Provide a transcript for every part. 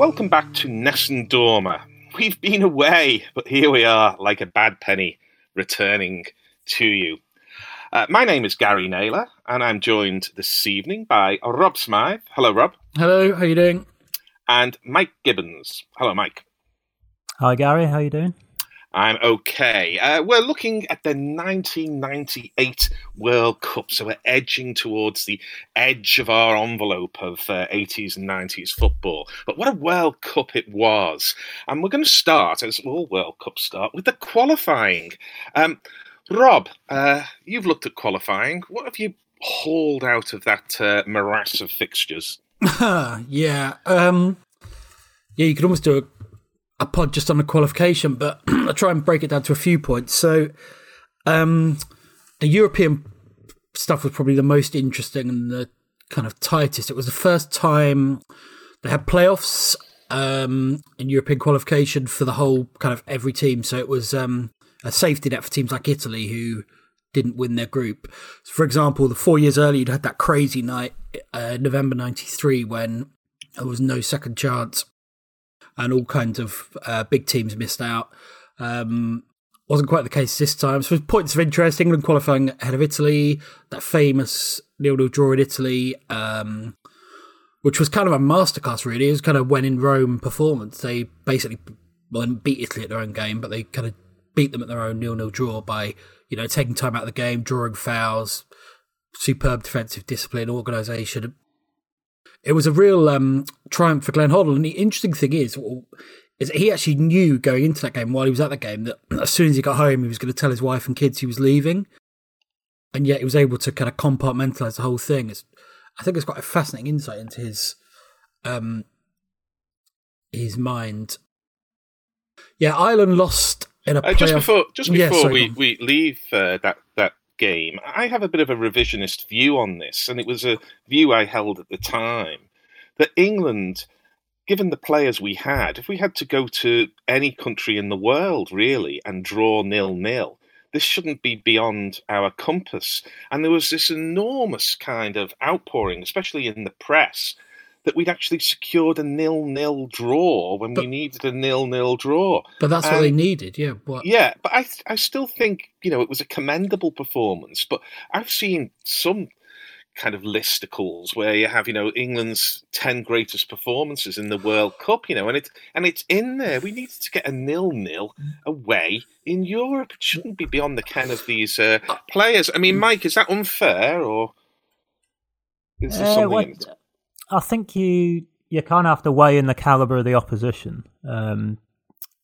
Welcome back to Nessun Dorma. We've been away, but here we are, like a bad penny, returning to you. Uh, my name is Gary Naylor, and I'm joined this evening by Rob Smythe. Hello, Rob. Hello, how you doing? And Mike Gibbons. Hello, Mike. Hi, Gary. How are you doing? I'm okay. Uh, we're looking at the 1998 World Cup, so we're edging towards the edge of our envelope of uh, 80s and 90s football. But what a World Cup it was! And we're going to start, as all World Cups start, with the qualifying. Um, Rob, uh, you've looked at qualifying. What have you hauled out of that uh, morass of fixtures? yeah, um, yeah, you could almost do a a pod just on the qualification, but I'll try and break it down to a few points. So, um, the European stuff was probably the most interesting and the kind of tightest. It was the first time they had playoffs um, in European qualification for the whole kind of every team. So it was um, a safety net for teams like Italy who didn't win their group. So for example, the four years earlier, you'd had that crazy night, uh, November 93, when there was no second chance and all kinds of uh, big teams missed out. Um, wasn't quite the case this time. So, points of interest: England qualifying ahead of Italy, that famous nil-nil draw in Italy, um, which was kind of a masterclass. Really, it was kind of when in Rome performance. They basically well, beat Italy at their own game, but they kind of beat them at their own nil-nil draw by you know taking time out of the game, drawing fouls, superb defensive discipline, organisation it was a real um, triumph for Glenn Hoddle. And the interesting thing is, is he actually knew going into that game while he was at the game that as soon as he got home, he was going to tell his wife and kids he was leaving. And yet he was able to kind of compartmentalize the whole thing. It's, I think it's quite a fascinating insight into his um, his mind. Yeah, Ireland lost in a uh, just before just before yeah, sorry, we, we leave uh, that that game, I have a bit of a revisionist view on this, and it was a view I held at the time that England, given the players we had, if we had to go to any country in the world really and draw nil nil, this shouldn't be beyond our compass. And there was this enormous kind of outpouring, especially in the press, that we'd actually secured a nil-nil draw when but, we needed a nil-nil draw. But that's what they needed, yeah. What? Yeah, but I I still think you know it was a commendable performance. But I've seen some kind of listicles where you have you know England's ten greatest performances in the World Cup, you know, and it's and it's in there. We needed to get a nil-nil away in Europe. It shouldn't be beyond the ken of these uh, players. I mean, Mike, is that unfair or? Is there uh, something I think you you kind of have to weigh in the caliber of the opposition um,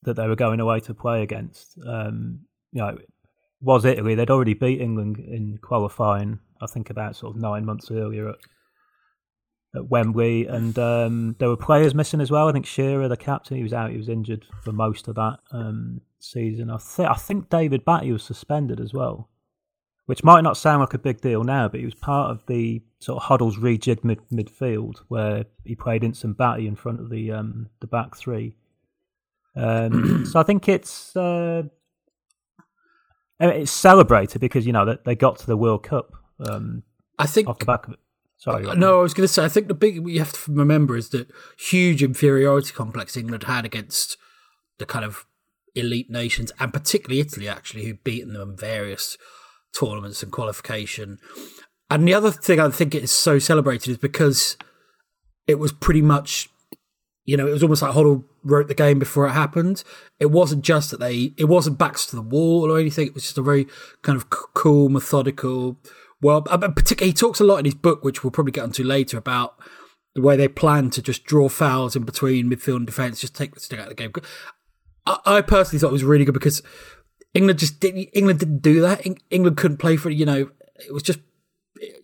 that they were going away to play against. Um, you know, was Italy? They'd already beat England in qualifying. I think about sort of nine months earlier at, at Wembley, and um, there were players missing as well. I think Shearer, the captain, he was out. He was injured for most of that um, season. I, th- I think David Batty was suspended as well which might not sound like a big deal now, but he was part of the sort of Hoddle's rejig mid- midfield where he played Instant Batty in front of the um, the back three. Um, so I think it's uh, it's celebrated because you know that they got to the World Cup. Um, I think off the back of it. Sorry. No, I was going to say. I think the big you have to remember is that huge inferiority complex England had against the kind of elite nations, and particularly Italy, actually, who've beaten them in various tournaments and qualification. And the other thing I think is so celebrated is because it was pretty much, you know, it was almost like Hoddle wrote the game before it happened. It wasn't just that they, it wasn't backs to the wall or anything. It was just a very kind of cool, methodical. Well, particularly he talks a lot in his book, which we'll probably get onto later, about the way they plan to just draw fouls in between midfield and defence, just take the stick out of the game. I, I personally thought it was really good because England just didn't. England didn't do that. England couldn't play for. You know, it was just.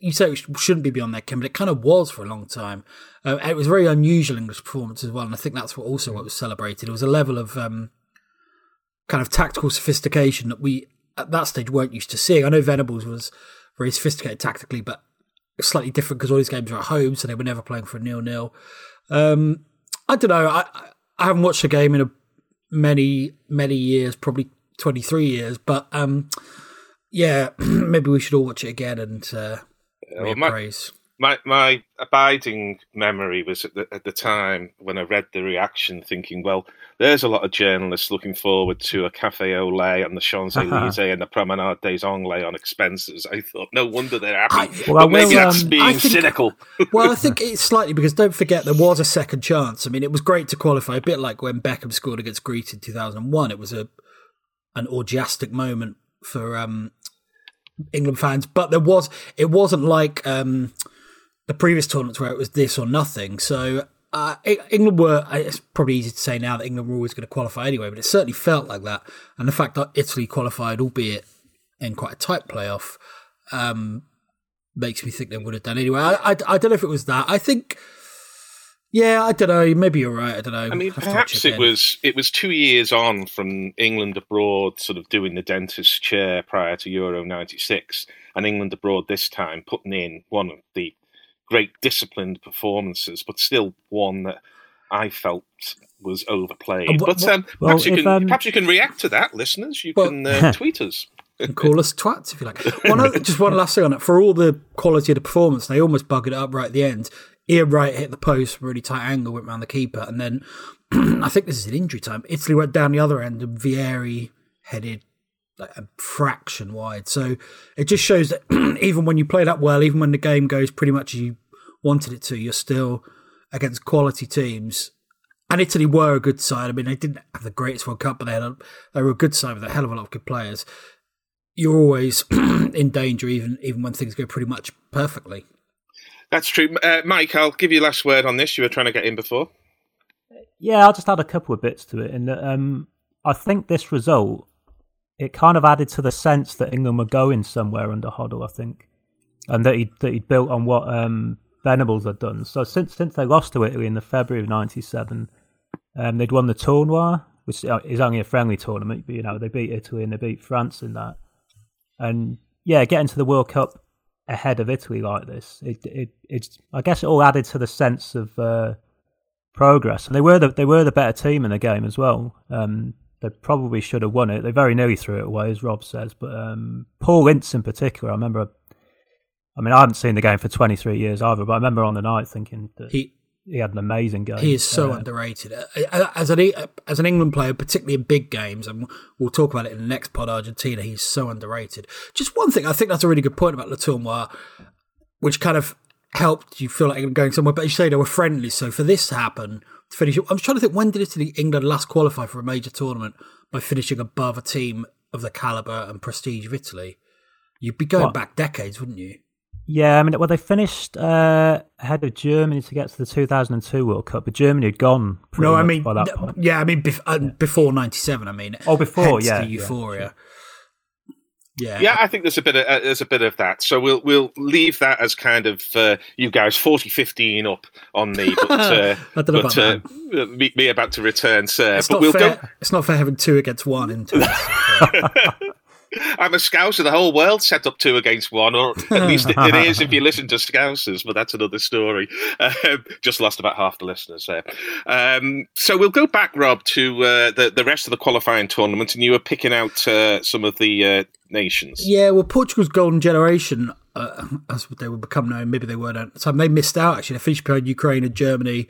You say it shouldn't be beyond their ken, but it kind of was for a long time. Uh, it was very unusual English performance as well, and I think that's what also what was celebrated. It was a level of um, kind of tactical sophistication that we at that stage weren't used to seeing. I know Venables was very sophisticated tactically, but slightly different because all these games were at home, so they were never playing for a nil-nil. Um, I don't know. I, I haven't watched a game in a many many years, probably 23 years. But um, yeah, maybe we should all watch it again and uh, my, praise. my my abiding memory was at the, at the time when I read the reaction, thinking, well, there's a lot of journalists looking forward to a cafe au lait and the Champs Elysees uh-huh. and the Promenade des Anglais on expenses. I thought, no wonder they're happy. I, well, but maybe will, that's um, being think, cynical. well, I think it's slightly because don't forget there was a second chance. I mean, it was great to qualify, a bit like when Beckham scored against Greece in 2001. It was a an orgiastic moment for um, England fans, but there was it wasn't like. Um, the previous tournaments where it was this or nothing. So uh, England were, it's probably easy to say now that England were always going to qualify anyway, but it certainly felt like that. And the fact that Italy qualified, albeit in quite a tight playoff, um, makes me think they would have done anyway. I, I, I, don't know if it was that. I think, yeah, I don't know. Maybe you're right. I don't know. I mean, perhaps it was it was two years on from England abroad, sort of doing the dentist chair prior to Euro '96, and England abroad this time putting in one of the great disciplined performances, but still one that I felt was overplayed. but um, well, perhaps, you can, um, perhaps you can react to that, listeners. You well, can uh, tweet us. and call us twats if you like. One other, just one last thing on it. For all the quality of the performance, they almost buggered it up right at the end. Ian Wright hit the post, really tight angle, went around the keeper, and then I think this is an injury time. Italy went down the other end, and Vieri headed like a fraction wide. So it just shows that even when you play that well, even when the game goes pretty much as you wanted it to, you're still against quality teams. And Italy were a good side. I mean, they didn't have the greatest World Cup, but they had a, they were a good side with a hell of a lot of good players. You're always in danger, even even when things go pretty much perfectly. That's true, uh, Mike. I'll give you last word on this. You were trying to get in before. Yeah, I'll just add a couple of bits to it. And um, I think this result it kind of added to the sense that England were going somewhere under Hoddle. I think, and that he that he built on what um, Venables had done. So since since they lost to Italy in the February of '97, um, they'd won the tournoi, which is only a friendly tournament. But you know they beat Italy and they beat France in that. And yeah, getting to the World Cup ahead of Italy like this, it it it's I guess it all added to the sense of uh, progress. And they were the they were the better team in the game as well. Um, they probably should have won it. They very nearly threw it away, as Rob says. But um, Paul Ince in particular, I remember I mean, I haven't seen the game for 23 years either, but I remember on the night thinking that he he had an amazing game. He is so uh, underrated uh, uh, as an as an England player, particularly in big games, and we'll talk about it in the next pod. Argentina, he's so underrated. Just one thing, I think that's a really good point about Le Tournoi, which kind of helped you feel like you're going somewhere. But you say they were friendly, so for this to happen, to finish, I'm trying to think when did Italy England last qualify for a major tournament by finishing above a team of the caliber and prestige of Italy? You'd be going what? back decades, wouldn't you? Yeah, I mean, well, they finished uh, ahead of Germany to get to the 2002 World Cup, but Germany had gone. no, I mean, by that point. yeah, I mean, bef- uh, before '97. I mean, oh, before, yeah, euphoria. Yeah. yeah, I think there's a bit of uh, there's a bit of that. So we'll we'll leave that as kind of uh, you guys 40, 15 up on me, but, uh, but uh, me, me, about to return, sir. It's but we'll fair. go. It's not fair having two against one in tennis. I'm a Scouser. The whole world set up two against one, or at least it is if you listen to Scousers, but that's another story. Um, just lost about half the listeners there. Um, so we'll go back, Rob, to uh, the, the rest of the qualifying tournament, and you were picking out uh, some of the uh, nations. Yeah, well, Portugal's golden generation, uh, as they would become known, maybe they weren't at the time, they missed out, actually. They finished behind Ukraine and Germany.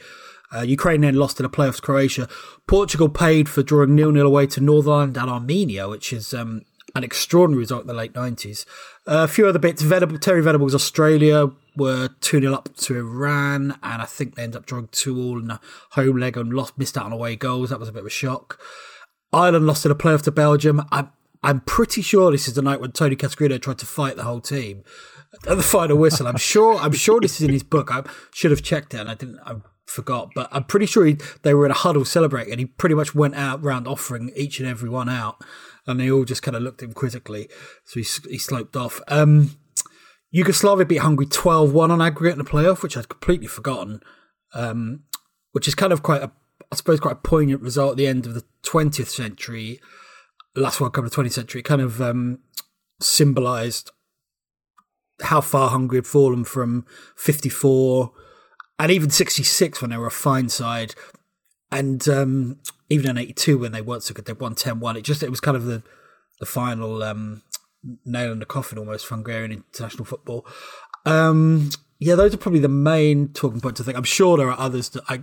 Uh, Ukraine then lost in the playoffs to Croatia. Portugal paid for drawing nil-nil away to Northern Ireland and Armenia, which is um, an extraordinary result in the late 90s. Uh, a few other bits. Venable, Terry Venables Australia were 2 0 up to Iran, and I think they ended up drawing 2 all in a home leg and lost, missed out on away goals. That was a bit of a shock. Ireland lost in a playoff to Belgium. I'm, I'm pretty sure this is the night when Tony Cascarino tried to fight the whole team at the final whistle. I'm sure. I'm sure this is in his book. I should have checked it, and I didn't. I forgot, but I'm pretty sure he, they were in a huddle celebrating, and he pretty much went out round offering each and every one out and they all just kind of looked at him quizzically. So he, he sloped off. Um, Yugoslavia beat Hungary 12 1 on aggregate in the playoff, which I'd completely forgotten, um, which is kind of quite a, I suppose, quite a poignant result at the end of the 20th century, last World Cup of the 20th century. It kind of um, symbolised how far Hungary had fallen from 54 and even 66 when they were a fine side. And um, even in 82 when they weren't so good, they won 10 1. It just, it was kind of the, the final um, nail in the coffin almost for Hungarian international football. Um, yeah, those are probably the main talking points. I think I'm sure there are others that I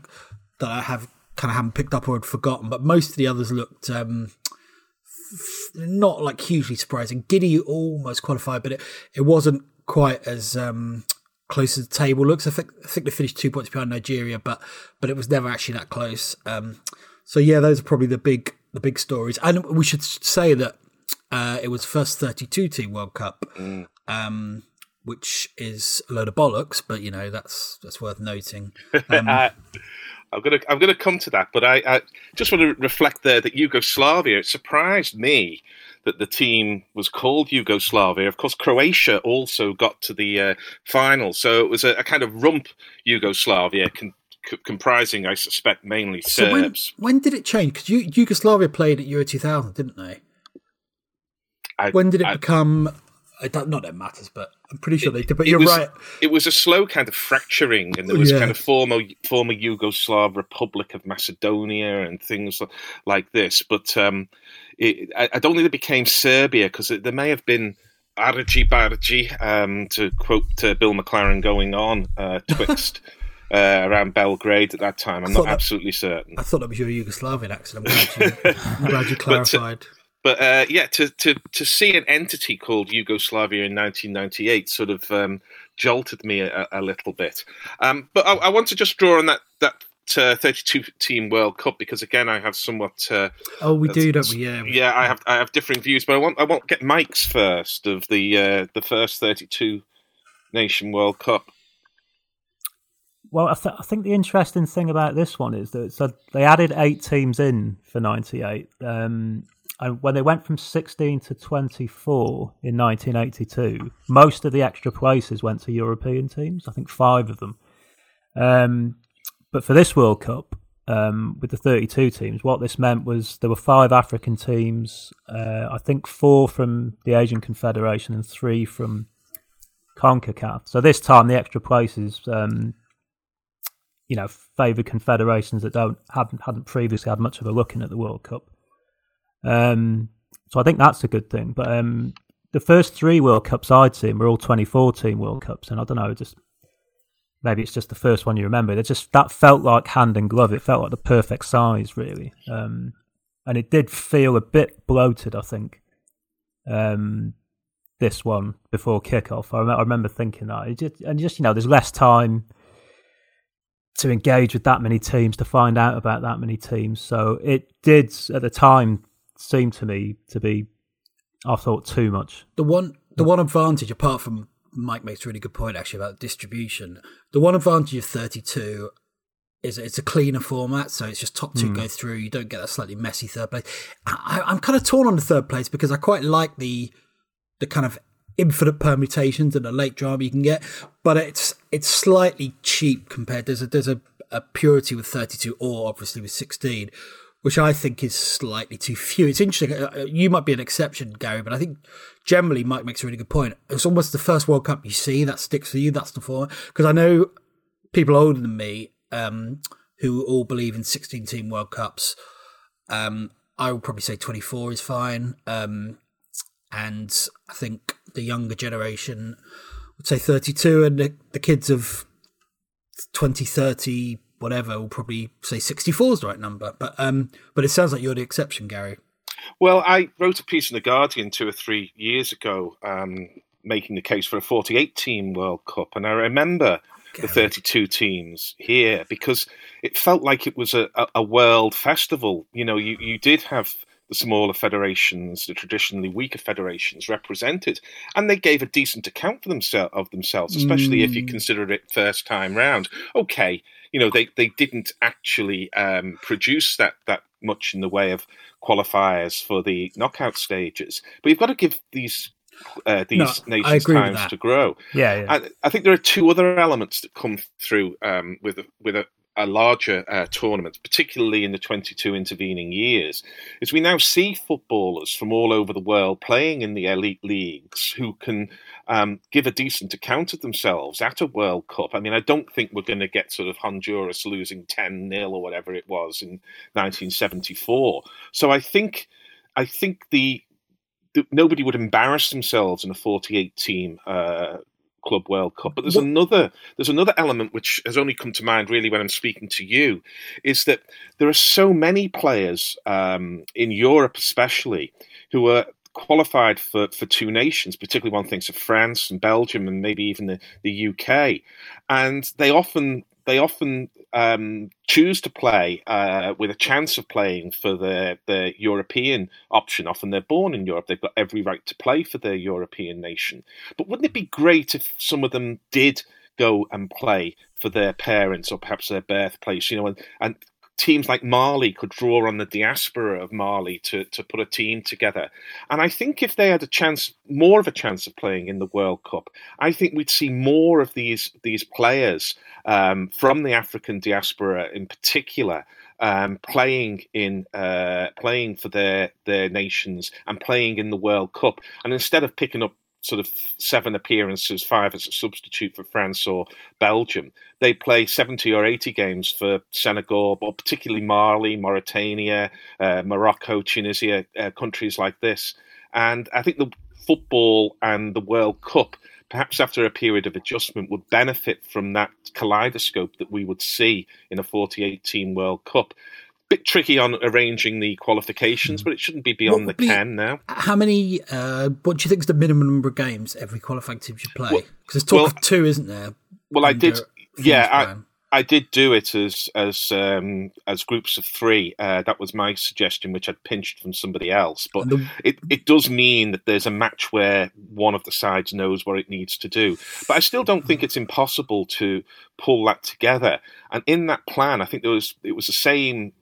that I have kind of haven't picked up or had forgotten, but most of the others looked um, not like hugely surprising. Guinea almost qualified, but it, it wasn't quite as um, close as the table looks. I think I think they finished two points behind Nigeria, but but it was never actually that close. Um, so yeah, those are probably the big the big stories. And we should say that uh, it was first 32 team World Cup. Mm. Um, which is a load of bollocks, but you know that's that's worth noting. Um, I'm gonna I'm gonna come to that, but I, I, just want to reflect there that Yugoslavia. It surprised me that the team was called Yugoslavia. Of course, Croatia also got to the uh, final, so it was a, a, kind of rump Yugoslavia. Con- comprising, I suspect, mainly Serbs. So when, when did it change? Because Yugoslavia played at Euro 2000, didn't they? I, when did it I, become not that it matters, but I'm pretty sure it, they did. But you're was, right. It was a slow kind of fracturing, and there was yeah. kind of former former Yugoslav Republic of Macedonia and things like this. But um, it, I, I, don't think it became Serbia because there may have been Argy Bargy, um, to quote uh, Bill McLaren, going on uh, twixt. Uh, around Belgrade at that time. I'm not that, absolutely certain. I thought that was your Yugoslavian accent. I'm glad you, I'm glad you clarified. But, uh, but uh, yeah, to, to to see an entity called Yugoslavia in 1998 sort of um, jolted me a, a little bit. Um, but I, I, want to just draw on that that uh, 32 team World Cup because again I have somewhat. Uh, oh, we do, don't we? Yeah, yeah. I have I have differing views, but I want I want to get Mike's first of the uh, the first 32 nation World Cup. Well, I, th- I, think the interesting thing about this one is that so they added eight teams in for '98. Um, and when they went from 16 to 24 in 1982, most of the extra places went to European teams. I think five of them. Um, but for this World Cup, um, with the 32 teams, what this meant was there were five African teams. Uh, I think four from the Asian Confederation and three from CONCACAF. So this time, the extra places, um, you know, favoured confederations that don't hadn't hadn't previously had much of a look in at the World Cup. Um, so I think that's a good thing. But um, the first three World Cups I'd seen were all 2014 World Cups, and I don't know, just maybe it's just the first one you remember. It just that felt like hand and glove. It felt like the perfect size, really, um, and it did feel a bit bloated. I think um, this one before kickoff. I, I remember thinking that, it just, and just you know, there's less time to engage with that many teams to find out about that many teams. So it did at the time seem to me to be, I thought, too much. The one, the one advantage, apart from Mike makes a really good point actually about distribution. The one advantage of 32 is it's a cleaner format, so it's just top two mm. go through. You don't get that slightly messy third place. I, I'm kind of torn on the third place because I quite like the the kind of infinite permutations and the late drama you can get, but it's it's slightly cheap compared. There's a there's a, a purity with 32 or obviously with 16 which I think is slightly too few. It's interesting. Uh, uh, you might be an exception, Gary, but I think generally Mike makes a really good point. It's almost the first World Cup you see that sticks for you. That's the format. Because I know people older than me um, who all believe in 16 team World Cups. Um, I would probably say 24 is fine. Um, and I think the younger generation would say 32, and the, the kids of 20, 30, whatever will probably say 64 is the right number. But um, but it sounds like you're the exception, Gary. Well, I wrote a piece in the Guardian two or three years ago, um, making the case for a 48 team World Cup, and I remember Gary. the 32 teams here because it felt like it was a, a, a world festival. You know, you, you did have the smaller federations, the traditionally weaker federations represented, and they gave a decent account for themselves of themselves, especially mm. if you mm. consider it first time round. Okay, you know they, they didn't actually um, produce that that much in the way of qualifiers for the knockout stages, but you've got to give these uh, these no, nations times to grow. Yeah, yeah. I, I, think there are two other elements that come through um, with a, with a, a larger uh, tournament, particularly in the 22 intervening years, is we now see footballers from all over the world playing in the elite leagues who can um, give a decent account of themselves at a World Cup. I mean, I don't think we're going to get sort of Honduras losing 10 0 or whatever it was in 1974. So I think, I think the nobody would embarrass themselves in a 48 team uh, Club World Cup. But there's what? another there's another element which has only come to mind really when I'm speaking to you, is that there are so many players um, in Europe, especially, who are qualified for, for two nations, particularly one thinks of France and Belgium and maybe even the, the UK. And they often they often um, choose to play uh, with a chance of playing for the, the European option. Often they're born in Europe, they've got every right to play for their European nation. But wouldn't it be great if some of them did go and play for their parents or perhaps their birthplace, you know, and, and teams like Mali could draw on the diaspora of Mali to, to put a team together. And I think if they had a chance, more of a chance of playing in the World Cup, I think we'd see more of these these players um, from the African diaspora in particular. Um, playing in uh, playing for their their nations and playing in the World Cup, and instead of picking up sort of seven appearances, five as a substitute for France or Belgium. They play 70 or 80 games for Senegal, but particularly Mali, Mauritania, uh, Morocco, Tunisia, uh, countries like this. And I think the football and the World Cup, perhaps after a period of adjustment, would benefit from that kaleidoscope that we would see in a 48 team World Cup bit tricky on arranging the qualifications, but it shouldn't be beyond the can now. How many? Uh, what do you think is the minimum number of games every qualifying team should play? Because well, there's talk well, of two, isn't there? Well, I did. Yeah, I, I did do it as as um, as groups of three. Uh, that was my suggestion, which I'd pinched from somebody else. But the, it, it does mean that there's a match where one of the sides knows what it needs to do. But I still don't think it's impossible to pull that together. And in that plan, I think there was it was the same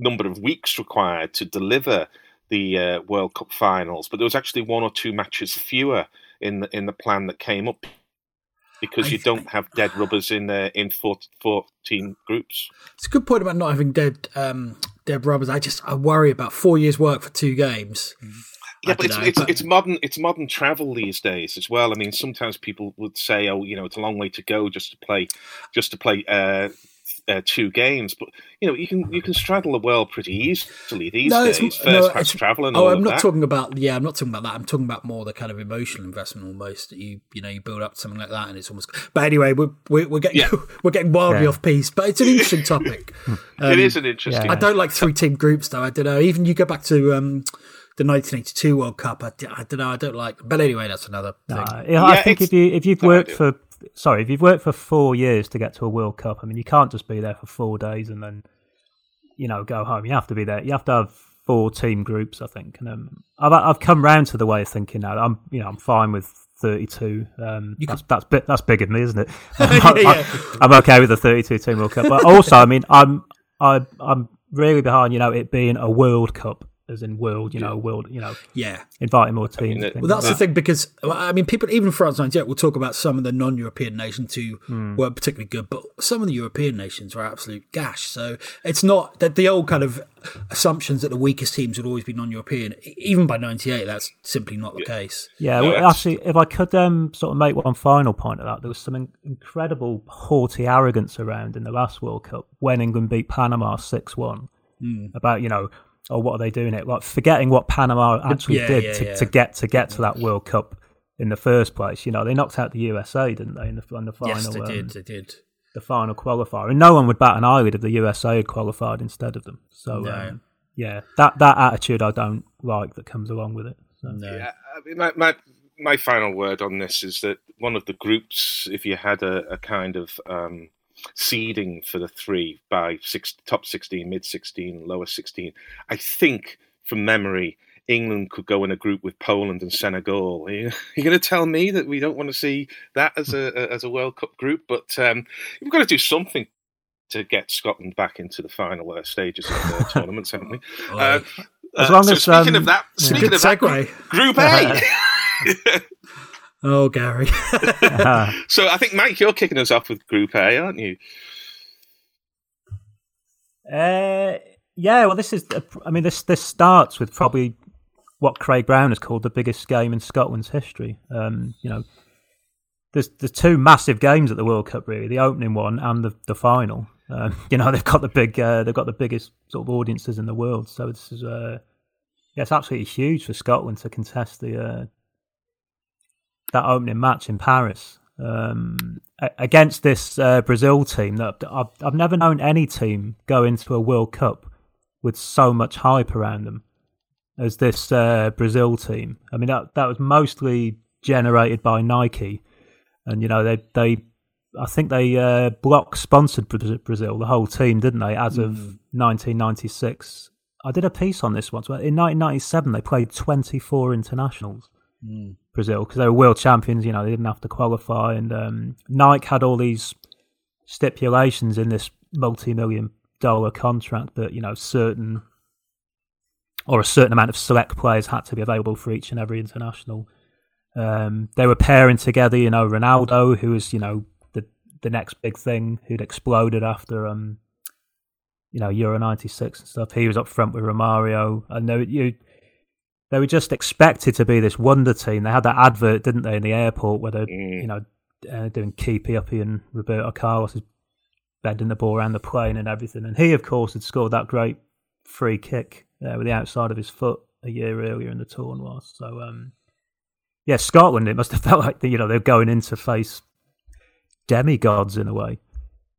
number of weeks required to deliver the uh, World Cup finals, but there was actually one or two matches fewer in the in the plan that came up because I you don't have dead rubbers in uh, in 14 groups. It's a good point about not having dead um, dead rubbers. I just I worry about four years' work for two games. Yeah, but it's, know, it's, but it's modern it's modern travel these days as well. I mean, sometimes people would say, "Oh, you know, it's a long way to go just to play, just to play uh, uh, two games, but you know you can you can straddle the world pretty easily these no, days. First no, class travel and oh, I'm not that. talking about yeah, I'm not talking about that. I'm talking about more the kind of emotional investment almost that you you know you build up something like that, and it's almost. But anyway, we're we're, we're getting yeah. we're getting wildly yeah. off piece, but it's an interesting topic. um, it is an interesting. Yeah. I don't like three team groups though. I don't know. Even you go back to. Um, the 1982 World Cup. I, I, don't know. I don't like. But anyway, that's another thing. Uh, yeah, I think if you if you've worked for sorry, if you've worked for four years to get to a World Cup, I mean, you can't just be there for four days and then, you know, go home. You have to be there. You have to have four team groups, I think. And um, I've I've come round to the way of thinking now. I'm you know I'm fine with 32. Um, that's that's bit, that's big of me, isn't it? I'm, yeah, yeah. I'm, okay with the 32 team World Cup, but also, I mean, I'm I, I'm really behind you know it being a World Cup as in world, you know, world, you know, yeah, inviting more teams. I mean, well, that's like the thing because I mean, people even France '98 will talk about some of the non-European nations who mm. weren't particularly good, but some of the European nations were absolute gash. So it's not that the old kind of assumptions that the weakest teams would always be non-European. Even by '98, that's simply not the yeah. case. Yeah, well, actually, if I could um, sort of make one final point of that, there was some in- incredible haughty arrogance around in the last World Cup when England beat Panama six-one. Mm. About you know or what are they doing it? Like forgetting what Panama actually yeah, did yeah, to, yeah. to get to get to that World Cup in the first place. You know, they knocked out the USA, didn't they, in the, in the final? Yes, they um, did. They did. The final qualifier, and no one would bat an eyelid if the USA had qualified instead of them. So, no. um, yeah, that that attitude I don't like that comes along with it. So. No. Yeah, I mean, my, my my final word on this is that one of the groups, if you had a, a kind of um, seeding for the three by six, top 16, mid 16, lower 16. I think from memory, England could go in a group with Poland and Senegal. Are you, you going to tell me that we don't want to see that as a as a World Cup group? But um, we've got to do something to get Scotland back into the final uh, stages of the tournaments, haven't we? Uh, as long uh, so as speaking um, of that, speaking of that, Group A. Oh, Gary. so I think Mike, you're kicking us off with Group A, aren't you? Uh, yeah. Well, this is. I mean, this this starts with probably what Craig Brown has called the biggest game in Scotland's history. Um, you know, there's there's two massive games at the World Cup, really, the opening one and the the final. Um, you know, they've got the big, uh, they've got the biggest sort of audiences in the world. So this is, uh, yeah, it's absolutely huge for Scotland to contest the uh, that opening match in Paris. um, against this uh, Brazil team that I've, I've never known any team go into a World Cup with so much hype around them as this uh, Brazil team. I mean, that that was mostly generated by Nike, and you know they they I think they uh, block sponsored Brazil the whole team, didn't they? As of mm. 1996, I did a piece on this once. In 1997, they played 24 internationals. Mm. Brazil because they were world champions. You know, they didn't have to qualify, and um, Nike had all these stipulations in this multi-million dollar contract that you know certain or a certain amount of select players had to be available for each and every international. Um, they were pairing together, you know, Ronaldo, who was, you know, the the next big thing, who'd exploded after, um, you know, Euro '96 and stuff. He was up front with Romario, and they, you, they were just expected to be this wonder team. They had that advert, didn't they, in the airport where they're, mm. you know, uh, doing keepy uppy and Roberto Carlos is bending the ball around the plane and everything. And he, of course, had scored that great free kick uh, with the outside of his foot a year earlier in the tournament. So, um, yeah, Scotland, it must have felt like, you know, they're going in to face demigods in a way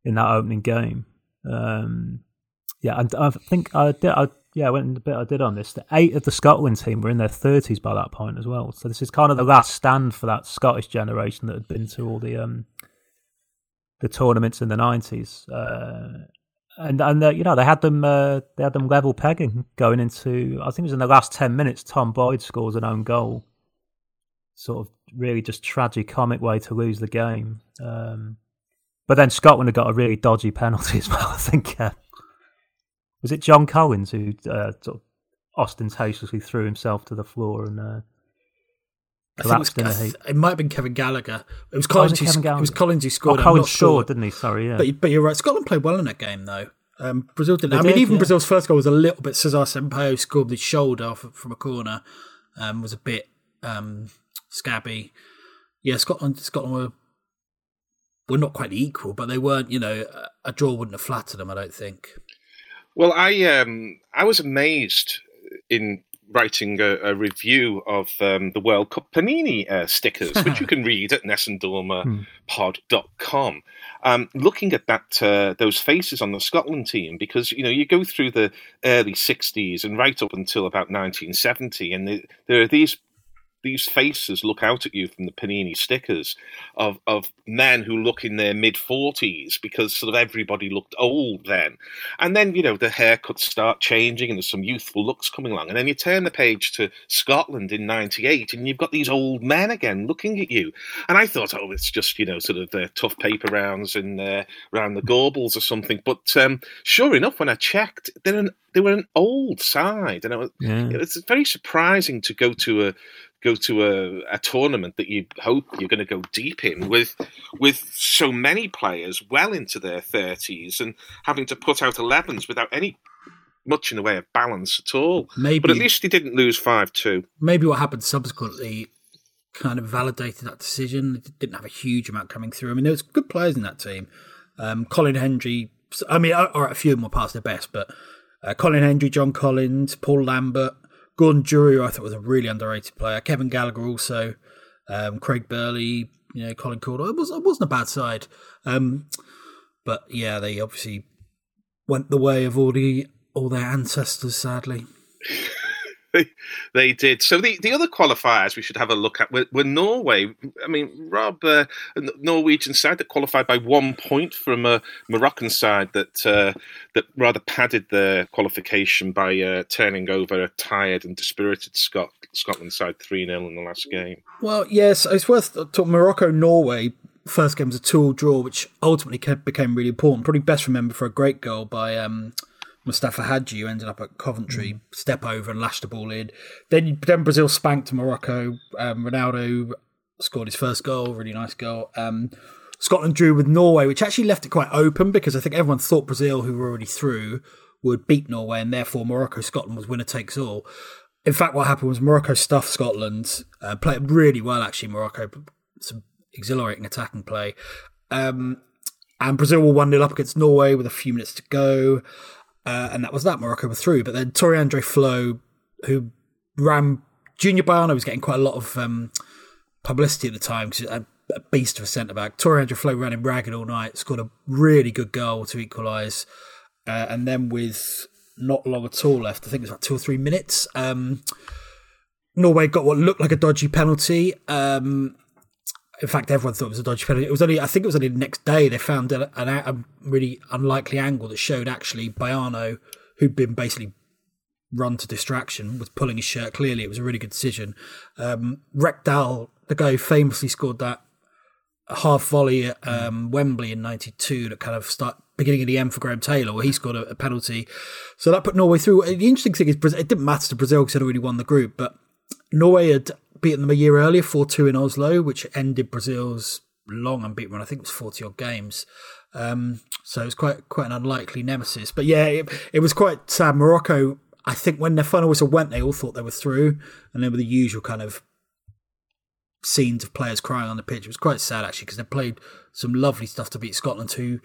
in that opening game. Um, yeah, and I think I did, I, yeah, I went a bit I did on this. The eight of the Scotland team were in their 30s by that point as well. So this is kind of the last stand for that Scottish generation that had been to all the um, the tournaments in the 90s. Uh, and and uh, you know they had them uh, they had them level pegging going into I think it was in the last ten minutes. Tom Boyd scores an own goal, sort of really just tragic comic way to lose the game. Um, but then Scotland had got a really dodgy penalty as well. I think uh, was it John Collins who uh, sort of ostentatiously threw himself to the floor and uh, collapsed it, was, it might have been Kevin Gallagher. It was Collins. Oh, who, it was Collins who scored. Oh, Collins scored, didn't he? Sorry, yeah. But, but you're right. Scotland played well in that game, though. Um, Brazil didn't. They I mean, even yeah. Brazil's first goal was a little bit. Cesar Sampaio scored with his shoulder off from a corner. Um, was a bit um, scabby. Yeah, Scotland. Scotland were were not quite equal, but they weren't. You know, a draw wouldn't have flattered them. I don't think. Well, I um, I was amazed in writing a, a review of um, the World Cup Panini uh, stickers, which you can read at nessundormapod.com. Um, looking at that, uh, those faces on the Scotland team, because you know you go through the early '60s and right up until about 1970, and the, there are these these faces look out at you from the Panini stickers of of men who look in their mid forties because sort of everybody looked old then, and then you know the haircuts start changing and there's some youthful looks coming along, and then you turn the page to Scotland in '98 and you've got these old men again looking at you, and I thought, oh, it's just you know sort of the tough paper rounds and uh, around the Gorbals or something, but um, sure enough, when I checked, they're an they were an old side, and it was, yeah. it was very surprising to go to a go to a, a tournament that you hope you're going to go deep in with with so many players well into their 30s and having to put out 11s without any much in the way of balance at all. Maybe, but at least he didn't lose 5 2. Maybe what happened subsequently kind of validated that decision. It didn't have a huge amount coming through. I mean, there was good players in that team. Um, Colin Hendry, I mean, all right, a few of them were past their best, but uh, Colin Hendry, John Collins, Paul Lambert, Gordon Durie, I thought was a really underrated player. Kevin Gallagher also, um, Craig Burley, you know, Colin Calderwood. It, was, it wasn't a bad side. Um, but yeah, they obviously went the way of all the all their ancestors, sadly. they, did. So the, the other qualifiers we should have a look at were, were Norway. I mean, Rob, uh, Norwegian side that qualified by one point from a Moroccan side that uh, that rather padded their qualification by uh, turning over a tired and dispirited Scot- Scotland side 3 0 in the last game. Well, yes, it's worth talking. Morocco Norway first game was a two-all draw, which ultimately became really important. Probably best remembered for a great goal by. Um, Mustapha Hadji, who ended up at Coventry, mm. step over and lashed the ball in. Then, then Brazil spanked Morocco. Um, Ronaldo scored his first goal, really nice goal. Um, Scotland drew with Norway, which actually left it quite open because I think everyone thought Brazil, who were already through, would beat Norway, and therefore Morocco Scotland was winner takes all. In fact, what happened was Morocco stuffed Scotland, uh, played really well actually. Morocco, some exhilarating attacking play, um, and Brazil were one 0 up against Norway with a few minutes to go. Uh, and that was that. Morocco were through. But then Tore Andre Flo, who ran Junior Baiano, was getting quite a lot of um, publicity at the time because uh, a beast of a centre back. Tore Flo ran him ragged all night, scored a really good goal to equalise. Uh, and then with not long at all left, I think it was about two or three minutes, um, Norway got what looked like a dodgy penalty. Um, in fact, everyone thought it was a dodgy penalty. It was only, I think it was only the next day they found a, a really unlikely angle that showed actually Baiano, who'd been basically run to distraction, was pulling his shirt. Clearly, it was a really good decision. Um, Rekdal, the guy who famously scored that half volley at um, Wembley in '92, that kind of start beginning of the end for Graham Taylor, where he scored a, a penalty. So that put Norway through. The interesting thing is, it didn't matter to Brazil because they'd already won the group, but Norway had beaten them a year earlier, 4 2 in Oslo, which ended Brazil's long unbeaten run. I think it was 40 odd games. Um, so it was quite quite an unlikely nemesis. But yeah, it, it was quite sad. Morocco, I think when their final whistle went, they all thought they were through, and there were the usual kind of scenes of players crying on the pitch. It was quite sad actually because they played some lovely stuff to beat Scotland, who.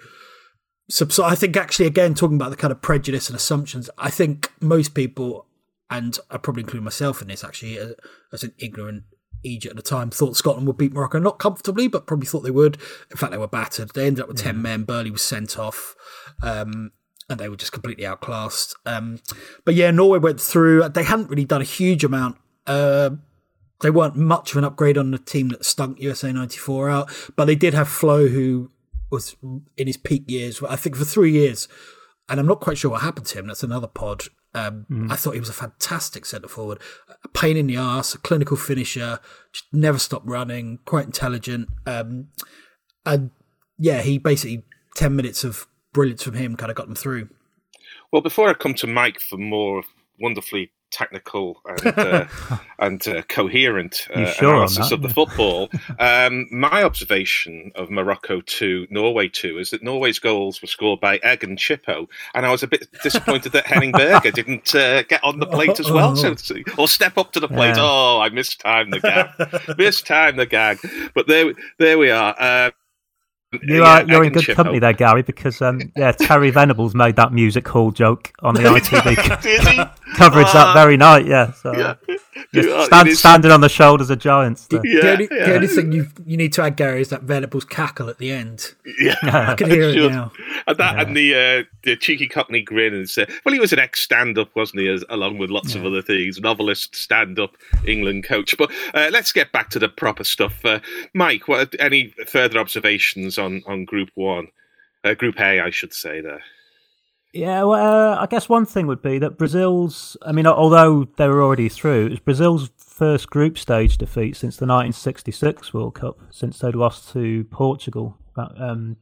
So I think actually, again, talking about the kind of prejudice and assumptions, I think most people and I probably include myself in this actually, as, as an ignorant Egypt at the time, thought Scotland would beat Morocco, not comfortably, but probably thought they would. In fact, they were battered. They ended up with 10 men. Burley was sent off. Um, and they were just completely outclassed. Um, but yeah, Norway went through. They hadn't really done a huge amount. Uh, they weren't much of an upgrade on the team that stunk USA 94 out, but they did have Flo, who was in his peak years, I think for three years. And I'm not quite sure what happened to him. That's another pod. Um, mm. I thought he was a fantastic centre forward, a pain in the ass, a clinical finisher, just never stopped running, quite intelligent. Um, and yeah, he basically ten minutes of brilliance from him kind of got them through. Well, before I come to Mike for more wonderfully technical and uh, and uh, coherent uh, sure analysis of the football. Um, my observation of Morocco two, Norway two, is that Norway's goals were scored by Egg and Chippo, and I was a bit disappointed that Henning Berger didn't uh, get on the plate as well, so to or step up to the plate. Yeah. Oh, I missed time the gag, missed time the gag. But there, there we are. Uh, you are you're in good company there, Gary, because um, yeah, Terry Venables made that music hall joke on the ITV coverage that very night. Yeah, so yeah. stand, standing on the shoulders of giants. Yeah, the, only, yeah. the only thing you you need to add, Gary, is that Venables cackle at the end. Yeah, I can hear it now. And that yeah. and the uh, the cheeky Cockney grin and say, well, he was an ex stand up, wasn't he? As, along with lots of other things, novelist, stand up, England coach. But uh, let's get back to the proper stuff. Uh, Mike, what any further observations on on Group One, uh, Group A, I should say there. Yeah, well, uh, I guess one thing would be that Brazil's. I mean, although they were already through, it was Brazil's first group stage defeat since the 1966 World Cup, since they'd lost to Portugal. That, um,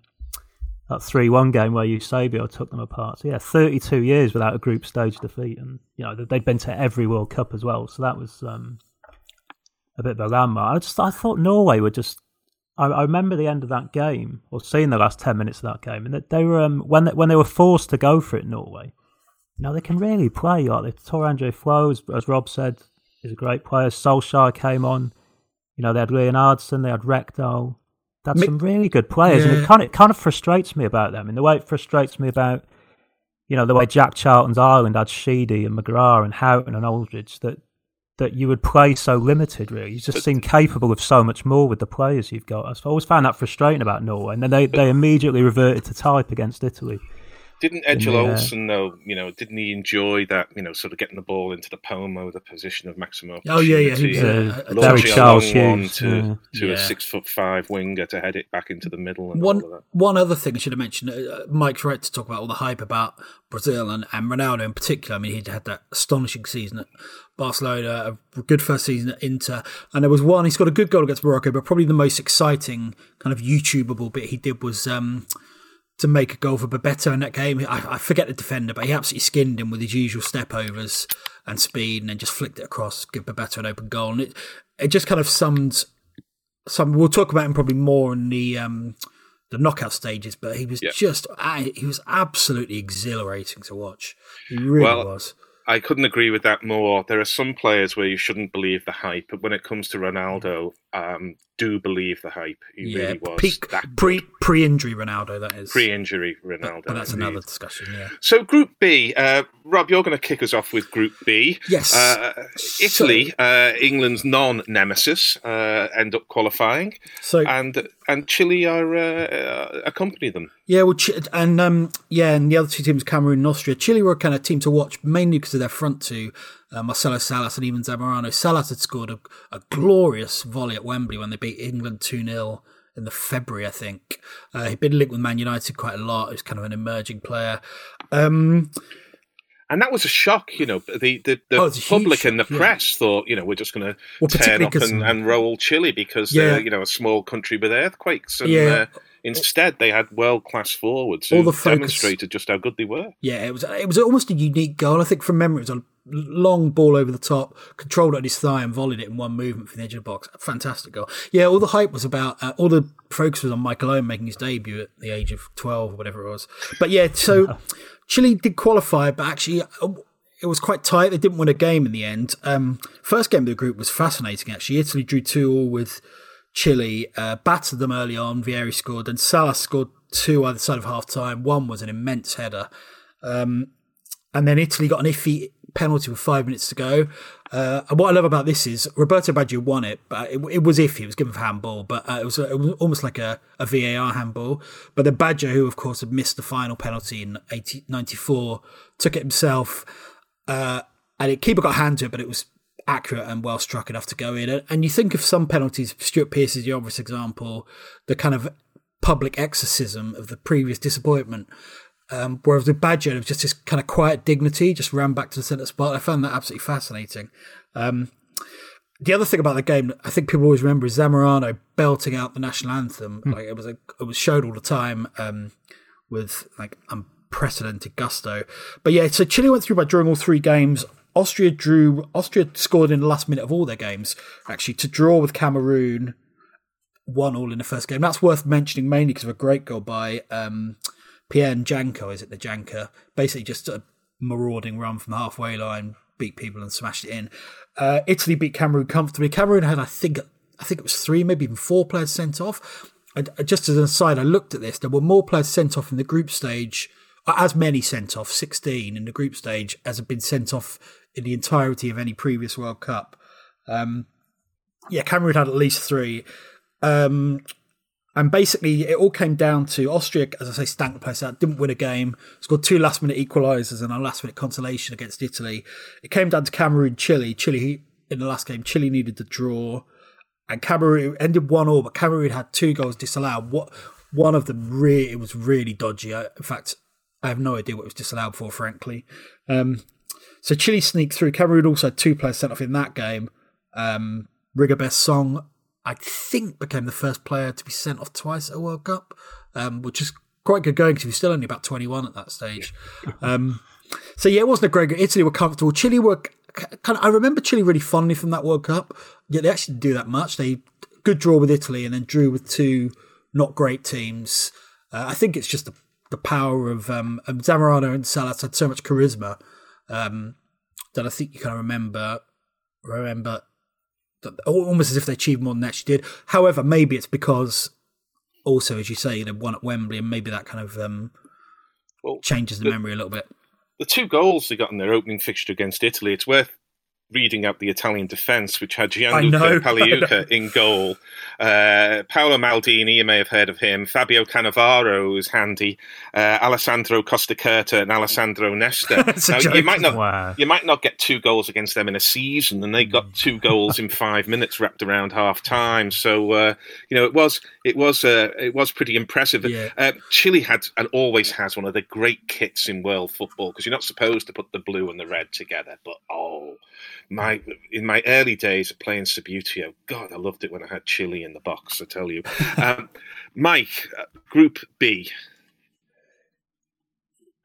that 3 1 game where Eusebio took them apart. So, yeah, 32 years without a group stage defeat. And, you know, they'd been to every World Cup as well. So that was um, a bit of a landmark. I just I thought Norway were just I, I, remember the end of that game, or seeing the last ten minutes of that game, and that they were um, when they, when they were forced to go for it, Norway. You know, they can really play. Like they, Tore André Flo, as, as, Rob said, is a great player. Solskjaer came on. You know, they had Leonhardsen, they had Rekdal. That's some really good players, yeah. and it kind of it kind of frustrates me about them in the way it frustrates me about, you know, the way Jack Charlton's Ireland had Sheedy and McGrath and Houghton and Aldridge that that you would play so limited. Really, you just seem capable of so much more with the players you've got. I always found that frustrating about Norway, and then they, they immediately reverted to type against Italy. Didn't Egil Olsen though? You know, didn't he enjoy that? You know, sort of getting the ball into the Pomo, the position of maximum. Oh yeah, yeah, he was, uh, very Charles Hughes to, yeah. to yeah. a six foot five winger to head it back into the middle. one one other thing I should have mentioned. Uh, Mike's right to talk about all the hype about Brazil and, and Ronaldo in particular. I mean, he'd had that astonishing season at Barcelona, a good first season at Inter, and there was one. He scored a good goal against Morocco, but probably the most exciting kind of YouTubeable bit he did was. Um, to make a goal for Bebeto in that game. I, I, forget the defender, but he absolutely skinned him with his usual step overs and speed, and then just flicked it across, give Bebeto an open goal. And it it just kind of summed some. We'll talk about him probably more in the um, the knockout stages, but he was just he was absolutely exhilarating to watch. He really well, was. I couldn't agree with that more. There are some players where you shouldn't believe the hype, but when it comes to Ronaldo, um, do believe the hype. He yeah, really was peak, pre pre injury Ronaldo. That is pre injury Ronaldo. But, that's indeed. another discussion. Yeah. So Group B, uh, Rob, you're going to kick us off with Group B. Yes. Uh, Italy, so, uh, England's non nemesis, uh, end up qualifying. So and and Chile are uh, accompany them. Yeah, well, and um, yeah, and the other two teams, Cameroon and Austria. Chile were a kind of team to watch mainly because of their front two uh, Marcelo Salas and even Zamorano. Salas had scored a, a, glorious volley at Wembley when they beat England 2 0 in the February, I think. Uh, he'd been linked with Man United quite a lot. He was kind of an emerging player. Um, and that was a shock, you know. The the, the oh, public and the press yeah. thought, you know, we're just going to well, turn up and, and, roll Chile because yeah. they're, you know, a small country with earthquakes. And, yeah. Uh, Instead, they had world class forwards who All the focus, demonstrated just how good they were. Yeah, it was it was almost a unique goal. I think from memory, it was a long ball over the top, controlled at his thigh and volleyed it in one movement from the edge of the box. Fantastic goal. Yeah, all the hype was about, uh, all the focus was on Michael Owen making his debut at the age of 12 or whatever it was. But yeah, so Chile did qualify, but actually uh, it was quite tight. They didn't win a game in the end. Um, first game of the group was fascinating, actually. Italy drew 2 all with Chile, uh, battered them early on. Vieri scored, and Salas scored two either side of half time. One was an immense header. Um, and then Italy got an iffy penalty with five minutes to go. Uh, and what I love about this is Roberto Baggio won it, but it, it was iffy. It was given for handball, but uh, it, was, it was almost like a, a VAR handball. But then Baggio, who of course had missed the final penalty in 80, 94, took it himself. Uh, and it, keeper got hand to it, but it was accurate and well struck enough to go in. And you think of some penalties, Stuart Pearce is the obvious example, the kind of public exorcism of the previous disappointment. Um, whereas with Baggio, it was just this kind of quiet dignity, just ran back to the centre spot. I found that absolutely fascinating. Um, the other thing about the game, I think people always remember, is Zamorano belting out the national anthem. Mm. Like it was, a, it was showed all the time um, with like unprecedented gusto. But yeah, so Chile went through by drawing all three games. Austria drew. Austria scored in the last minute of all their games. Actually, to draw with Cameroon, one all in the first game. That's worth mentioning mainly because of a great goal by um, Pierre Njanka, is it the Njanka? Basically, just a marauding run from the halfway line, beat people and smashed it in. Uh, Italy beat Cameroon comfortably. Cameroon had, I think, I think it was three, maybe even four players sent off. just as an aside, I looked at this. There were more players sent off in the group stage, uh, as many sent off, 16 in the group stage, as have been sent off in the entirety of any previous World Cup. Um, yeah, Cameroon had at least three. Um, and basically, it all came down to Austria, as I say, stank the place out, didn't win a game, scored two last minute equalisers and a last minute consolation against Italy. It came down to Cameroon, Chile. Chile, in the last game, Chile needed to draw, and Cameroon ended 1 all, but Cameroon had two goals disallowed. What One of them, really, it was really dodgy. I, in fact, I have no idea what it was disallowed for, frankly. Um, so Chile sneaked through. Cameroon also had two players sent off in that game. Um, Rigobert Song I think became the first player to be sent off twice at a World Cup, um, which is quite good going because he was still only about 21 at that stage. Um, so yeah, it wasn't a great. Italy were comfortable. Chile were kind of. I remember Chile really fondly from that World Cup. Yeah, they actually didn't do that much. They good draw with Italy and then drew with two not great teams. Uh, I think it's just the, the power of um, Zamorano and Salas had so much charisma um, that I think you kind of remember remember almost as if they achieved more than they actually did. However, maybe it's because also, as you say, they won at Wembley, and maybe that kind of um, well, changes the, the, memory a little bit. The two goals they got in their opening fixture against Italy, it's worth reading out the Italian defence, which had Gianluca Pagliuca in goal. Uh, Paolo Maldini, you may have heard of him. Fabio Cannavaro is handy. Uh, Alessandro Costacurta and Alessandro Nesta. now, you might not wow. you might not get two goals against them in a season, and they got two goals in five minutes wrapped around half time. So uh, you know it was it was uh, it was pretty impressive. Yeah. Uh, Chile had and always has one of the great kits in world football because you're not supposed to put the blue and the red together, but oh my in my early days of playing Subbuteo, God, I loved it when I had Chile in the box. I tell you, um, Mike, uh, Group B.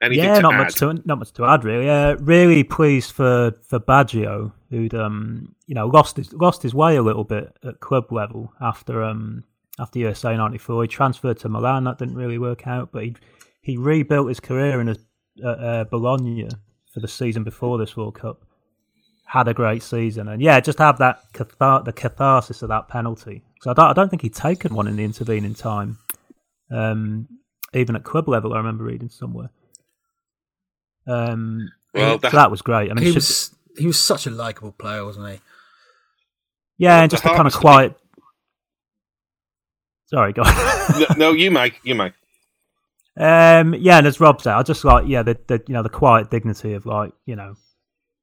Anything yeah, not add? much to not much to add really. Uh, really pleased for for Baggio, who'd um you know lost his lost his way a little bit at club level after um after USA '94. He transferred to Milan, that didn't really work out, but he he rebuilt his career in a, uh, uh, Bologna for the season before this World Cup had a great season, and yeah, just have that cathar- the catharsis of that penalty. So I don't, I don't think he'd taken one in the intervening time, um, even at club level. I remember reading somewhere. Um, well, that, so that was great. I mean, he was he was such a likable player, wasn't he? Yeah, and just the kind of quiet. Sorry, go on. no, no, you, Mike. You, Mike. Um, yeah, and as Rob said, I just like yeah the, the you know the quiet dignity of like you know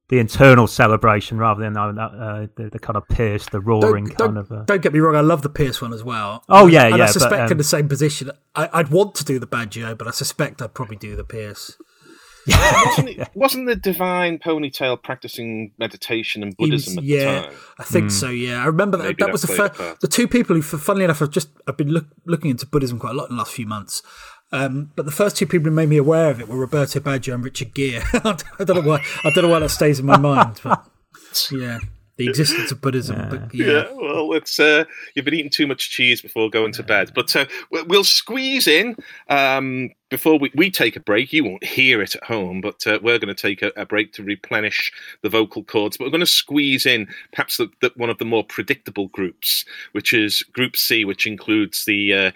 the internal celebration rather than uh, uh, the, the, kind of Pearce, the roaring don't, kind don't, of. Uh... Don't get me wrong, I love the Pearce one as well. Oh yeah, and yeah. I suspect but, um... in the same position, I, would want to do the Baggio, but I suspect I'd probably do the Pearce. wasn't, it, wasn't the divine ponytail practicing meditation and Buddhism was, yeah, I think mm. so. Yeah, I remember that. that was the first. The two people who, funnily enough, I've just I've been look, looking into Buddhism quite a lot in the last few months. Um, but the first two people who made me aware of it were Roberto Baggio and Richard Gere. I don't know why. I don't know why that stays in my mind, but yeah the existence of Buddhism. Yeah. But yeah. yeah. well, it's uh, you've been eating too much cheese before going to bed. But uh, we'll squeeze in um, before we, we take a break. You won't hear it at home, but uh, we're going to take a, a, break to replenish the vocal cords. But we're going to squeeze in perhaps the, the, one of the more predictable groups, which is Group C, which includes the uh,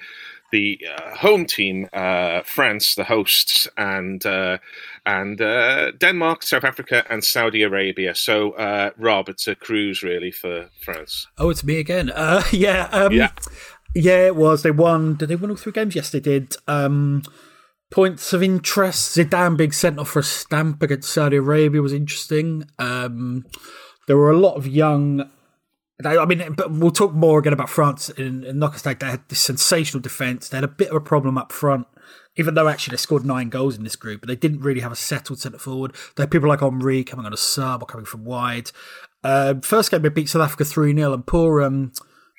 the uh, home team, uh, France, the hosts, and uh, and uh, Denmark, South Africa, and Saudi Arabia. So, uh, Rob, it's a cruise really for France. Oh, it's me again. Uh, yeah, um, yeah, yeah. It was. They won. Did they win all three games? Yes, they did. Um, points of interest: Zidane being sent off for a stamp against Saudi Arabia was interesting. Um, there were a lot of young I mean, but we'll talk more again about France in, in Knockout Stage. They had this sensational defence. They had a bit of a problem up front, even though actually they scored nine goals in this group, but they didn't really have a settled centre forward. They had people like Henry coming on a sub or coming from wide. Uh, first game they beat South Africa 3 0, and poor um,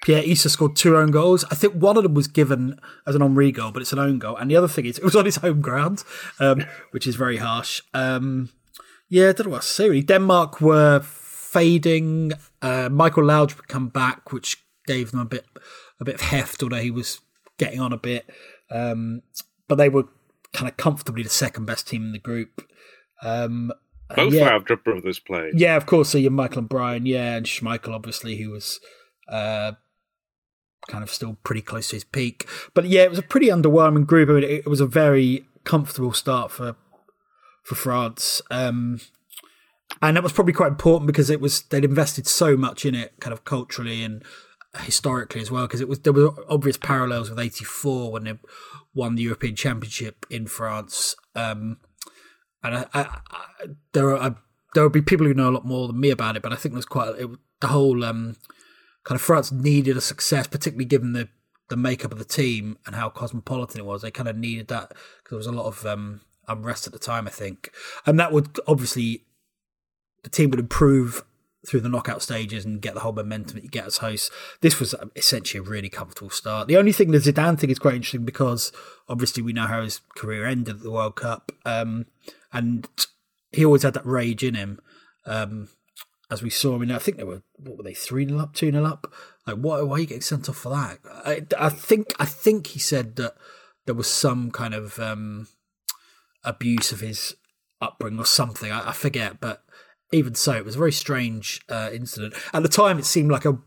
Pierre Issa scored two own goals. I think one of them was given as an Henry goal, but it's an own goal. And the other thing is, it was on his home ground, um, which is very harsh. Um, yeah, I don't know what to say really. Denmark were fading. Uh, Michael Laudrup would come back, which gave them a bit a bit of heft, although he was getting on a bit. Um, but they were kind of comfortably the second best team in the group. Um, Both yeah, brothers played. Yeah, of course. So you're Michael and Brian, yeah, and Schmeichel, obviously, who was uh, kind of still pretty close to his peak. But yeah, it was a pretty underwhelming group. I mean, it, it was a very comfortable start for for France. Um, and that was probably quite important because it was they'd invested so much in it, kind of culturally and historically as well. Because it was there were obvious parallels with '84 when they won the European Championship in France. Um, and I, I, I, there are there will be people who know a lot more than me about it, but I think there's quite it, the whole um, kind of France needed a success, particularly given the the makeup of the team and how cosmopolitan it was. They kind of needed that because there was a lot of um, unrest at the time, I think, and that would obviously the team would improve through the knockout stages and get the whole momentum that you get as hosts. This was essentially a really comfortable start. The only thing the Zidane thing is quite interesting because obviously we know how his career ended at the World Cup, um, and he always had that rage in him. Um, as we saw, I mean, I think they were what were they three 0 up, two 0 up. Like, why, why are you getting sent off for that? I, I think I think he said that there was some kind of um, abuse of his upbringing or something. I, I forget, but even so, it was a very strange uh, incident. At the time, it seemed like a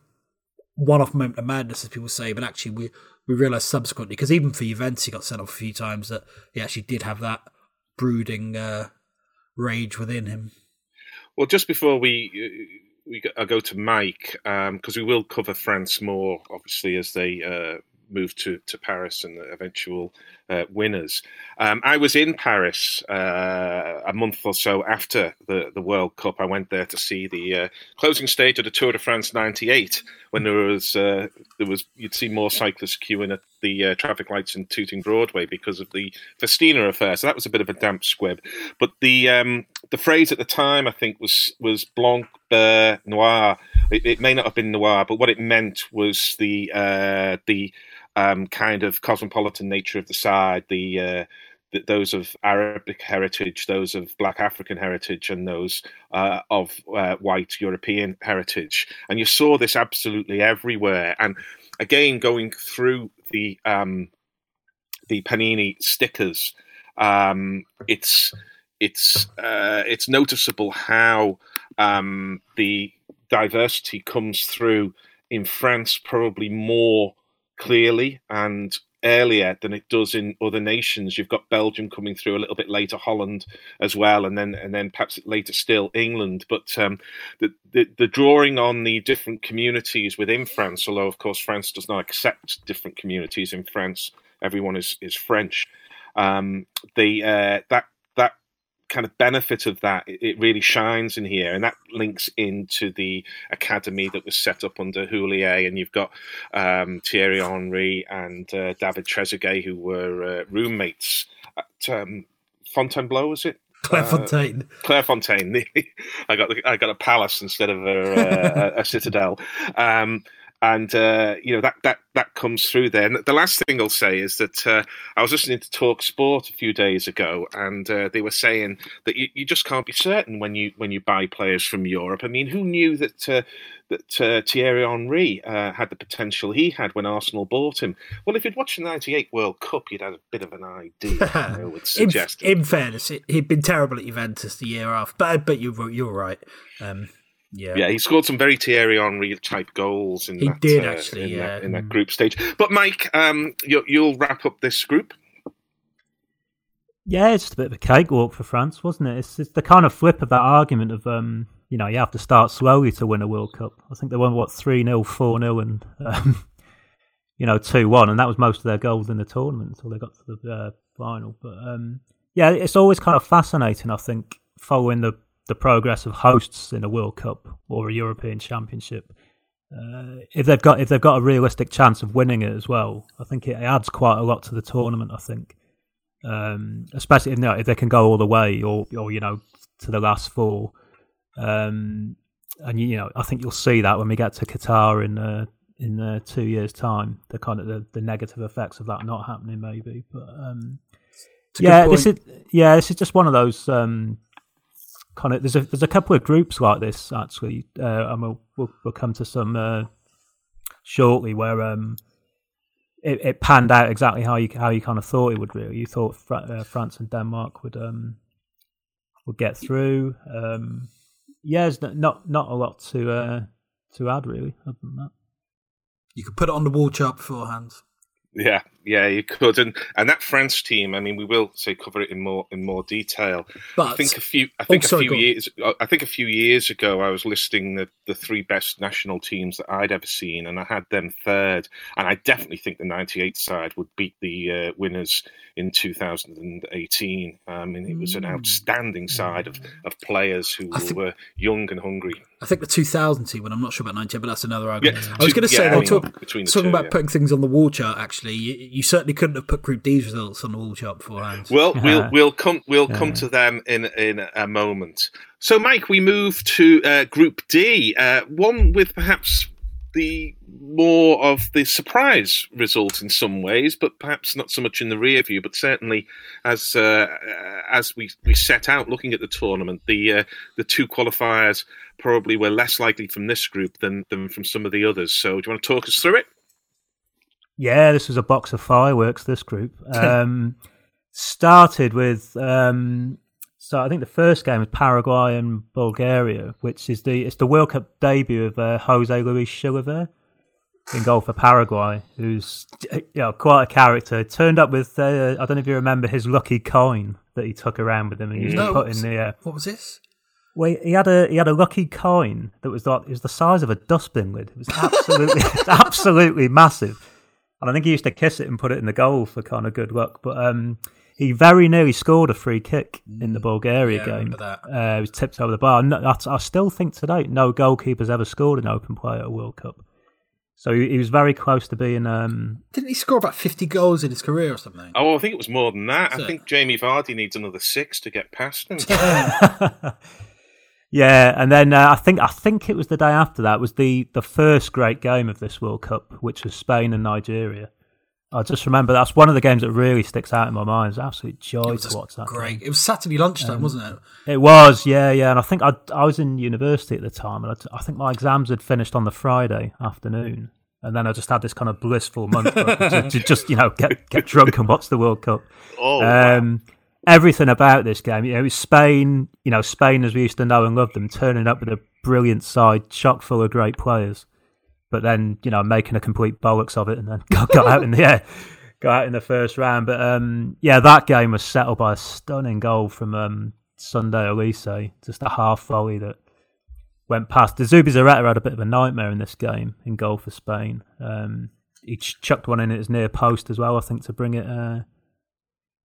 one-off moment of madness, as people say, but actually, we we realised subsequently because even for Juventus, he got sent off a few times that he actually did have that brooding uh, rage within him. Well, just before we uh, we go to Mike, because um, we will cover France more, obviously, as they uh, move to, to Paris and the eventual uh, winners. Um, I was in Paris uh, a month or so after the, the World Cup. I went there to see the uh, closing stage of the Tour de France '98, when there was uh, there was you'd see more cyclists queuing at the uh, traffic lights in Tooting Broadway because of the Festina affair. So that was a bit of a damp squib. But the um, the phrase at the time, I think, was was blanc, beurre, noir. It, it, may not have been noir, but what it meant was the uh, the um, kind of cosmopolitan nature of the side, the, uh, the, those of Arabic heritage, those of Black African heritage, and those uh, of uh, white European heritage. And you saw this absolutely everywhere. And again, going through the um, the Panini stickers, um, it's it's uh, it's noticeable how um, the diversity comes through in France probably more clearly and earlier than it does in other nations. You've got Belgium coming through a little bit later, Holland as well, and then and then perhaps later still England. But um, the, the, the drawing on the different communities within France, although of course France does not accept different communities in France, everyone is is French. Um, the uh, that kind of benefit of that, it really shines in here, and that links into the academy that was set up under Houllier, and you've got um, Thierry Henry and uh, David Trezeguet, who were uh, roommates at um, Fontainebleau, was it? Clairefontaine. Uh, Clairefontaine. I got the, I got a palace instead of a, a, a citadel. Um, and uh, you know that that that comes through there. And the last thing I'll say is that uh, I was listening to Talk Sport a few days ago, and uh, they were saying that you, you, just can't be certain when you when you buy players from Europe. I mean, who knew that uh, that uh, Thierry Henry uh, had the potential he had when Arsenal bought him? Well, if you'd watched the '98 World Cup, you'd had a bit of an idea. I would suggest. in, in, fairness, he'd been terrible at Juventus the year after, but but you you're right. Um, yeah, yeah, he scored some very Thierry Henry type goals in he that. did uh, actually, in yeah, that, in that group stage. But Mike, um, you, you'll wrap up this group. Yeah, it's just a bit of a cakewalk for France, wasn't it? It's, it's the kind of flip of that argument of um, you know, you have to start slowly to win a World Cup. I think they won what three 0 four 0 and um, you know two one, and that was most of their goals in the tournament until they got to the uh, final. But um, yeah, it's always kind of fascinating. I think following the the progress of hosts in a World Cup or a European Championship. Uh, if they've got if they've got a realistic chance of winning it as well, I think it adds quite a lot to the tournament. I think, um, especially if, you know, if they can go all the way or or you know to the last four. Um, and you know, I think you'll see that when we get to Qatar in uh, in uh, two years' time, the kind of the, the negative effects of that not happening, maybe. But um, yeah, this is yeah, this is just one of those um, kind of there's a there's a couple of groups like this actually, uh, and we'll, we'll, we'll come to some uh, shortly where um it, it, panned out exactly how you how you kind of thought it would. Really, you thought uh, France and Denmark would um would get through. Um, yeah, there's not not a lot to uh, to add really. Other than that, you could put it on the wall chart beforehand. Yeah, yeah, you could, and and that France team. I mean, we will say cover it in more in more detail. But I think a few. I think oh, sorry, a few years. I think a few years ago, I was listing the the three best national teams that I'd ever seen, and I had them third. And I definitely think the '98 side would beat the uh, winners in 2018. I mean, it was an hmm. outstanding side of, of players who think, were young and hungry. I think the 2000 team, and I'm not sure about 98, but that's another argument. Yeah, I was going to say, yeah, talk, talking two, about yeah. putting things on the wall chart. Actually, you, you, certainly couldn't have put Group D's results on the wall chart beforehand. Well, we'll we'll come we'll come to them in in a moment. So, Mike, we move to uh, Group D, uh, one with perhaps the more of the surprise result in some ways, but perhaps not so much in the rear view. But certainly, as uh, as we, we set out looking at the tournament, the uh, the two qualifiers probably were less likely from this group than than from some of the others. So, do you want to talk us through it? Yeah, this was a box of fireworks. This group um, started with um, so I think the first game was Paraguay and Bulgaria, which is the it's the World Cup debut of uh, Jose Luis Chilavert in goal for Paraguay, who's you know, quite a character. Turned up with uh, I don't know if you remember his lucky coin that he took around with him and used no, to put in the. Uh, what was this? Well, he had a he had a lucky coin that was like it was the size of a dustbin lid. It was absolutely absolutely massive, and I think he used to kiss it and put it in the goal for kind of good luck. But um, he very nearly scored a free kick in the Bulgaria yeah, game. Uh, it was tipped over the bar. No, I, I, still think today no goalkeeper's ever scored an open play at a World Cup. So he, he was very close to being. Um, Didn't he score about fifty goals in his career or something? Oh, I think it was more than that. I think Jamie Vardy needs another six to get past him. yeah, and then uh, I think I think it was the day after that was the the first great game of this World Cup, which was Spain and Nigeria. I just remember that's one of the games that really sticks out in my mind. It's absolute joy to watch that. Great. Game. It was Saturday lunchtime, um, wasn't it? It was, yeah, yeah. And I think I, I was in university at the time, and I, I think my exams had finished on the Friday afternoon, and then I just had this kind of blissful month to, to, just you know get get drunk and watch the World Cup. Oh, um, everything about this game. You know, Spain. You know, Spain as we used to know and love them, turning up with a brilliant side, chock full of great players, but then you know making a complete bollocks of it, and then got, got out in the air, got out in the first round. But um, yeah, that game was settled by a stunning goal from um, Sunday Oliseh, just a half volley that went past. The Zubizarreta had a bit of a nightmare in this game in goal for Spain. Um, he chucked one in at his near post as well, I think, to bring it uh,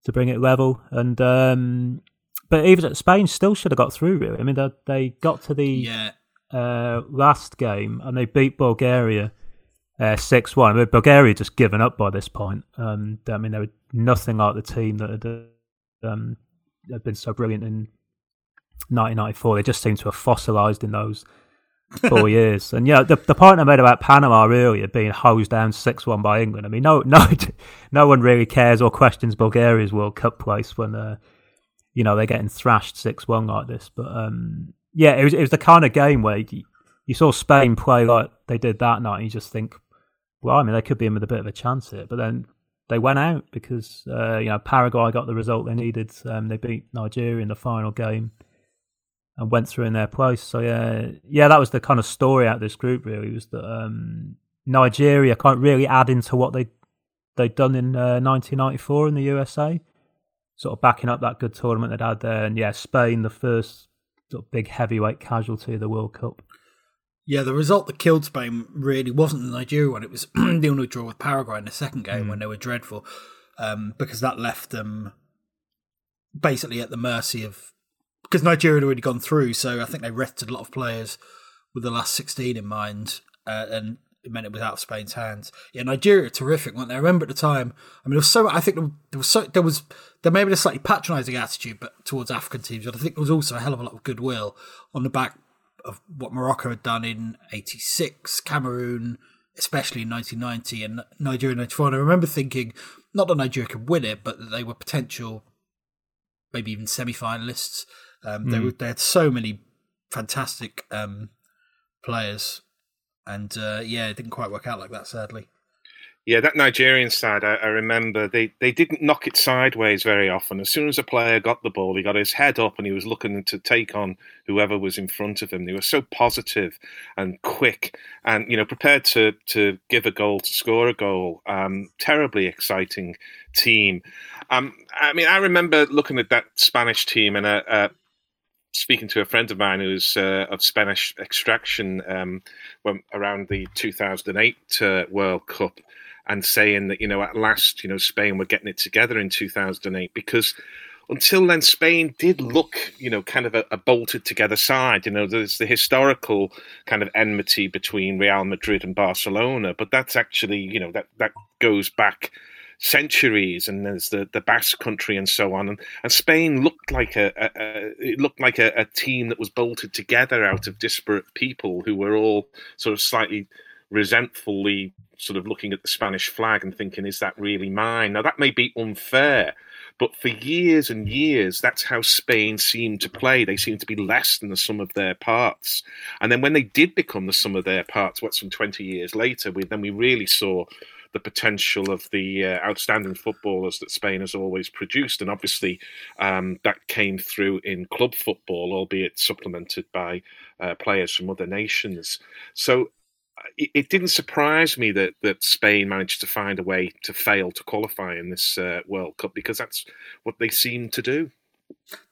to bring it level. And um, but even Spain still should have got through. Really, I mean, they, they got to the yeah. uh, last game and they beat Bulgaria uh, six one. I mean, Bulgaria just given up by this point. Um, I mean, they were nothing like the team that had, um, had been so brilliant in 1994. They just seem to have fossilised in those four years. And yeah, the the point I made about Panama earlier being hosed down six one by England. I mean, no no no one really cares or questions Bulgaria's World Cup place when uh, you know they're getting thrashed six one like this. But um, yeah, it was it was the kind of game where you, you saw Spain play like they did that night, and you just think, well, I mean, they could be in with a bit of a chance here. But then they went out because uh, you know Paraguay got the result they needed. Um, they beat Nigeria in the final game and went through in their place. So yeah, yeah, that was the kind of story out of this group. Really, was that um, Nigeria can't really add into what they they'd done in uh, 1994 in the USA, sort of backing up that good tournament they'd had there. And yeah, Spain, the first sort of big heavyweight casualty of the World Cup. Yeah, the result that killed Spain really wasn't the Nigeria one. It was the only draw with Paraguay in the second game mm. when they were dreadful, um, because that left them basically at the mercy of because Nigeria had already gone through, so I think they rested a lot of players with the last 16 in mind, uh, and it meant it was out of Spain's hands. Yeah, Nigeria terrific, weren't they? I remember at the time. I mean, there was so. I think there was so. There was there may be a slightly patronising attitude, but towards African teams, but I think there was also a hell of a lot of goodwill on the back of what Morocco had done in '86, Cameroon, especially in 1990, and Nigeria in '94. And I remember thinking, not that Nigeria could win it, but that they were potential, maybe even semi-finalists. Um, mm. they, hmm. were, they had so many fantastic um, players, and uh, yeah, it didn't quite work out like that, sadly. Yeah, that Nigerian side, I, I, remember they, they didn't knock it sideways very often. As soon as a player got the ball, he got his head up and he was looking to take on whoever was in front of him. They were so positive and quick and, you know, prepared to, to give a goal, to score a goal. Um, terribly exciting team. Um, I mean, I remember looking at that Spanish team and uh, uh, speaking to a friend of mine who's uh, of Spanish extraction um, when, around the 2008 uh, World Cup and saying that, you know, at last, you know, Spain were getting it together in 2008 because until then, Spain did look, you know, kind of a, a, bolted together side. You know, there's the historical kind of enmity between Real Madrid and Barcelona, but that's actually, you know, that, that goes back centuries, and there's the, the Basque country and so on. And, and Spain looked like a, a, a it looked like a, a team that was bolted together out of disparate people who were all sort of slightly resentfully sort of looking at the Spanish flag and thinking, is that really mine? Now, that may be unfair, but for years and years, that's how Spain seemed to play. They seemed to be less than the sum of their parts. And then when they did become the sum of their parts, what, some 20 years later, we, then we really saw the potential of the uh, outstanding footballers that Spain has always produced. And obviously, um, that came through in club football, albeit supplemented by uh, players from other nations. So uh, it, it, didn't surprise me that, that Spain managed to find a way to fail to qualify in this uh, World Cup because that's what they seem to do.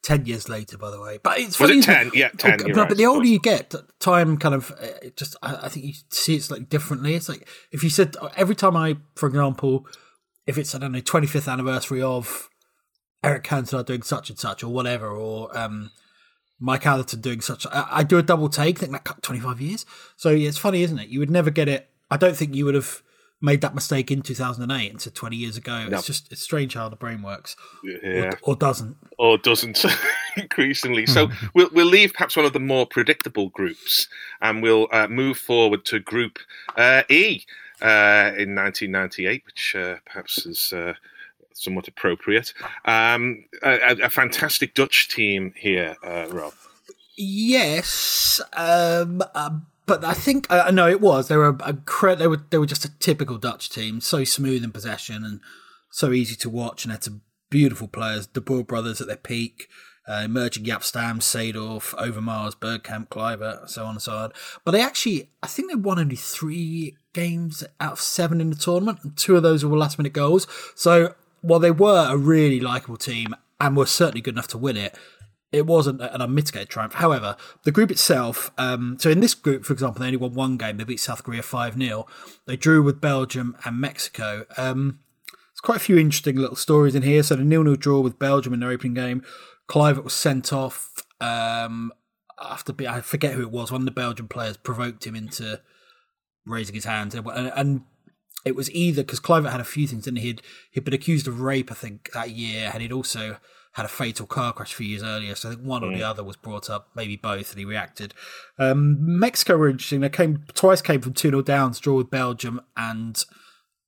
Ten years later, by the way, but it's was it ten? Yeah, ten. Oh, but, right, the older you get, time kind of uh, just. I, I, think you see it slightly differently. It's like if you said every time I, for example, if it's I don't know twenty fifth anniversary of Eric Cantona doing such and such or whatever, or um, Mike Allerton doing such, I, I do a double take. think that cut twenty five years. So yeah, it's funny, isn't it? You would never get it. I don't think you would have made that mistake in 2008 into 20 years ago. No. It's just it's strange how the brain works, yeah. or, or doesn't, or doesn't increasingly. So we'll we'll leave perhaps one of the more predictable groups, and we'll uh, move forward to Group uh, E uh, in 1998, which uh, perhaps is. Uh, somewhat appropriate. Um, a, a, fantastic Dutch team here, uh, Rob. Yes, um, um but I think I uh, know it was. They were a, a, they were they were just a typical Dutch team, so smooth in possession and so easy to watch, and had to beautiful players. De Boer brothers at their peak. Uh, emerging Jaap Stam, Seedorf, Overmars, Bergkamp, Kluivert, so on and so on. But they actually, I think they won only three games out of seven in the tournament, and two of those were last minute goals. So while they were a really likable team and were certainly good enough to win it, it wasn't an unmitigated triumph. However, the group itself, um, so in this group, for example, they only won one game. They beat South Korea 5 0. They drew with Belgium and Mexico. Um, there's quite a few interesting little stories in here. So the nil nil draw with Belgium in their opening game. Kluivert was sent off um, after, I forget who it was, one of the Belgian players provoked him into raising his hands. And, and it was either because Kluivert had a few things, and he'd, he'd been accused of rape, I think, that year, and he'd also had a fatal car crash a few years earlier. So I think one or the mm. other was brought up, maybe both, and he reacted. Um, Mexico were interesting. They came twice came from two 0 down to draw with Belgium and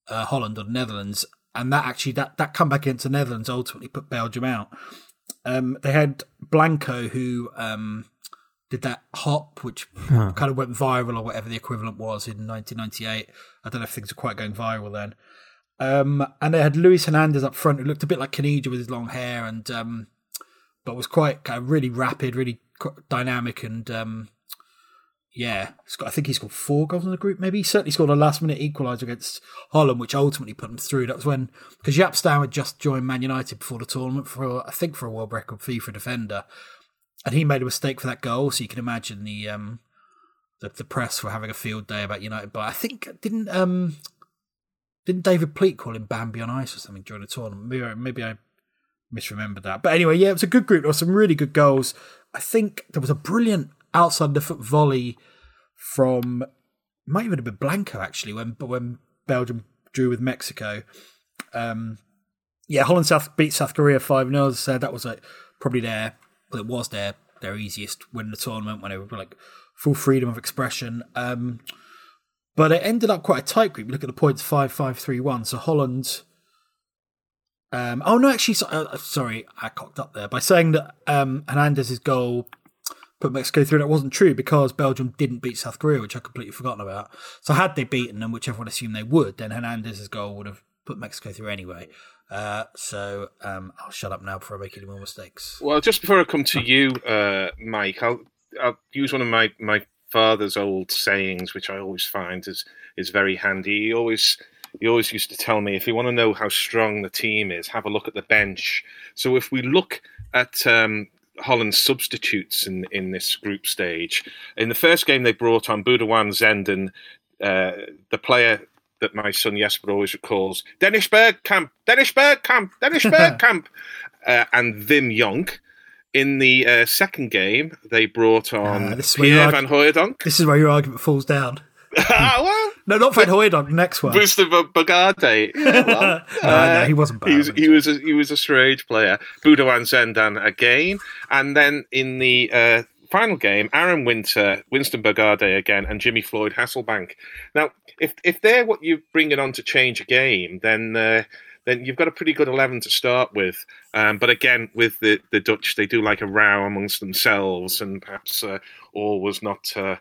uh, Holland or the Netherlands, and that actually that that comeback against the Netherlands ultimately put Belgium out. Um, they had Blanco who um, did that hop, which huh. kind of went viral or whatever the equivalent was in 1998. I don't know if things were quite going viral then. Um, and they had Luis Hernandez up front, who looked a bit like Caniggia with his long hair, and um, but was quite kind of really rapid, really dynamic, and um, yeah, got, I think he scored four goals in the group. Maybe he certainly scored a last minute equaliser against Holland, which ultimately put him through. That was when because Jaap had just joined Man United before the tournament for I think for a world record FIFA defender, and he made a mistake for that goal. So you can imagine the um, the, the press were having a field day about United. But I think didn't um, didn't David Pleat call him Bambi on ice or something during the tournament? Maybe, maybe I misremembered that. But anyway, yeah, it was a good group. There were some really good goals. I think there was a brilliant outside the foot volley from might even have been Blanco actually when when Belgium drew with Mexico. Um, yeah, Holland South beat South Korea five 0 As I said, that was like probably their well, it was their their easiest win in the tournament when they were like full freedom of expression. Um, but it ended up quite a tight group. Look at the points five five three one. So Holland. Um, oh no, actually, uh, sorry, I cocked up there by saying that um, Hernandez's goal put Mexico through. That wasn't true because Belgium didn't beat South Korea, which I completely forgotten about. So had they beaten them, which everyone assumed they would, then Hernandez's goal would have put Mexico through anyway. Uh, so um, I'll shut up now before I make any more mistakes. Well, just before I come to you, uh, Mike, I'll, I'll use one of my, my father's old sayings, which I always find is is very handy. He always he always used to tell me if you want to know how strong the team is, have a look at the bench. So if we look at um, Holland's substitutes in in this group stage, in the first game they brought on Boudewijn Zenden, uh, the player that my son Jesper always recalls, Dennis Bergkamp, Dennis Bergkamp, Dennis Bergkamp, uh, and Wim Jonk. In the uh, second game, they brought on uh, Pierre Van Hooijdonk. This is where your argument falls down. Ah, well, no, not Van Hooijdonk. Next one, Buster Bogarde. Yeah, well, uh, no, he wasn't bad. He was, he was, a, he was a strange player. Boudewijn Zenden again, and then in the uh, final game, Aron Winter, Winston Bogarde again, and Jimmy Floyd Hasselbaink. Now, if if they're what you're bringing on to change a game, then uh, then you've got a pretty good 11 to start with. Um, but again, with the, the Dutch, they do like a row amongst themselves, and perhaps uh, all was not uh,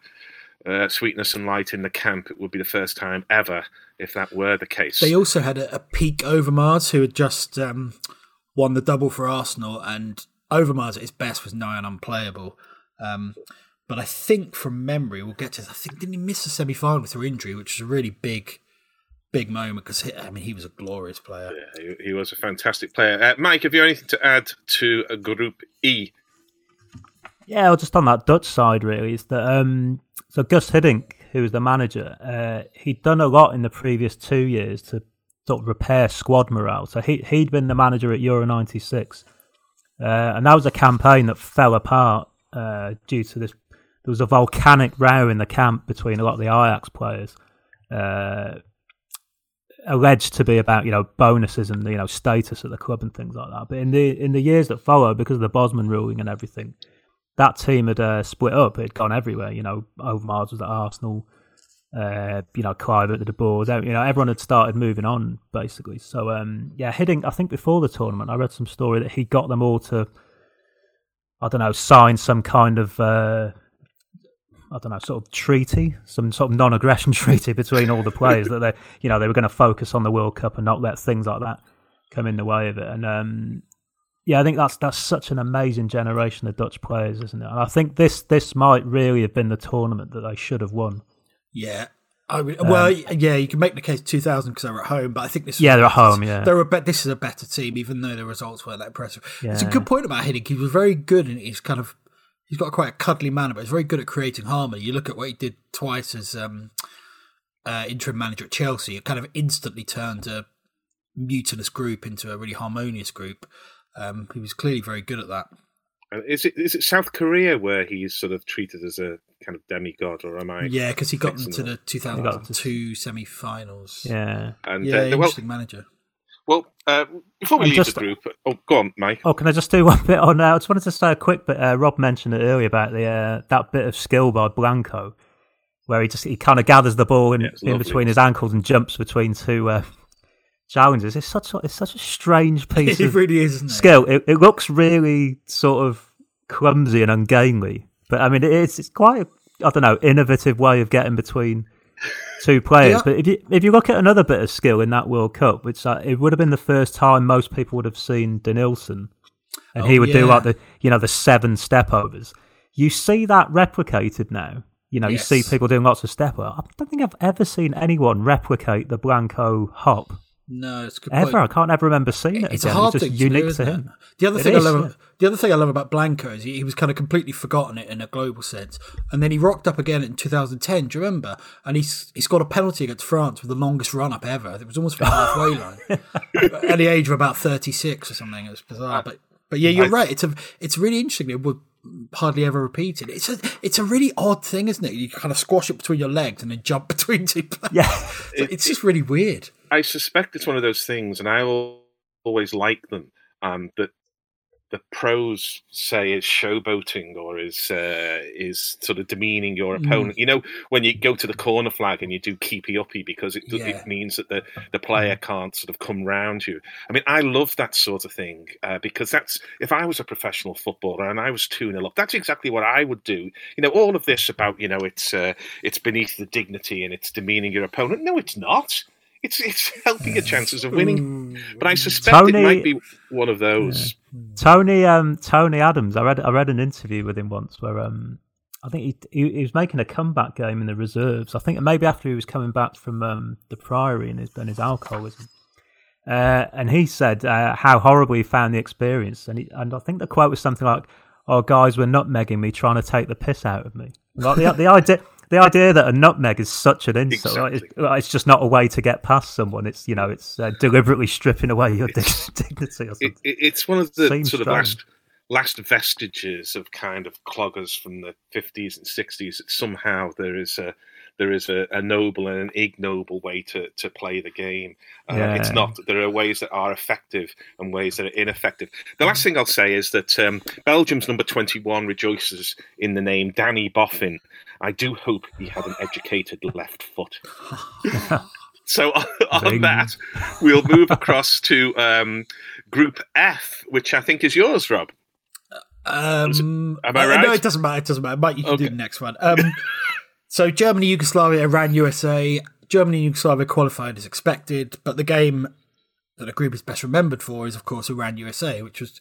uh, sweetness and light in the camp. It would be the first time ever if that were the case. They also had a, a peak Overmars who had just um, won the double for Arsenal, and Overmars at his best was nigh unplayable. Um, but I think from memory, we'll get to. I think didn't he miss the semi final through injury, which was a really big big moment because I mean he was a glorious player. Yeah, he, he was a fantastic player. Uh, Mike, have you anything to add to a Group E? Yeah, well, just on that Dutch side, really, is that um, so Gus Hiddink, who was the manager, uh, he'd done a lot in the previous two years to sort of repair squad morale. So he he'd been the manager at Euro '96, uh, and that was a campaign that fell apart uh, due to this. There was a volcanic row in the camp between a lot of the Ajax players. Uh, alleged to be about you know bonuses and you know status at the club and things like that. But in the in the years that followed, because of the Bosman ruling and everything, that team had uh, split up. It had gone everywhere. You know, Overmars was at Arsenal. Uh, you know, Kluivert the De Boers. You know, everyone had started moving on basically. So um, yeah, Hiddink. I think before the tournament, I read some story that he got them all to. I don't know, sign some kind of uh, I don't know, sort of treaty, some sort of non-aggression treaty between all the players that they, you know, they were going to focus on the World Cup and not let things like that come in the way of it. And um, yeah, I think that's that's such an amazing generation of Dutch players, isn't it? And I think this this might really have been the tournament that they should have won. Yeah. I mean, um, well, yeah, you can make the case 2000 because they were at home, but I think this. Yeah, they're at home. Yeah, they're a be- This is a better team, even though the results weren't that impressive. Yeah. It's a good point about Hiddink. He was very good, and he's kind of he's got quite a cuddly manner, but he's very good at creating harmony. You look at what he did twice as um, uh, interim manager at Chelsea; it kind of instantly turned a mutinous group into a really harmonious group. Um, he was clearly very good at that. Is it is it South Korea where he's sort of treated as a kind of demigod, or am I? Yeah, because he got into the 2002 semi-finals. Yeah, and yeah, uh, interesting well, manager. Well, uh, before we leave just, the group, oh, go on, Mike. Oh, can I just do one bit on? Uh, I just wanted to say a quick bit. Uh, Rob mentioned it earlier about the uh, that bit of skill by Blanco, where he just he kind of gathers the ball in, yeah, in between his ankles and jumps between two uh, challenges. It's such a, it's such a strange piece. it of really is, it? skill. It, it, looks really sort of clumsy and ungainly, but I mean, it's it's quite a, I don't know innovative way of getting between two players. Yeah. But if you if you look at another bit of skill in that World Cup, which uh, it would have been the first time most people would have seen Denilson, and oh, he would yeah. do like the you know the seven step overs. You see that replicated now. You know, yes. you see people doing lots of step. I don't think I've ever seen anyone replicate the Blanco hop no, it's ever. Point. I can't ever remember seeing it. It's again. a hard it's thing unique to, do, to him. The other it thing is, I love, yeah. the other thing I love about Blanco is he, he, was kind of completely forgotten it in a global sense, and then he rocked up again in 2010. Do you remember? And he's he scored a penalty against France with the longest run up ever. It was almost from halfway line at the age of about 36 or something. It was bizarre, but but yeah, you're right. It's a it's really interesting. It would hardly ever repeated. It's a it's a really odd thing, isn't it? You kind of squash it between your legs and then jump between two players. Yeah, it's just really weird. I suspect it's one of those things, and I will always like them. Um, that the pros say is showboating or is uh, is sort of demeaning your mm. opponent. Mm. You know, when you go to the corner flag and you do keepy uppy because it, yeah. it means that the, the player mm. can't sort of come round you. I mean, I love that sort of thing uh, because that's if I was a professional footballer and I was two 0 up, that's exactly what I would do. You know, all of this about you know it's uh, it's beneath the dignity and it's demeaning your opponent. No, it's not. It's it's helping your chances of winning. But I suspect Tony, it might be one of those. Yeah. Tony um, Tony Adams. I read I read an interview with him once where um, I think he, he, he was making a comeback game in the reserves. I think maybe after he was coming back from um, the Priory and his and his alcoholism. Uh, and he said uh, how horrible he found the experience, and he, and I think the quote was something like, "Oh, guys were nutmegging me, trying to take the piss out of me." Like the, the idea, the idea that a nutmeg is such an insult, exactly. it's, it's, just not a way to get past someone. It's you know, it's uh, deliberately stripping away your it's, dignity. It, it's one of the Seems sort strange. of last last vestiges of kind of cloggers from the fifties and sixties. That Somehow there is a there is a, a, noble and an ignoble way to, to play the game. Uh, yeah. It's not. There are ways that are effective and ways that are ineffective. The last thing I'll say is that um, Belgium's number 21 rejoices in the name Danny Boffin, I do hope he had an educated left foot. so on that, we'll move across to um, Group F, which I think is yours, Rob. Um, Am I right? No, it doesn't matter. It doesn't matter. Mike, you can okay. do the next one. Um, so Germany, Yugoslavia, Iran, USA. Germany and Yugoslavia qualified as expected, but the game that the group is best remembered for is, of course, Iran, USA, which was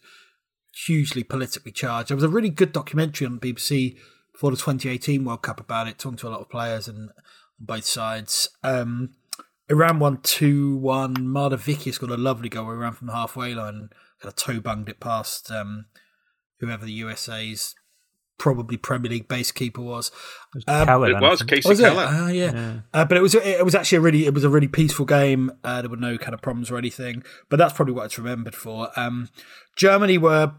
hugely politically charged. There was a really good documentary on BBC for the 2018 World Cup about it, talking to a lot of players and on both sides. Um, Iran won 2 1. Mahdavikia got a lovely goal. We ran from the halfway line kind of toe bunged it past um, whoever the USA's probably Premier League base keeper was. Um, it was Kasey was Keller. Uh, yeah, yeah. Uh, but it was it was actually a really it was a really peaceful game. Uh, there were no kind of problems or anything. But that's probably what it's remembered for. Um, Germany were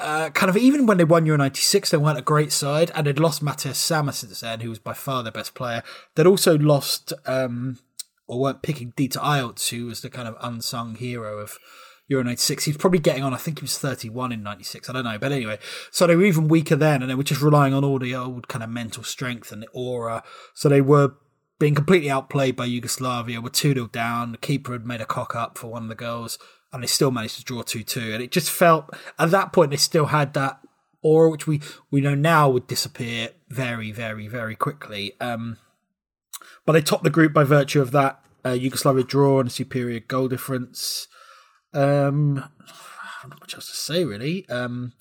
uh, kind of even when they won Euro 96, they weren't a great side, and they'd lost Matthias Sammer since then, who was by far their best player. They'd also lost, um, or weren't picking Dieter Eilts, who was the kind of unsung hero of Euro 96. He's probably getting on, I think he was 31 in 96, I don't know. But anyway, so they were even weaker then, and they were just relying on all the old kind of mental strength and the aura. So they were being completely outplayed by Yugoslavia, were 2 0 down. The keeper had made a cock up for one of the goals and they still managed to draw 2 2. And it just felt, at that point, they still had that aura, which we, we know now would disappear very, very, very quickly. Um, but they topped the group by virtue of that Uh, Yugoslavia draw and a superior goal difference. Um, not much else to say really. Um,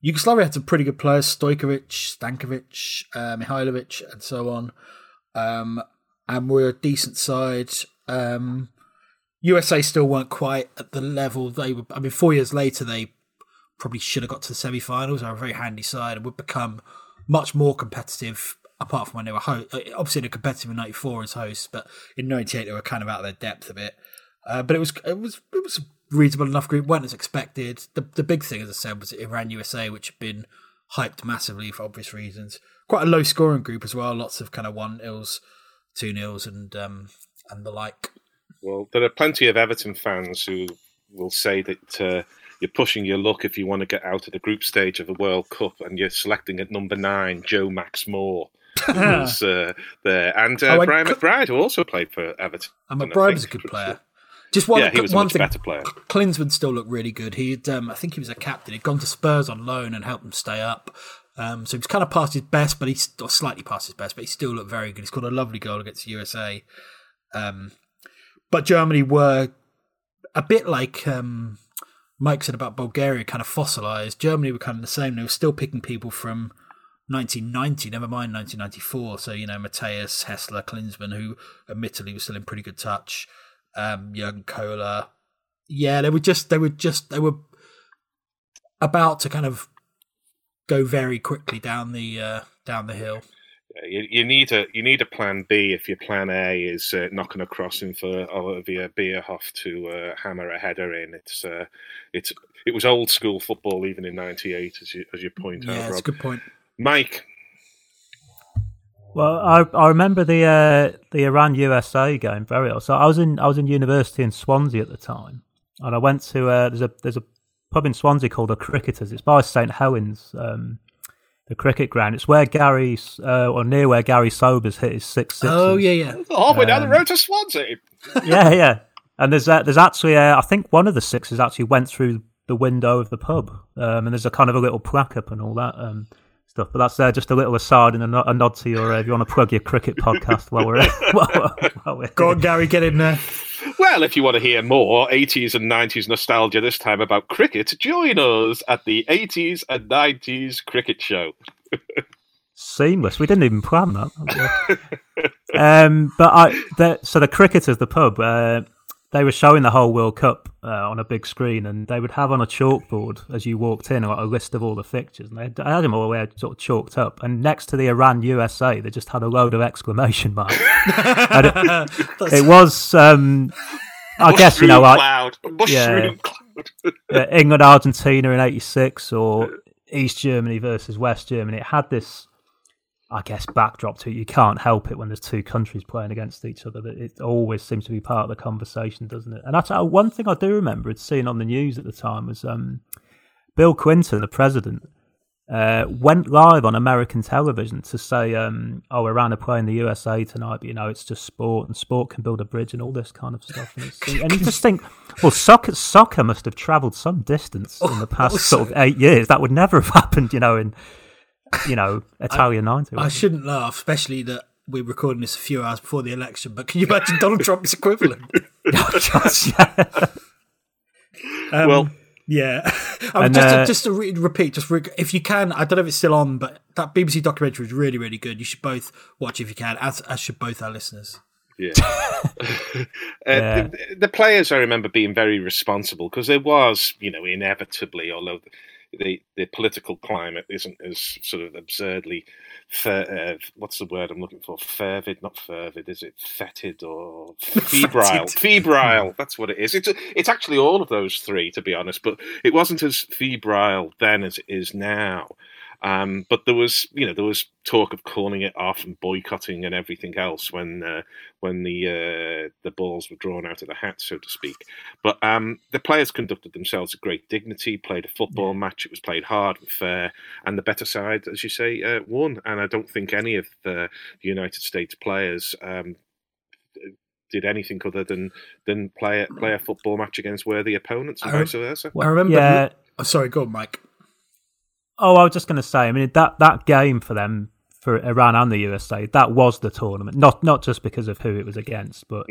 Yugoslavia had some pretty good players: Stojkovic, Stankovic, uh, Mihailovic, and so on. Um, and we're a decent side. Um, USA still weren't quite at the level they were. I mean, four years later, they probably should have got to the semi-finals. They're a very handy side and would become much more competitive. Apart from when they were host, uh, obviously they're competitive in '94 as hosts, but in '98 they were kind of out of their depth a bit. Uh, but it was it was it was a reasonable enough group, weren't as expected. The the big thing, as I said, was Iran USA, which had been hyped massively for obvious reasons. Quite a low scoring group as well. Lots of kind of one nils, two nils, and um, and the like. Well, there are plenty of Everton fans who will say that uh, you're pushing your luck if you want to get out of the group stage of the World Cup, and you're selecting at number nine Joe Max Moore. who's uh, there, and uh, oh, Brian McBride, who also played for Everton. And McBride was a good player. Just one, yeah, he was one a thing. better player. Klinsmann still looked really good. He'd, um, I think he was a captain. He'd gone to Spurs on loan and helped them stay up. Um, so he's kind of past his best, but he's slightly past his best, but he still looked very good. He scored a lovely goal against the USA. Um, but Germany were a bit like um, Mike said about Bulgaria, kind of fossilized. Germany were kind of the same. They were still picking people from 1990, never mind 1994. So, you know, Matthäus, Hässler, Klinsmann, who admittedly was still in pretty good touch um, Jürgen Kohler. Yeah, they were just they were just they were about to kind of go very quickly down the uh, down the hill. You, you, need a you need a plan B if your plan A is uh, knocking a crossing for Olivier Bierhoff to uh, hammer a header in. It's uh, it's it was old school football even in '98, as you as you point yeah, out. Yeah, that's a good point. Mike, well, I I remember the uh, the Iran USA game very well. So I was in I was in university in Swansea at the time, and I went to uh, there's a there's a pub in Swansea called the Cricketers. It's by St Helens, um, the cricket ground. It's where Gary uh, or near where Garry Sobers hit his six sixes. Oh yeah, yeah. Halfway um, down the um, road to Swansea. yeah, yeah. And there's uh, there's actually uh, I think one of the sixes actually went through the window of the pub, um, and there's a kind of a little plaque up and all that. Um, stuff. But that's uh, just a little aside and a, a nod to your uh, if you want to plug your cricket podcast while we're, while, while we're go on, Gary, get in there. Well, if you want to hear more 80s and 90s nostalgia this time about cricket, join us at the 80s and 90s cricket show. Seamless. We didn't even plan that. um, but I, the, so the cricketers, the pub, uh, they were showing the whole World Cup uh, on a big screen, and they would have on a chalkboard as you walked in like, a list of all the fixtures, and they had them all where sort of chalked up. And next to the Iran USA, they just had a load of exclamation marks. it, it, was, um, I guess, you know, like yeah, yeah, England Argentina in '86 or East Germany versus West Germany. It had this I guess, backdrop to it. You can't help it when there's two countries playing against each other. That it always seems to be part of the conversation, doesn't it? And that's uh, one thing I do remember seeing on the news at the time was um, Bill Clinton, the president, uh, went live on American television to say, um, "Oh, Iran are playing the USA tonight, but you know it's just sport, and sport can build a bridge, and all this kind of stuff." And, and you just think, well, soccer, soccer must have travelled some distance in the past sort of eight years. That would never have happened, you know, in you know, Italia 90. I shouldn't laugh, especially that we're recording this a few hours before the election, but can you imagine Donald Trump's equivalent? um, well, yeah. Um, just, uh, to, just to re- repeat, just re- if you can, I don't know if it's still on, but that BBC documentary was really, really good. You should both watch if you can, as, as should both our listeners. Yeah. uh, yeah. The, the, players, I remember being very responsible because there was, you know, inevitably, although the the political climate isn't as sort of absurdly fer- uh, what's the word I'm looking for? Fervid not fervid is it? Fetid or febrile? Febrile that's what it is. It's it's actually all of those three to be honest but it wasn't as febrile then as it is now um, but there was, you know, there was talk of calling it off and boycotting and everything else when uh, when the uh, the balls were drawn out of the hat, so to speak. But um, the players conducted themselves with great dignity, played a football yeah. match. It was played hard and fair, and the better side, as you say, uh, won. And I don't think any of the United States players. Um, did anything other than than play a, play a football match against worthy opponents and I, vice versa. I remember. Yeah. Oh, sorry, go on, Mike. Oh, I was just going to say. I mean, that that game for them for Iran and the USA, that was the tournament. Not not just because of who it was against, but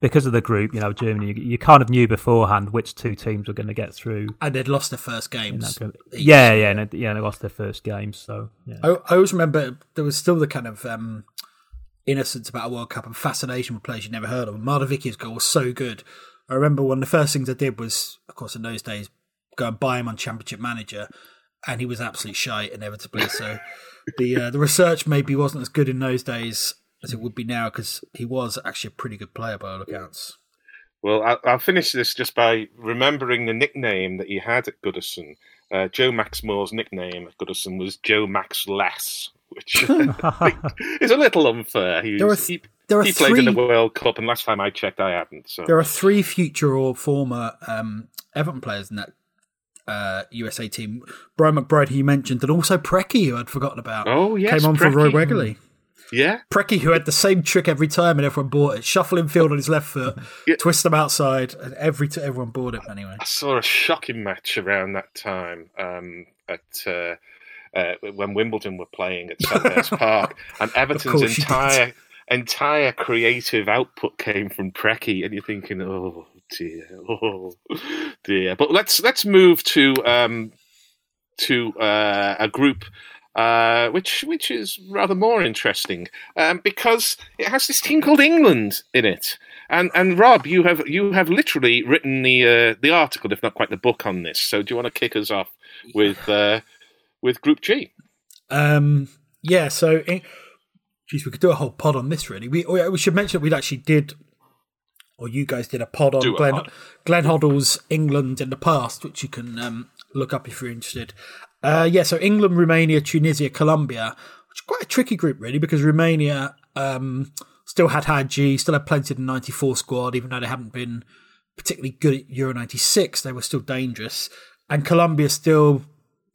because of the group, you know, Germany, you, you, kind of knew beforehand which two teams were going to get through. And they'd lost their first games. Yeah, yeah, and yeah, they lost their first games. So yeah. I, I, always remember there was still the kind of um, innocence about a World Cup and fascination with players you'd never heard of. Marda goal was so good. I remember one of the first things I did was, of course, in those days, go and buy him on Championship Manager, and he was absolutely shy inevitably. So the uh, the research maybe wasn't as good in those days as it would be now because he was actually a pretty good player by all accounts. Well, I'll, finish this just by remembering the nickname that he had at Goodison. Uh, Joe Max Moore's nickname at Goodison was Joe Max Less, which is a little unfair. He, there th- he, there he played in the World Cup, and last time I checked, I hadn't. So there are three future or former um, Everton players in that uh, USA team. Brian McBride, he mentioned, and also Preki, who I'd forgotten about. Oh yes, came on Preki. for Roy Wegerle. Yeah. Preki, who had the same trick every time and everyone bought it. Shuffle infield on his left foot, yeah. twist them outside, and every t- everyone bought it anyway. I saw a shocking match around that time um, at. Uh, uh, when Wimbledon were playing at Selhurst Park, and Everton's entire entire creative output came from Preki, and you're thinking, oh dear, oh dear. But let's let's move to um, to uh, a group uh, which which is rather more interesting um, because it has this team called England in it. And and Rob, you have you have literally written the uh, the article, if not quite the book, on this. So do you want to kick us off with uh, with Group G? Um, yeah. So, geez, we could do a whole pod on this. Really, we we should mention that we actually did, or you guys did a pod on Glenn pod. Glenn Hoddle's England in the past, which you can um, look up if you're interested. Uh, yeah, so England, Romania, Tunisia, Colombia, which is quite a tricky group, really, because Romania um, still had Hagi, still had plenty of the 94 squad, even though they haven't been particularly good at Euro 96, they were still dangerous. And Colombia still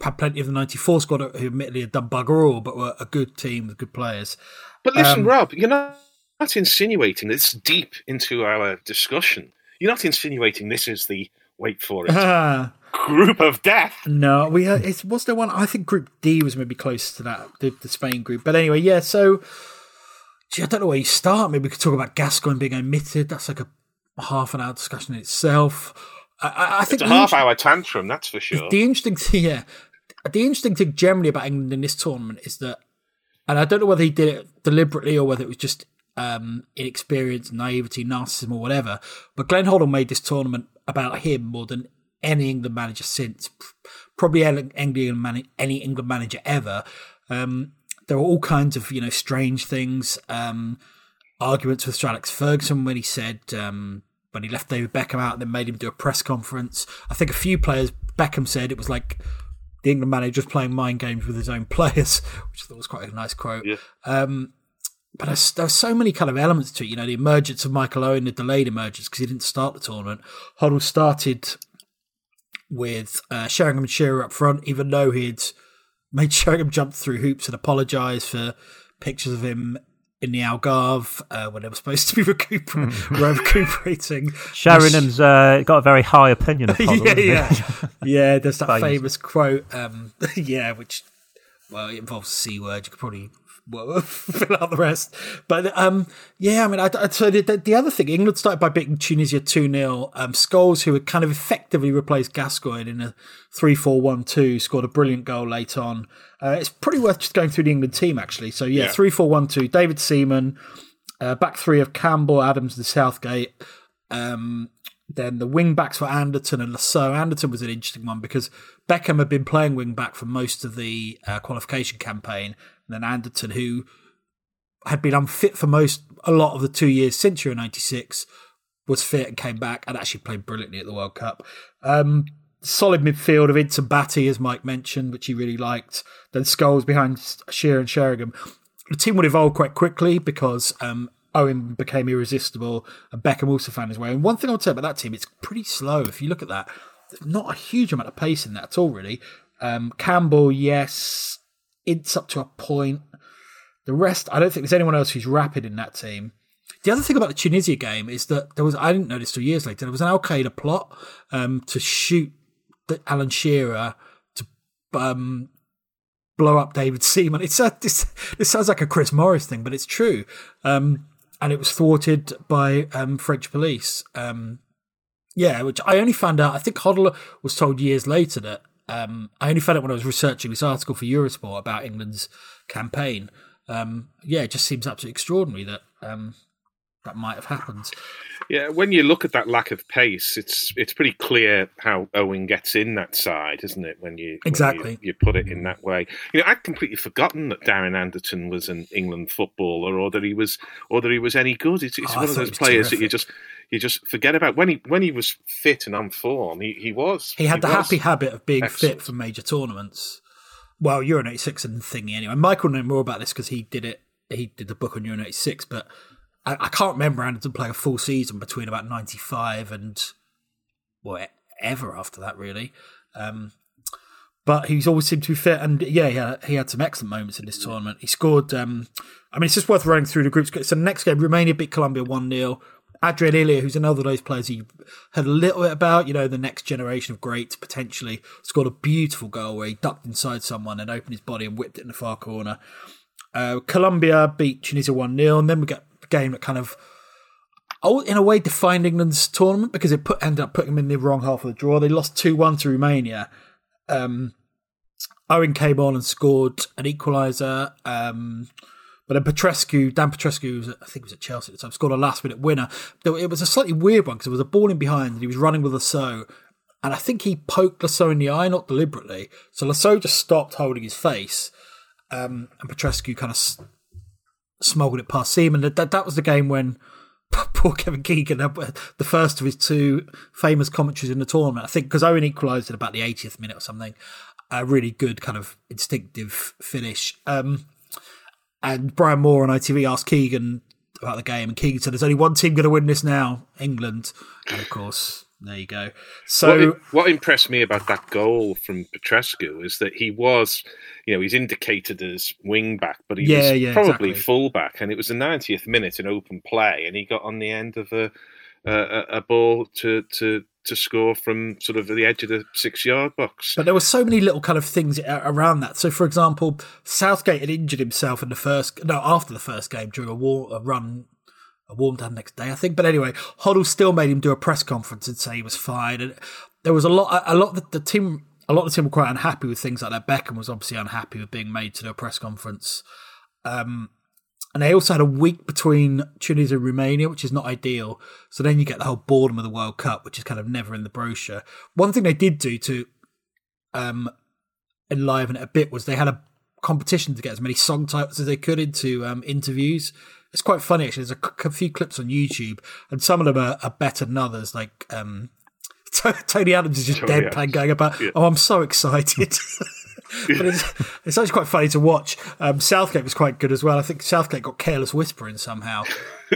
had plenty of the 94 squad, who admittedly had done bugger all, but were a good team with good players. But listen, um, Rob, you're not, not insinuating this deep into our discussion. You're not insinuating this is the, wait for it, group of death. No, we uh, it was there one. I think Group D was maybe close to that, the, the Spain group. But anyway, yeah. So, gee, I don't know where you start. Maybe we could talk about Gascoigne being omitted. That's like a half an hour discussion in itself. I, I think it's a half hour tantrum. That's for sure. The interesting thing, yeah, the interesting thing generally about England in this tournament is that, and I don't know whether he did it deliberately or whether it was just um, inexperience, naivety, narcissism, or whatever. But Glenn Hoddle made this tournament about him more than any England manager since, probably any England, manager ever. Um, there were all kinds of you know strange things. Um, arguments with Sir Alex Ferguson when he said um, when he left David Beckham out and then made him do a press conference. I think a few players Beckham said it was like the England manager just playing mind games with his own players, which I thought was quite a nice quote. Yeah. Um, but there's, there's so many kind of elements to it. You know, the emergence of Michael Owen, the delayed emergence because he didn't start the tournament. Hoddle started with uh, Sheringham and Shearer up front, even though he'd made Sheringham jump through hoops and apologise for pictures of him in the Algarve uh, when they were supposed to be recuper- recuperating. Sheringham's uh, got a very high opinion of Hoddle, yeah, yeah. yeah, there's that famous, famous quote. Um, yeah, which well, it involves a c word. You could probably fill out the rest. But um, yeah, I mean, I, I, so the, the, other thing, England started by beating Tunisia 2 0. Um, Scholes, who had kind of effectively replaced Gascoigne in a 3 4 1 2, scored a brilliant goal late on. Uh, it's pretty worth just going through the England team, actually. So yeah, 3 4 1 2, David Seaman, uh, back three of Campbell, Adams, and Southgate. Um, then the wing backs were Anderton and Le Saux. Anderton was an interesting one because Beckham had been playing wing back for most of the uh, qualification campaign, then Anderton, who had been unfit for most a lot of the two years since Euro '96, was fit and came back and actually played brilliantly at the World Cup. Um, solid midfield of Ince Batty, as Mike mentioned, which he really liked. Then Scholes behind Shearer and Sheringham. The team would evolve quite quickly because um, Owen became irresistible and Beckham also found his way. And one thing I would say about that team, it's pretty slow. If you look at that, not a huge amount of pace in that at all, really. Um, Campbell, yes, it's up to a point. The rest, I don't think there's anyone else who's rapid in that team. The other thing about the Tunisia game is that there was, I didn't notice till years later, there was an Al Qaeda plot um, to shoot the, Alan Shearer to um, blow up David Seaman. It's a, this, this sounds like a Chris Morris thing, but it's true. Um, and it was thwarted by um, French police. Um, yeah, which I only found out. I think Hoddle was told years later that um, I only found out when I was researching this article for Eurosport about England's campaign. Um, yeah, it just seems absolutely extraordinary that um, that might have happened. Yeah, when you look at that lack of pace, it's it's pretty clear how Owen gets in that side, isn't it? When you exactly when you, you, put it in that way. You know, I'd completely forgotten that Darren Anderton was an England footballer, or that he was, or that he was any good. It's, it's oh, one of those players terrific. that you just you just forget about. When he when he was fit and on form, he, he was. He had he the happy habit of being excellent. fit for major tournaments. Well, Euro '96 and thingy anyway. Michael know more about this because he did it. He did the book on Euro '96, but I, I can't remember Anderton playing a full season between about 95 and well, ever after that, really. Um, but he's always seemed to be fit, and yeah, he had, he had some excellent moments in this tournament. He scored. Um, I mean, it's just worth running through the groups. So the next game, Romania beat Colombia one 0 Adrian Ilie, who's another of those players you heard a little bit about, you know, the next generation of greats potentially, scored a beautiful goal where he ducked inside someone and opened his body and whipped it in the far corner. Uh, Colombia beat Tunisia 1 0, and then we get game that kind of, oh, in a way, defined England's tournament because it put ended up putting them in the wrong half of the draw. They lost 2 1 to Romania. Um, Owen came on and scored an equaliser. Um, but then Petrescu, Dan Petrescu, was, I think it was at Chelsea at the time, scored a last minute winner. It was a slightly weird one because there was a ball in behind and he was running with Le Saux. And I think he poked Le Saux in the eye, not deliberately. So Le Saux just stopped holding his face. Um, and Petrescu kind of smuggled it past Seaman. That, that was the game when poor Kevin Keegan, the first of his two famous commentaries in the tournament, I think, because Owen equalised at about the 80th minute or something. A really good kind of instinctive finish. Um, and Brian Moore on ITV asked Keegan about the game, and Keegan said, "There's only one team going to win this now, England." And of course, there you go. So, what, what, impressed me about that goal from Petrescu is that he was, you know, he's indicated as wing back, but he yeah, was yeah, probably exactly. full back, and it was the 90th minute in open play, and he got on the end of a a, a ball to to to score from sort of the edge of the six yard box. But there were so many little kind of things around that. So, for example, Southgate had injured himself in the first, no, after the first game during a, war, a run a warm down next day, I think. But anyway, Hoddle still made him do a press conference and say he was fine. And there was a lot, a lot the, the team, a lot of the team were quite unhappy with things like that. Beckham was obviously unhappy with being made to do a press conference. Um, and they also had a week between Tunisia and Romania, which is not ideal. So then you get the whole boredom of the World Cup, which is kind of never in the brochure. One thing they did do to um, enliven it a bit was they had a competition to get as many song titles as they could into um, interviews. It's quite funny actually. There's a, a, few clips on YouTube, and some of them are, are better than others. Like um, Tony Adams is just Tony deadpan Adams. going about, yeah. "Oh, I'm so excited." but it's, it's actually quite funny to watch. Um, Southgate was quite good as well. I think Southgate got careless whispering somehow.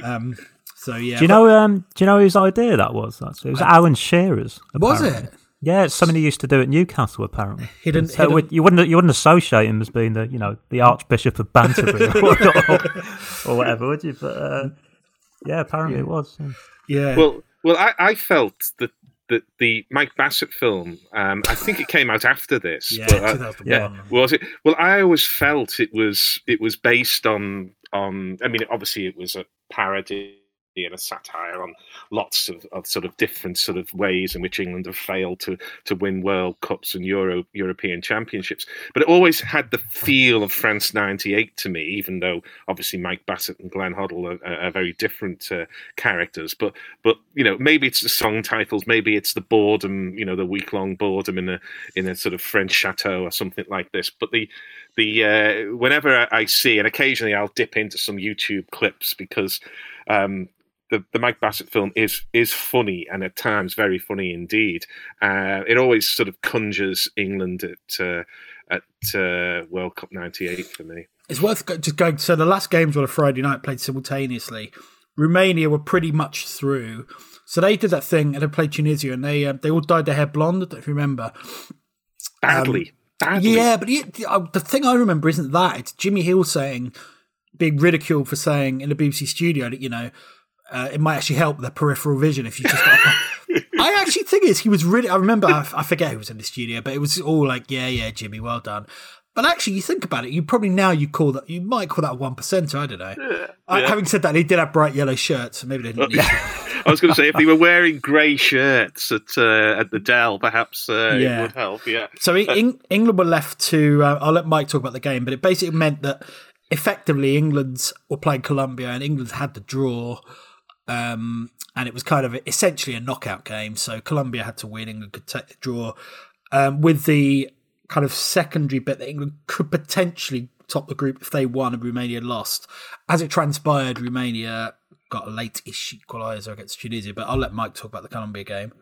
Um, so yeah. Do you know? Um, do you know whose idea that was? Actually, it was Alan Shearer's. Apparently. Was it? Yeah, it's something he used to do at Newcastle. Apparently, hidden, so hidden. you wouldn't you wouldn't associate him as being the you know the Archbishop of Banterbury or, or, whatever, would you? But uh, yeah, apparently yeah. it was. Yeah. Well, well, I, I felt that the the Mike Bassett film. Um, I think it came out after this. yeah, but, uh, yeah, was it? Well, I always felt it was it was based on on. I mean, obviously, it was a parody and a satire on lots of, of sort of different sort of ways in which England have failed to to win World Cups and Euro European Championships. But it always had the feel of France '98 to me, even though obviously Mike Bassett and Glenn Hoddle are, are very different uh, characters. But but you know maybe it's the song titles, maybe it's the boredom, you know, the week long boredom in a in a sort of French chateau or something like this. But the the uh, whenever I see, and occasionally I'll dip into some YouTube clips because um, the, the Mike Bassett film is is funny and at times very funny indeed. Uh, it always sort of conjures England at uh, at uh, World Cup '98 for me. It's worth just going. So the last games were a Friday night, played simultaneously. Romania were pretty much through, so they did that thing and they played Tunisia, and they uh, they all dyed their hair blonde. I don't if you remember. Badly. Um, Badly. Yeah, but uh, the thing I remember isn't that. It's Jimmy Hill saying, being ridiculed for saying in the BBC studio that, you know, uh, it might actually help the peripheral vision if you just. Got, I actually think is he was really. I remember. I, I forget who was in the studio, but it was all like, yeah, yeah, Jimmy, well done. But actually, you think about it, you probably now you call that you might call that one percenter. I don't know. Yeah, yeah. Having said that, he did have bright yellow shirts, so maybe they didn't. I was going to say if they were wearing grey shirts at uh, at the Dell, perhaps uh, yeah. it would help. Yeah. So in, England were left to. Uh, I'll let Mike talk about the game, but it basically meant that effectively England were playing Colombia, and England had to draw. Um, and it was kind of essentially a knockout game. So Colombia had to win, England could take the draw. Um, with the kind of secondary bit that England could potentially top the group if they won and Romania lost. As it transpired, Romania got a late-ish equaliser against Tunisia. But I'll let Mike talk about the Colombia game.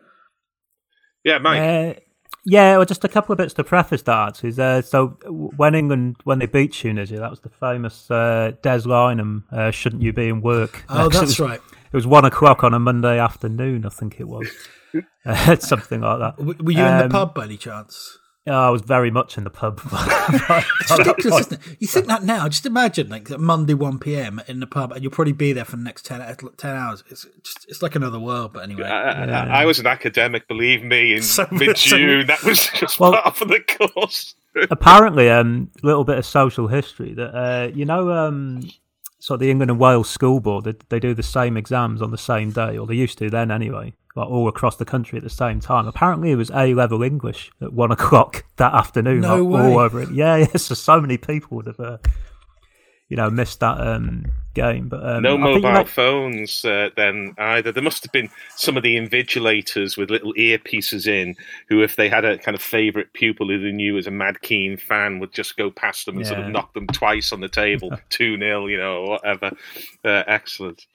Yeah, Mike. Uh, yeah, well, just a couple of bits to preface that. Is uh, so when England when they beat Tunisia, that was the famous uh, Des Lynam, uh, "Shouldn't you be in work?" Oh, that's right. It was one o'clock on a Monday afternoon, I think it was, uh, something like that. Were you um, in the um, pub by any chance? Yeah, I was very much in the pub. it's ridiculous, isn't it? You think that now? Just imagine, like Monday one p.m. in the pub, and you'll probably be there for the next 10, 10 hours. It's just, it's like another world. But anyway, I, yeah. I, I was an academic, believe me, in so, mid June. So, that was just well, part of the course. apparently, a um, little bit of social history that uh, you know, um, of the England and Wales school board. They, they do the same exams on the same day, or they used to then anyway like all across the country at the same time. Apparently, it was A level English at one o'clock that afternoon. No like, way. All over it. Yeah, yeah. So so many people would have, uh, you know, missed that um, game. But um, no mobile might... phones uh, then either. There must have been some of the invigilators with little earpieces in, who, if they had a kind of favourite pupil who they knew was a Mad Keen fan, would just go past them and yeah. sort of knock them twice on the table, two 0 you know, or whatever. Uh, excellent.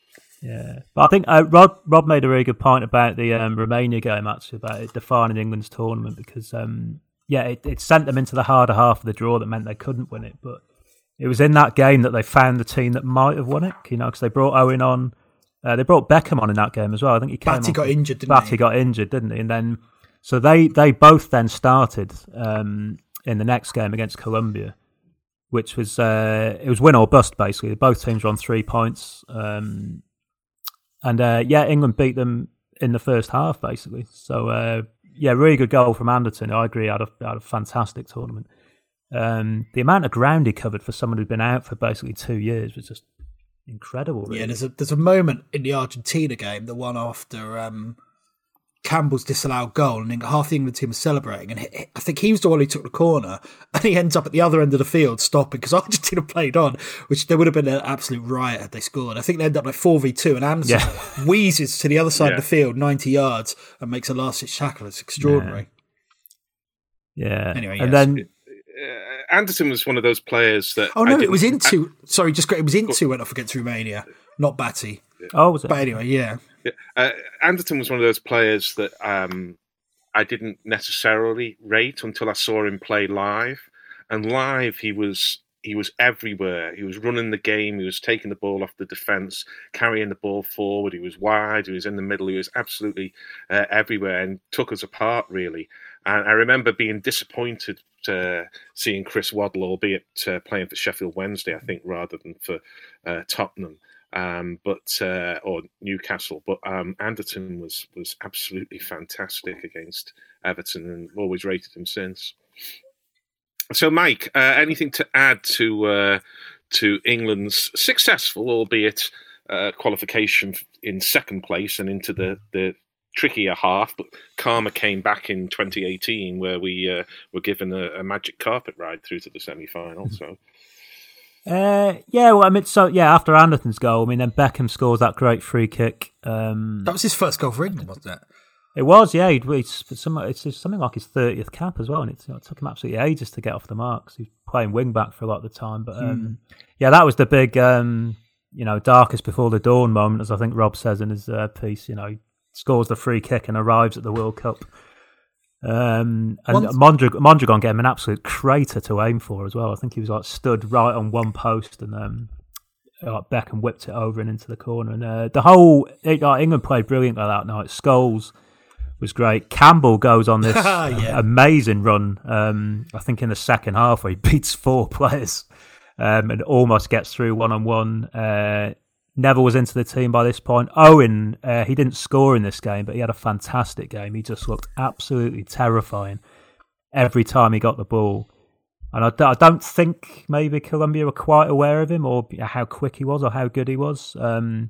Yeah, but I think uh, Rob Rob made a really good point about the um, Romania game actually about it defining England's tournament because um, yeah, it, it, sent them into the harder half of the draw that meant they couldn't win it. But it was in that game that they found the team that might have won it. You know, because they brought Owen on, uh, they brought Beckham on in that game as well. I think he came. Batty got injured, didn't Batty he? got injured, didn't he? And then so they they both then started um, in the next game against Colombia which was uh, it was win or bust basically. Both teams were on three points. Um, and uh, yeah, England beat them in the first half, basically. So uh, yeah, really good goal from Anderton. I agree, had a, had a fantastic tournament. Um, the amount of ground he covered for someone who'd been out for basically two years was just incredible. Really. Yeah, there's a there's a moment in the Argentina game, the one after um, Campbell's disallowed goal, and half the England team was celebrating. And he, I think he was the one who took the corner, and he ends up at the other end of the field stopping because Argentina played on, which there would have been an absolute riot had they scored. I think they end up like four v two, and Anderton yeah. wheezes to the other side yeah. of the field, ninety yards, and makes a last ditch tackle. It's extraordinary. Yeah. yeah. Anyway, and yes. then. Anderton was one of those players that. Oh no, it was Ince. Sorry, just it was Ince went off against Romania, not Batty. Oh, was it? But anyway, yeah. Uh, Anderton was one of those players that um, I didn't necessarily rate until I saw him play live. And live, he was he was everywhere. He was running the game. He was taking the ball off the defence, carrying the ball forward. He was wide. He was in the middle. He was absolutely uh, everywhere and took us apart really. And I remember being disappointed uh, seeing Chris Waddle, albeit uh, playing for Sheffield Wednesday, I think, rather than for uh, Tottenham um, but uh, or Newcastle. But um, Anderton was was absolutely fantastic against Everton, and always rated him since. So, Mike, uh, anything to add to uh, to England's successful, albeit qualification in second place and into the the trickier half, but karma came back in 2018 where we uh, were given a, a, magic carpet ride through to the semi final. So uh, yeah, well, I mean, so yeah, after Anderton's goal, I mean, then Beckham scores that great free kick. Um, that was his first goal for England, wasn't it? It was, yeah. He'd, it's, some, it's something like his thirtieth cap as well, and it, you know, it, took him absolutely ages to get off the mark. He's playing wing back for a lot of the time, but um, mm. yeah, that was the big, um, you know, darkest before the dawn moment, as I think Rob says in his uh, piece. You know, he scores the free kick and arrives at the World Cup um, and Mondrag- Mondragon gave him an absolute crater to aim for as well. I think he was like stood right on one post and um, like Beckham whipped it over and into the corner. And uh, the whole it, like, England played brilliantly that night. Scholes was great. Campbell goes on this yeah. amazing run. Um, I think in the second half where he beats four players um, and almost gets through one on one. Neville was into the team by this point. Owen, uh, he didn't score in this game, but he had a fantastic game. He just looked absolutely terrifying every time he got the ball. And I, I don't think maybe Colombia were quite aware of him or how quick he was or how good he was. Um,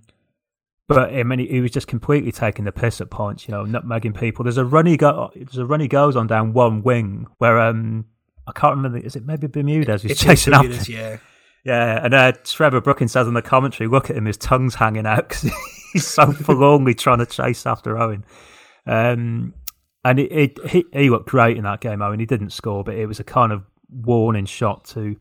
but I mean, he was just completely taking the piss at points, you know, nutmegging people. There's a run he go, there's a run he goes on down one wing where um, I can't remember. Is it maybe Bermudez who's chasing Bermudez, after? Yeah, yeah. And uh, Trevor Brooking says in the commentary, "Look at him, his tongue's hanging out because he's so forlornly trying to chase after Owen." Um, and it, it, he, he looked great in that game. Owen. he didn't score, but it was a kind of warning shot to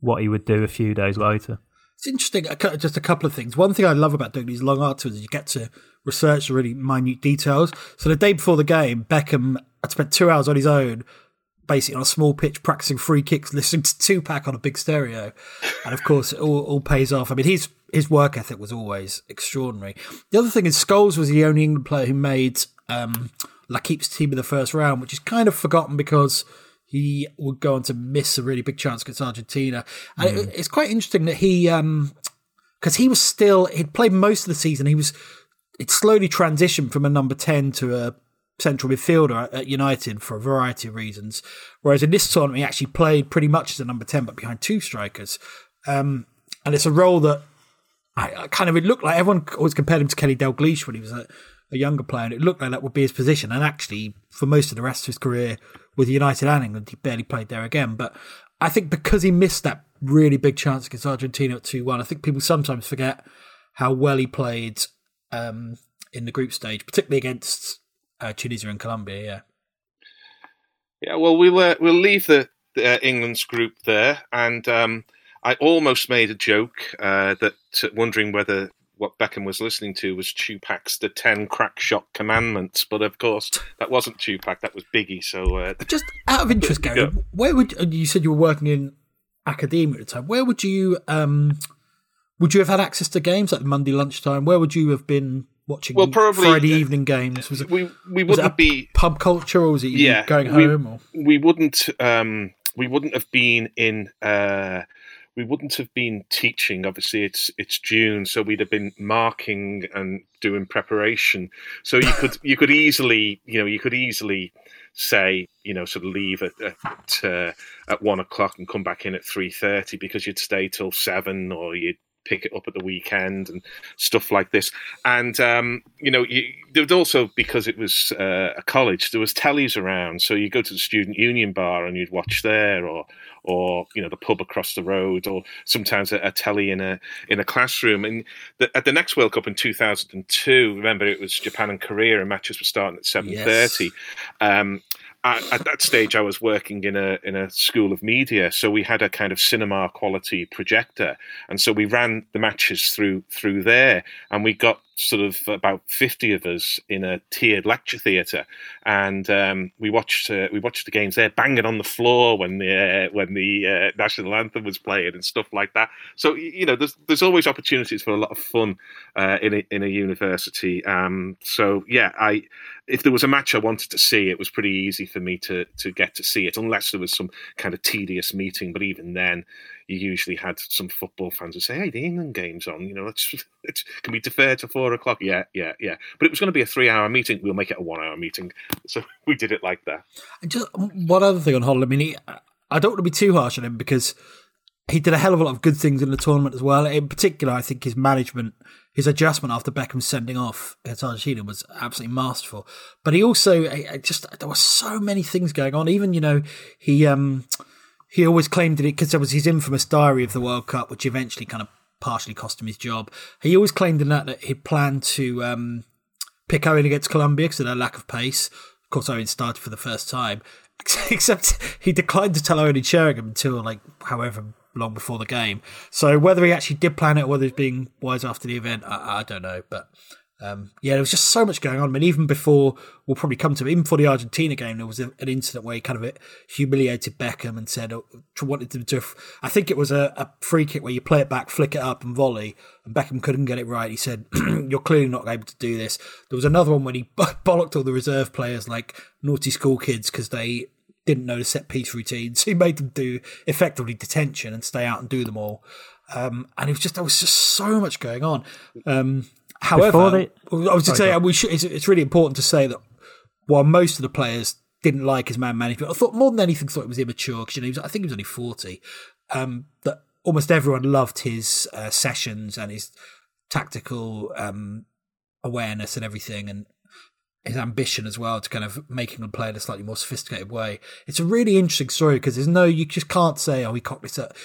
what he would do a few days later. It's interesting. Just a couple of things. One thing I love about doing these long articles is you get to research the really minute details. So the day before the game, Beckham had spent two hours on his own, basically on a small pitch, practicing free kicks, listening to Tupac on a big stereo, and of course, it all, all pays off. I mean, his his work ethic was always extraordinary. The other thing is, Scholes was the only England player who made um, L'Equipe's team in the first round, which is kind of forgotten because he would go on to miss a really big chance against Argentina. And mm. it, it's quite interesting that he, because um, he was still, he'd played most of the season. He was, it slowly transitioned from a number 10 to a central midfielder at United for a variety of reasons. Whereas in this tournament, he actually played pretty much as a number 10, but behind two strikers. Um, and it's a role that I, I, kind of, it looked like everyone always compared him to Kenny Dalglish when he was a, a younger player, and it looked like that would be his position. And actually, for most of the rest of his career, with United and England. He barely played there again. But I think because he missed that really big chance against Argentina at 2 1, I think people sometimes forget how well he played um, in the group stage, particularly against uh, Tunisia and Colombia. Yeah. Yeah, well, we'll uh, we'll leave the, the uh, England's group there, and um, I almost made a joke uh, that wondering whether what Beckham was listening to was Tupac's "The Ten Crack Shot Commandments," but of course that wasn't Tupac, that was Biggie. So, uh, just out of interest, Gary, yeah. where would you said you were working in academia at the time? Where would you um, would you have had access to games like Monday lunchtime? Where would you have been watching well, probably, Friday evening games? Was it we we wouldn't it be pub culture, or was it yeah, going home? We, or? we wouldn't um, we wouldn't have been in. Uh, we wouldn't have been teaching. Obviously, it's it's June, so we'd have been marking and doing preparation. So you could you could easily you know you could easily say you know sort of leave at at, uh, at one o'clock and come back in at three thirty because you'd stay till seven or you'd pick it up at the weekend and stuff like this. And um, you know, you, there was also because it was uh, a college, there was tellies around, so you go to the student union bar and you'd watch there, or or you know the pub across the road, or sometimes a, a telly in a in a classroom. And the, at the next World Cup in two thousand and two, remember it was Japan and Korea, and matches were starting at seven thirty. Yes. Um, at, at, that stage, I was working in a in a school of media, so we had a kind of cinema quality projector, and so we ran the matches through through there, and we got sort of about 50 of us in a tiered lecture theatre and um, we watched uh, we watched the games there banging on the floor when the uh, when the uh, national anthem was playing and stuff like that. So you know there's there's always opportunities for a lot of fun uh, in a, in a university. Um, so yeah I if there was a match I wanted to see it was pretty easy for me to to get to see it unless there was some kind of tedious meeting but even then you usually had some football fans who say, "Hey, the England game's on. You know, let's, let's can we defer to four o'clock?" Yeah, yeah, yeah. But it was going to be a three-hour meeting. We'll make it a one-hour meeting. So we did it like that. And just um, one other thing on Hoddle. I mean, he, I don't want to be too harsh on him because he did a hell of a lot of good things in the tournament as well. In particular, I think his management, his adjustment after Beckham sending off Argentina was absolutely masterful. But he also, just there were so many things going on. Even you know, he um he always claimed that it because there was his infamous diary of the World Cup, which eventually kind of partially cost him his job. He always claimed in that that he planned to um, pick Owen against Colombia because of their lack of pace. Of course, Owen started for the first time, except he declined to tell Owen and Sheringham until like however long before the game. So whether he actually did plan it or whether he's being wise after the event, I, I don't know. But um, yeah, there was just so much going on. I mean, even before we'll probably come to even before the Argentina game, there was a, an incident where he kind of humiliated Beckham and said oh, wanted him to. I think it was a, a, free kick where you play it back, flick it up, and volley. And Beckham couldn't get it right. He said, "You're clearly not able to do this." There was another one when he bollocked all the reserve players like naughty school kids because they didn't know the set piece routines. So he made them do effectively detention and stay out and do them all. Um, and it was just there was just so much going on. Um, however, they, I was to say we should, it's, it's, really important to say that while most of the players didn't like his man management, I thought more than anything thought it was immature because you know was, I think he was only forty. Um, that almost everyone loved his uh, sessions and his tactical um, awareness and everything, and his ambition as well to kind of make England play in a slightly more sophisticated way. It's a really interesting story because there's no, you just can't say, oh, he cocked this up.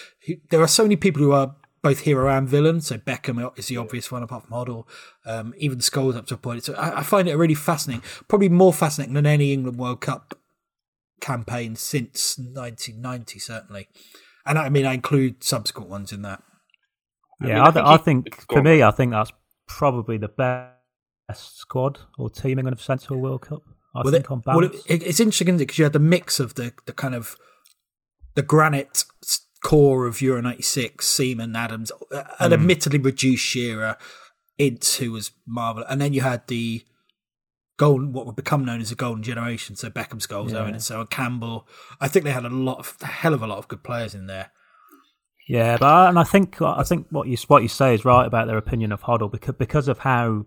There are so many people who are both hero and villain. So Beckham is the obvious one apart from Hoddle. Um, even Scholes up to a point. So I, I, find it really fascinating, probably more fascinating than any England World Cup campaign since 1990, certainly. And I mean, I include subsequent ones in that. Yeah, I, mean, I, I think, think for me, I think that's probably the best squad or team England have sent to a World Cup. I well, think it, on balance. Well, it, it's interesting because you had the mix of the the kind of the granite core of Euro '96, Seaman, Adams, uh, an mm. admittedly reduced Shearer, Ince, who was marvelous, and then you had the golden, what would become known as the golden generation. So Beckham's Scholes, yeah. Owen, and so on. Campbell. I think they had a lot of a hell of a lot of good players in there. Yeah, but and I think I think what you what you say is right about their opinion of Hoddle because because of how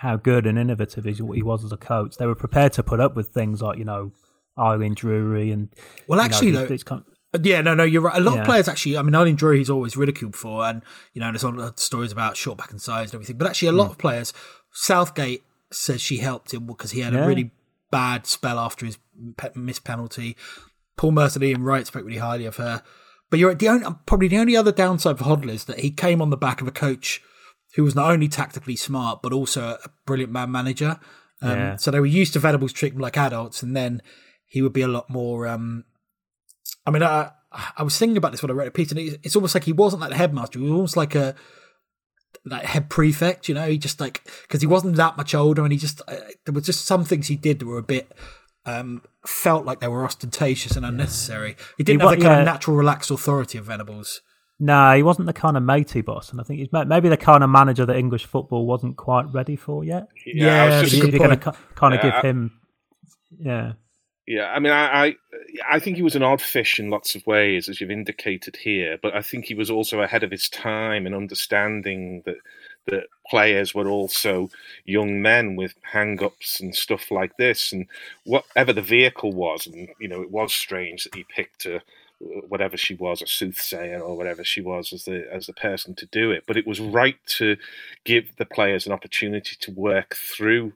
how good and innovative he was as a coach. They were prepared to put up with things like you know Eileen Drewery and well, actually, know, though, kind of, yeah, no, no, you're right. A lot yeah. of players actually. I mean, Eileen Drewery he's always ridiculed for, and you know, there's all the stories about short back and size and everything. But actually, a lot mm. of players, Southgate says she helped him because he had yeah. a really bad spell after his missed penalty. Paul Merson and Wright spoke really highly of her. But you're the only, probably the only other downside for Hoddle is that he came on the back of a coach who was not only tactically smart but also a brilliant man manager. Um, yeah. So they were used to Venables treat them like adults, and then he would be a lot more. Um, I mean, I, I was thinking about this when I read a piece, and it's almost like he wasn't like the headmaster; he was almost like a like head prefect. You know, he just like because he wasn't that much older, and he just uh, there was just some things he did that were a bit. Um, felt like they were ostentatious and unnecessary. He didn't he, have the kind yeah. of natural, relaxed authority of Venables. No, he wasn't the kind of matey boss, and I think he's maybe the kind of manager that English football wasn't quite ready for yet. Yeah, yeah you're going to kind of yeah, give him, yeah. Yeah, I mean, I, I, I think he was an odd fish in lots of ways, as you've indicated here. But I think he was also ahead of his time in understanding that that players were also young men with hang-ups and stuff like this, and whatever the vehicle was, and you know, it was strange that he picked a whatever she was, a soothsayer or whatever she was, as the as the person to do it. But it was right to give the players an opportunity to work through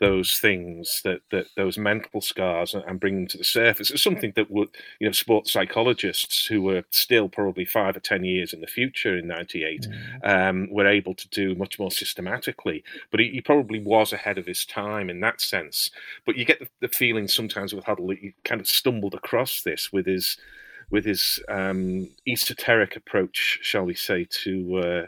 those things that, that those mental scars and bring them to the surface. It's something that would you know sports psychologists who were still probably five or ten years in the future in '98 mm. um, were able to do much more systematically. But he, he, probably was ahead of his time in that sense. But you get the, the feeling sometimes with Hoddle that he kind of stumbled across this with his with his um, esoteric approach, shall we say, to uh,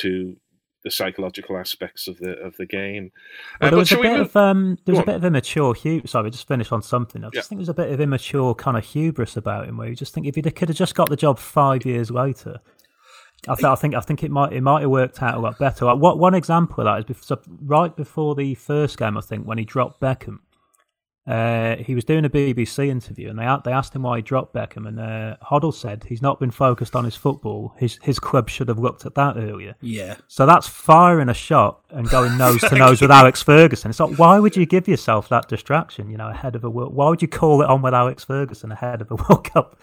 to the psychological aspects of the of the game. Well, uh, there was a bit of um, there was a bit of immature hubris. Sorry, just finish on something. I just yeah. think there's a bit of immature kind of hubris about him, where you just think if he could have just got the job five years later. I, th- I think I think it might it might have worked out a lot better. Like what one example of that is before, right before the first game, I think when he dropped Beckham, uh, he was doing a BBC interview, and they they asked him why he dropped Beckham, and uh, Hoddle said he's not been focused on his football. His his club should have looked at that earlier. Yeah. So that's firing a shot and going nose to nose with Alex Ferguson. It's like why would you give yourself that distraction? You know, ahead of a world. Why would you call it on with Alex Ferguson ahead of a World Cup?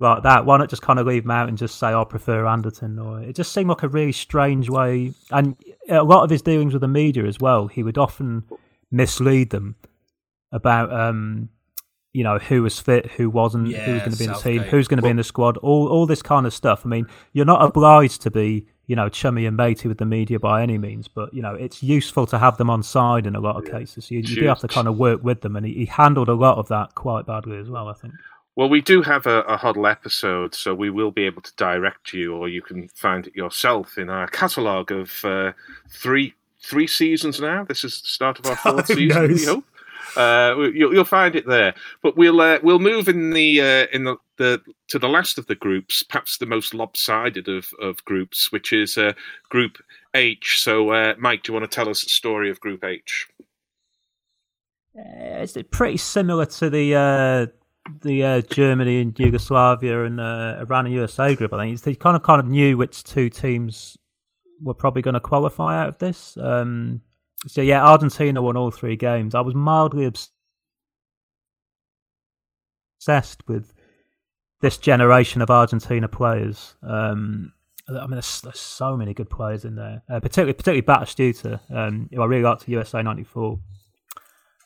Like that, why not just kind of leave him out and just say, "I prefer Anderton"? Or it just seemed like a really strange way. And a lot of his dealings with the media as well, he would often mislead them about um, you know who was fit, who wasn't, yeah, who's going to be in the team, who's going to be in the squad, all all this kind of stuff. I mean, you're not obliged to be you know chummy and matey with the media by any means, but you know it's useful to have them on side in a lot of yeah. cases. You, you do have to kind of work with them, and he, he, handled a lot of that quite badly as well. I think. Well, we do have a, a Hoddle episode, so we will be able to direct you, or you can find it yourself in our catalogue of uh, three three seasons now. This is the start of our fourth season. We hope. Uh, you'll, you'll, find it there. But we'll uh, we'll move in the uh, in the, the to the last of the groups, perhaps the most lopsided of, of groups, which is uh, Group H. So, uh, Mike, do you want to tell us the story of Group H? Uh, it's pretty similar to the the Germany and Yugoslavia and Iran and USA group. I think he kind of kind of knew which two teams were probably going to qualify out of this. Um, so yeah, Argentina won all three games. I was mildly obsessed with this generation of Argentina players. Um, I mean, there's, there's, so many good players in there, uh, particularly particularly Batistuta, um, who I really liked to USA '94.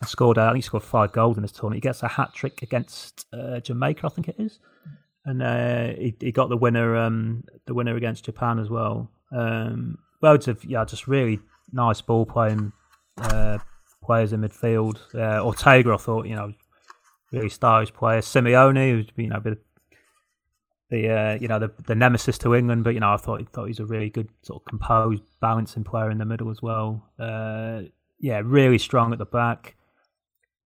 I scored, uh, I think he scored five goals in this tournament. He gets a hat trick against uh, Jamaica, I think it is, and uh, he, he, got the winner, um, the winner against Japan as well. Um, loads of yeah, just really nice ball playing uh, players in midfield. Uh, Ortega, I thought, you know, really stylish player. Simeone, who's you know, a bit the uh, you know the the nemesis to England, but you know I thought thought he's a really good sort of composed, balancing player in the middle as well. Uh, yeah, really strong at the back,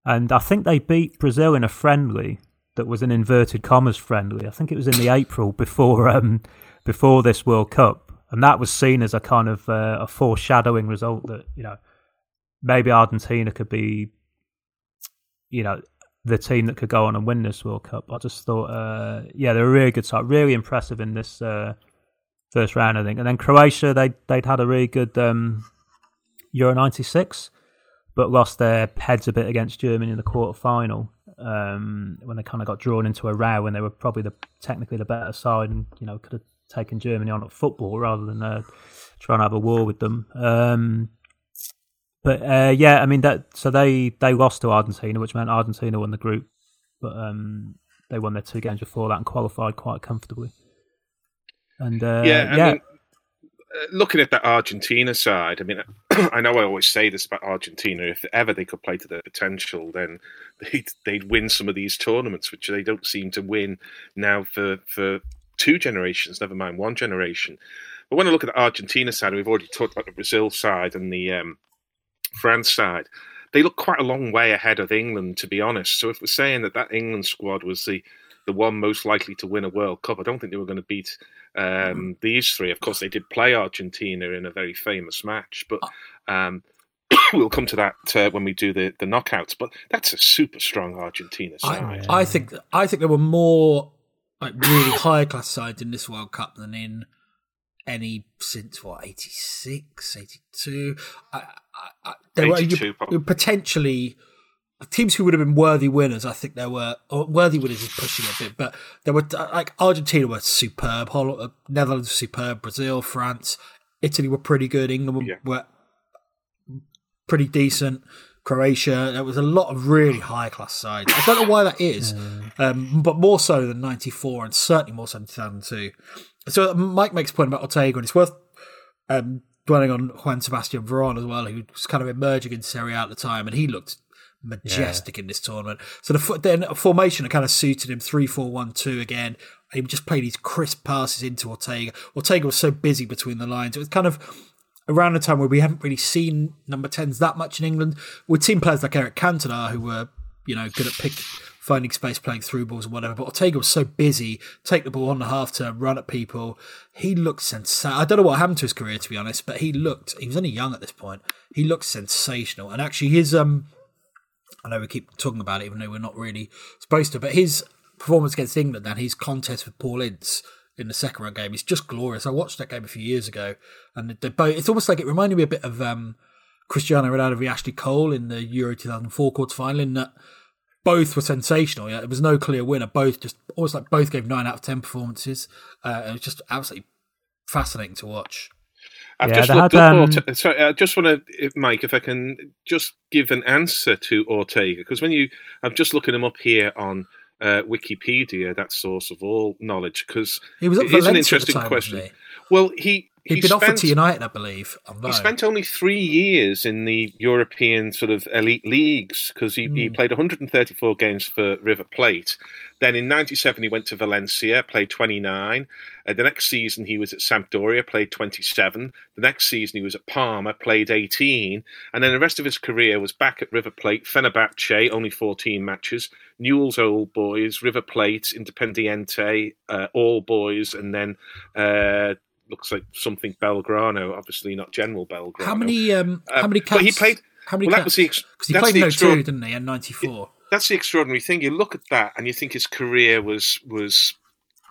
and I think they beat Brazil in a friendly that was an inverted commas friendly. I think it was in the April before um, before this World Cup, and that was seen as a kind of uh, a foreshadowing result that you know maybe Argentina could be you know the team that could go on and win this World Cup. I just thought, uh, yeah, they're a really good side, really impressive in this uh, first round, I think. And then Croatia, they they'd had a really good um, Euro '96, but lost their heads a bit against Germany in the quarter final um, when they kind of got drawn into a row when they were probably the technically the better side and you know could have taken Germany on at football rather than uh, trying to have a war with them. Um, but uh, yeah, I mean that. So they they lost to Argentina, which meant Argentina won the group, but um, they won their two games before that and qualified quite comfortably. And uh, yeah, yeah. Mean, uh, looking at that Argentina side, I mean, I know I always say this about Argentina. If ever they could play to their potential, then they'd, they'd win some of these tournaments, which they don't seem to win now for for two generations. Never mind one generation. But when I look at the Argentina side, we've already talked about the Brazil side and the um, France side, they look quite a long way ahead of England, to be honest. So if we're saying that that England squad was the the one most likely to win a World Cup, I don't think they were going to beat um, mm-hmm. these three. Of course, they did play Argentina in a very famous match, but oh. um, we'll come to that uh, when we do the, the knockouts. But that's a super strong Argentina side. I, I think I think there were more like really high class sides in this World Cup than in any since what 86 82 I, I, there were you, potentially teams who would have been worthy winners i think there were worthy winners is pushing a bit but there were uh, like argentina were superb Holland, netherlands superb brazil france italy were pretty good england yeah. were pretty decent Croatia. There was a lot of really high class sides. I don't know why that is, um, but more so than '94 and certainly more so than 2002. So Mike makes a point about Ortega, and it's worth um, dwelling on Juan Sebastian Veron as well, who was kind of emerging in Serie A at the time, and he looked majestic yeah. in this tournament. So the then formation that kind of suited him three four one two again. He just played these crisp passes into Ortega. Ortega was so busy between the lines. It was kind of around the time where we haven't really seen number 10s that much in England. We'd seen players like Eric Cantona who were, you know, good at pick, finding space, playing through balls and whatever. But Ortega was so busy, take the ball on the half turn, run at people. He looked sensational. I don't know what happened to his career, to be honest, but he looked, he was only young at this point. He looked sensational. And actually, his, um, I know we keep talking about it, even though we're not really supposed to, but his performance against England and his contest with Paul Ince in the second round game is just glorious. I watched that game a few years ago, and they both, it's almost like it reminded me a bit of um, Cristiano Ronaldo v Ashley Cole in the Euro 2004 quarter final, in that both were sensational. Yeah, there was no clear winner. Both just almost like both gave nine out of ten performances. Uh, it was just absolutely fascinating to watch. I've yeah, just looked had, up. Um... Orte- sorry, I just want to, Mike, if I can just give an answer to Ortega, because when you, I'm just looking him up here on uh, Wikipedia, that source of all knowledge, because it was an interesting time, question. Well, he He'd been spent, offered to United, I believe. He spent only three years in the European sort of elite leagues because he, mm. he, hmm. played 134 games for River Plate. Then in 97, he went to Valencia, played 29. Uh, the next season, he was at Sampdoria, played 27. The next season, he was at Parma, played 18. And then the rest of his career was back at River Plate, Fenerbahce, only 14 matches, Newell's Old Boys, River Plate, Independiente, uh, All Boys, and then uh, looks like something Belgrano, obviously not General Belgrano. How many? Um, how many caps? But he played. How many? Well, caps? Because he played no two, didn't he? In '94. that's the extraordinary thing. You look at that and you think his career was was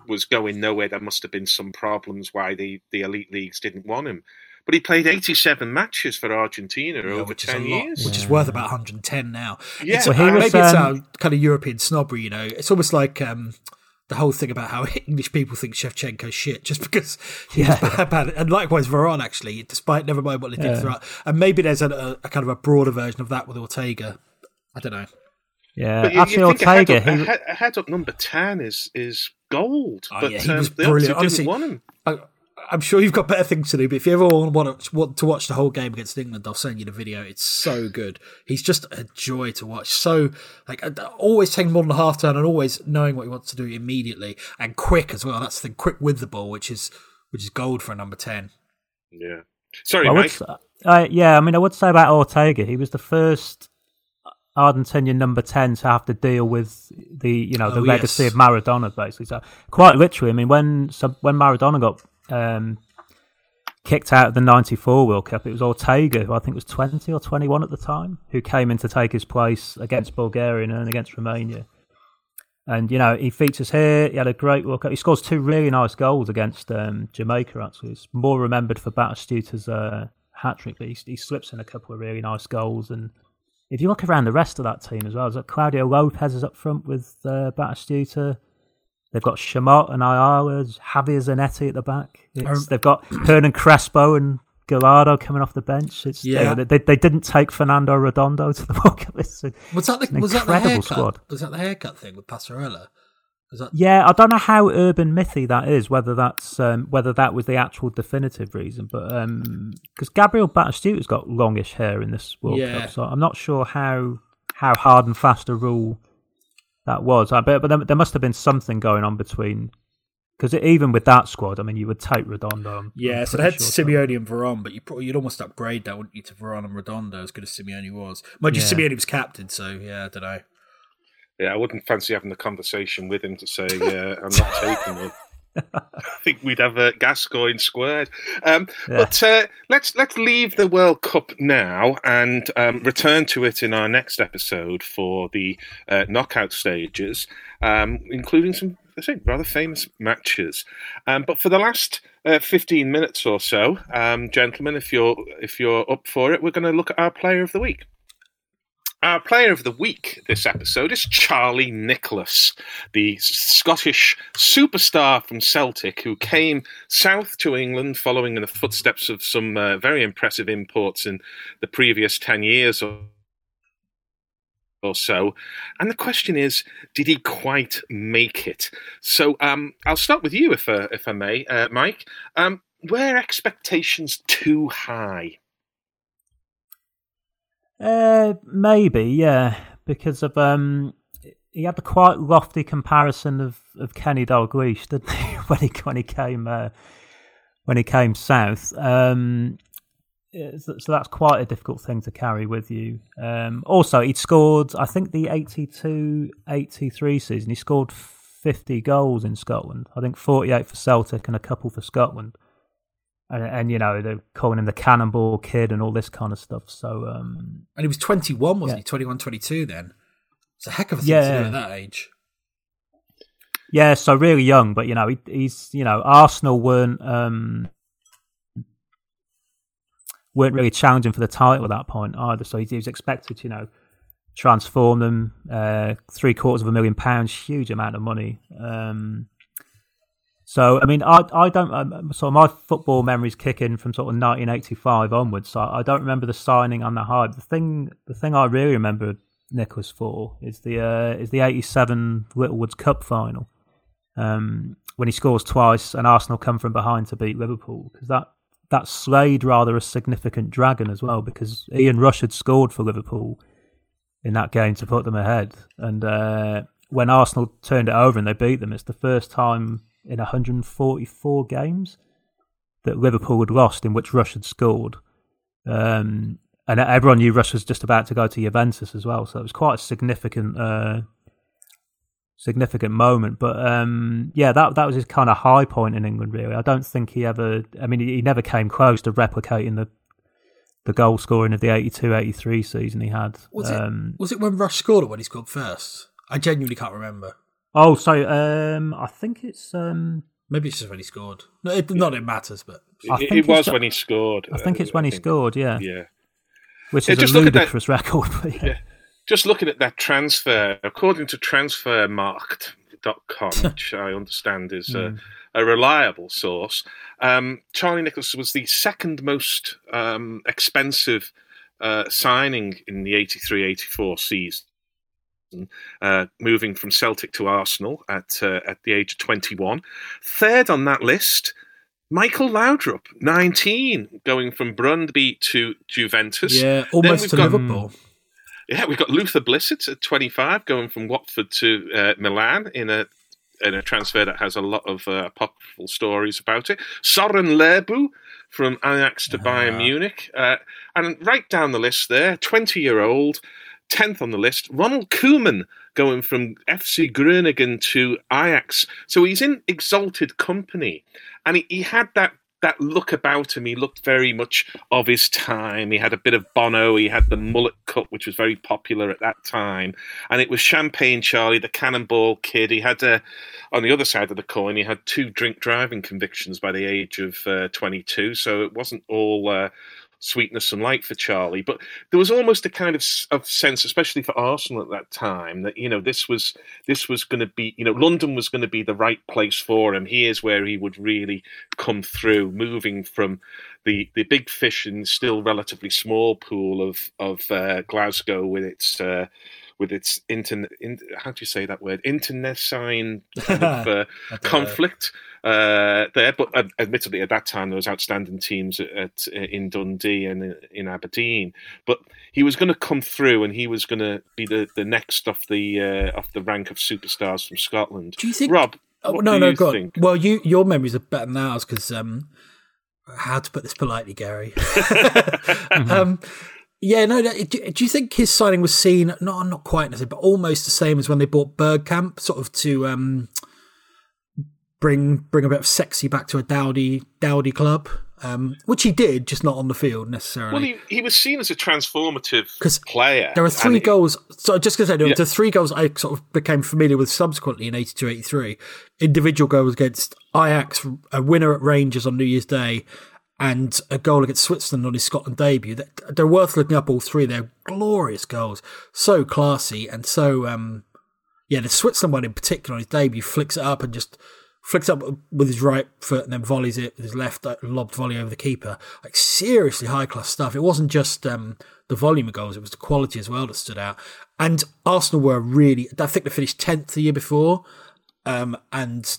was going nowhere. There must have been some problems why the, the elite leagues didn't want him. But he played 87 matches for Argentina yeah, over 10 years. Which is worth about 110 now. Yeah. It's, well, maybe it's um, kind of European snobbery, you know. It's almost like um, the whole thing about how English people think Shevchenko's shit just because he's yeah. bad, bad. And likewise, Veron, actually, despite never mind what they think. Yeah. And maybe there's a, a, a kind of a broader version of that with Ortega. I don't know. Yeah, but actually, you Ortega. Ahead up, he... ahead up number 10 is, is gold. Oh, but yeah, he um, was brilliant. Honestly, want him. I, I'm sure you've got better things to do, but if you ever want to, want to watch the whole game against England, I'll send you the video. It's so good. He's just a joy to watch. So, like, uh, always taking more than a half turn and always knowing what he wants to do immediately and quick as well. That's the thing, quick with the ball, which is which is gold for a number 10. Yeah. Sorry, Mike. Would, uh, yeah, I mean, I would say about Ortega, he was the first Argentinian number 10 to have to deal with the, you know, the oh, legacy yes. of Maradona, basically. So, quite literally, I mean, when, so when Maradona got um, kicked out of the 94 World Cup, it was Ortega, who I think was 20 or 21 at the time, who came in to take his place against Bulgaria and against Romania. And, you know, he features here. He had a great World Cup. He scores two really nice goals against um, Jamaica, actually. He's more remembered for Batistuta's uh, hat trick, but he, he, slips in a couple of really nice goals. And if you look around the rest of that team as well, Claudio Lopez is up front with uh, Batistuta. They've got Chamot and Ayala, Javier Zanetti at the back. they've got Hernan Crespo and Gallardo coming off the bench. It's, yeah, they, they, they, didn't take Fernando Redondo to the World Cup. was that the was that the haircut? Squad. Was that the haircut thing with Passarella? That... Yeah, I don't know how urban mythy that is. Whether that's um, whether that was the actual definitive reason, but because um, Gabriel Batistuta's got longish hair in this World yeah. Cup, so I'm not sure how how hard and fast a rule that was. I bet, but there, there must have been something going on between because even with that squad, I mean, you would take Redondo. yeah, so they had sure Simeone and Veron, but you probably, you'd almost upgrade that, wouldn't you, to Veron and Redondo as good as Simeone was. Mind you, yeah. Simeone was captain, so yeah, I don't know. Yeah, I wouldn't fancy having the conversation with him to say yeah, I'm not taking it. I think we'd have a Gascoigne squared. Um, yeah. But uh, let's let's leave the World Cup now and um, return to it in our next episode for the uh, knockout stages, um, including some I say rather famous matches. Um, but for the last uh, fifteen minutes or so, um, gentlemen, if you're if you're up for it, we're going to look at our player of the week. Our player of the week this episode is Charlie Nicholas, the Scottish superstar from Celtic who came south to England following in the footsteps of some uh, very impressive imports in the previous 10 years or, or so. And the question is, did he quite make it? So um, I'll start with you, if, uh, if I may, uh, Mike. Um, were expectations too high? Uh, maybe, yeah, because of um, he had a quite lofty comparison of, of Kenny Dalglish, didn't he, when he when he came uh, when he came south. Um, so, that's quite a difficult thing to carry with you. Um, also, he'd scored, I think, the 82-83 season. He scored 50 goals in Scotland. I think 48 for Celtic and a couple for Scotland and, and, you know they're calling him the cannonball kid and all this kind of stuff. So um and he was 21 wasn't yeah. he? 21 22 then. It's a heck of a thing yeah. to do at that age. Yeah so really young but you know he, he's you know arsenal weren't um weren't really challenging for the title at that point either. So he, he was expected to you know transform them uh three quarters of a million pounds huge amount of money. Um so, I mean, I I don't. Um, so my football memories kick in from sort of 1985 onwards. So I don't remember the signing on the hype. The thing, the thing I really remember Nicholas for is the uh, is the '87 Littlewoods Cup final um, when he scores twice and Arsenal come from behind to beat Liverpool because that that slayed rather a significant dragon as well because Ian Rush had scored for Liverpool in that game to put them ahead, and uh, when Arsenal turned it over and they beat them, it's the first time in 144 games that Liverpool had lost in which Rush had scored. Um, and everyone knew Rush was just about to go to Juventus as well, so it was quite a significant, uh, significant moment. But um, yeah, that that was his kind of high point in England. Really, I don't think he ever. I mean, he, he never came close to replicating the the goal scoring of the 82-83 season he had. Was it, um, was it when Rush scored or when he scored first? I genuinely can't remember. Oh, so um, I think it's um, maybe it's just when he scored. No, it, not it matters, but it, it was when he scored. I think it's when he scored. Yeah, yeah. Which is yeah, a ludicrous record. But yeah. yeah. Just looking at that transfer, according to Transfermarkt.com, which I understand is mm. a, hmm. a, reliable source, um, Charlie Nicholas was the second most um, expensive uh, signing in the 83-84 season uh, moving from Celtic to Arsenal at uh, at the age of 21. Third on that list, Michael Laudrup, 19, going from Brøndby to Juventus. Yeah, almost to got, Liverpool. Yeah, we've got Luther Blissett at 25, going from Watford to uh, Milan in a in a transfer that has a lot of uh, apocryphal stories about it. Soren Lerby from Ajax to Bayern ah. Munich. Uh, and right down the list there, 20 year old 10th on the list, Ronald Koeman going from FC Groningen to Ajax. So he's in exalted company. And he, he had that that look about him. He looked very much of his time. He had a bit of Bono. He had the mullet cut, which was very popular at that time. And it was Champagne Charlie, the cannonball kid. He had, a, on the other side of the coin, he had two drink driving convictions by the age of uh, 22. So it wasn't all uh, sweetness and light for Charlie. But there was almost a kind of, of sense, especially for Arsenal at that time, that you know this was this was going to be you know London was going to be the right place for him. Here's where he would really come through, moving from the the big fish in still relatively small pool of of uh, Glasgow with its. Uh, with its internet, in, how do you say that word? Internecine kind of, uh, conflict uh, there. But admittedly, at that time, there was outstanding teams at, at in Dundee and in Aberdeen. But he was going to come through, and he was going to be the, the next off the uh, off the rank of superstars from Scotland. Do you think, Rob? Oh, no, no, go think? on. Well, you your memories are better than ours because um, how to put this politely, Gary. um, yeah, no. Do, do, you think his signing was seen not not quite necessarily, but almost the same as when they bought Bergkamp, sort of to um, bring bring a bit of sexy back to a dowdy dowdy club, um, which he did, just not on the field necessarily. Well, he, he was seen as a transformative player. There are three goals. So just because I know, yeah. the three goals I sort of became familiar with subsequently in 82-83. Individual goals against Ajax, a winner at Rangers on New Year's Day, and a goal against Switzerland on his Scotland debut. They're worth looking up all three. They're glorious goals, so classy and so. Um, yeah, the Switzerland one in particular on his debut flicks it up and just flicks up with his right foot and then volleys it with his left lobbed volley over the keeper. Like seriously high class stuff. It wasn't just um, the volume of goals; it was the quality as well that stood out. And Arsenal were really. I think they finished tenth the year before, um, and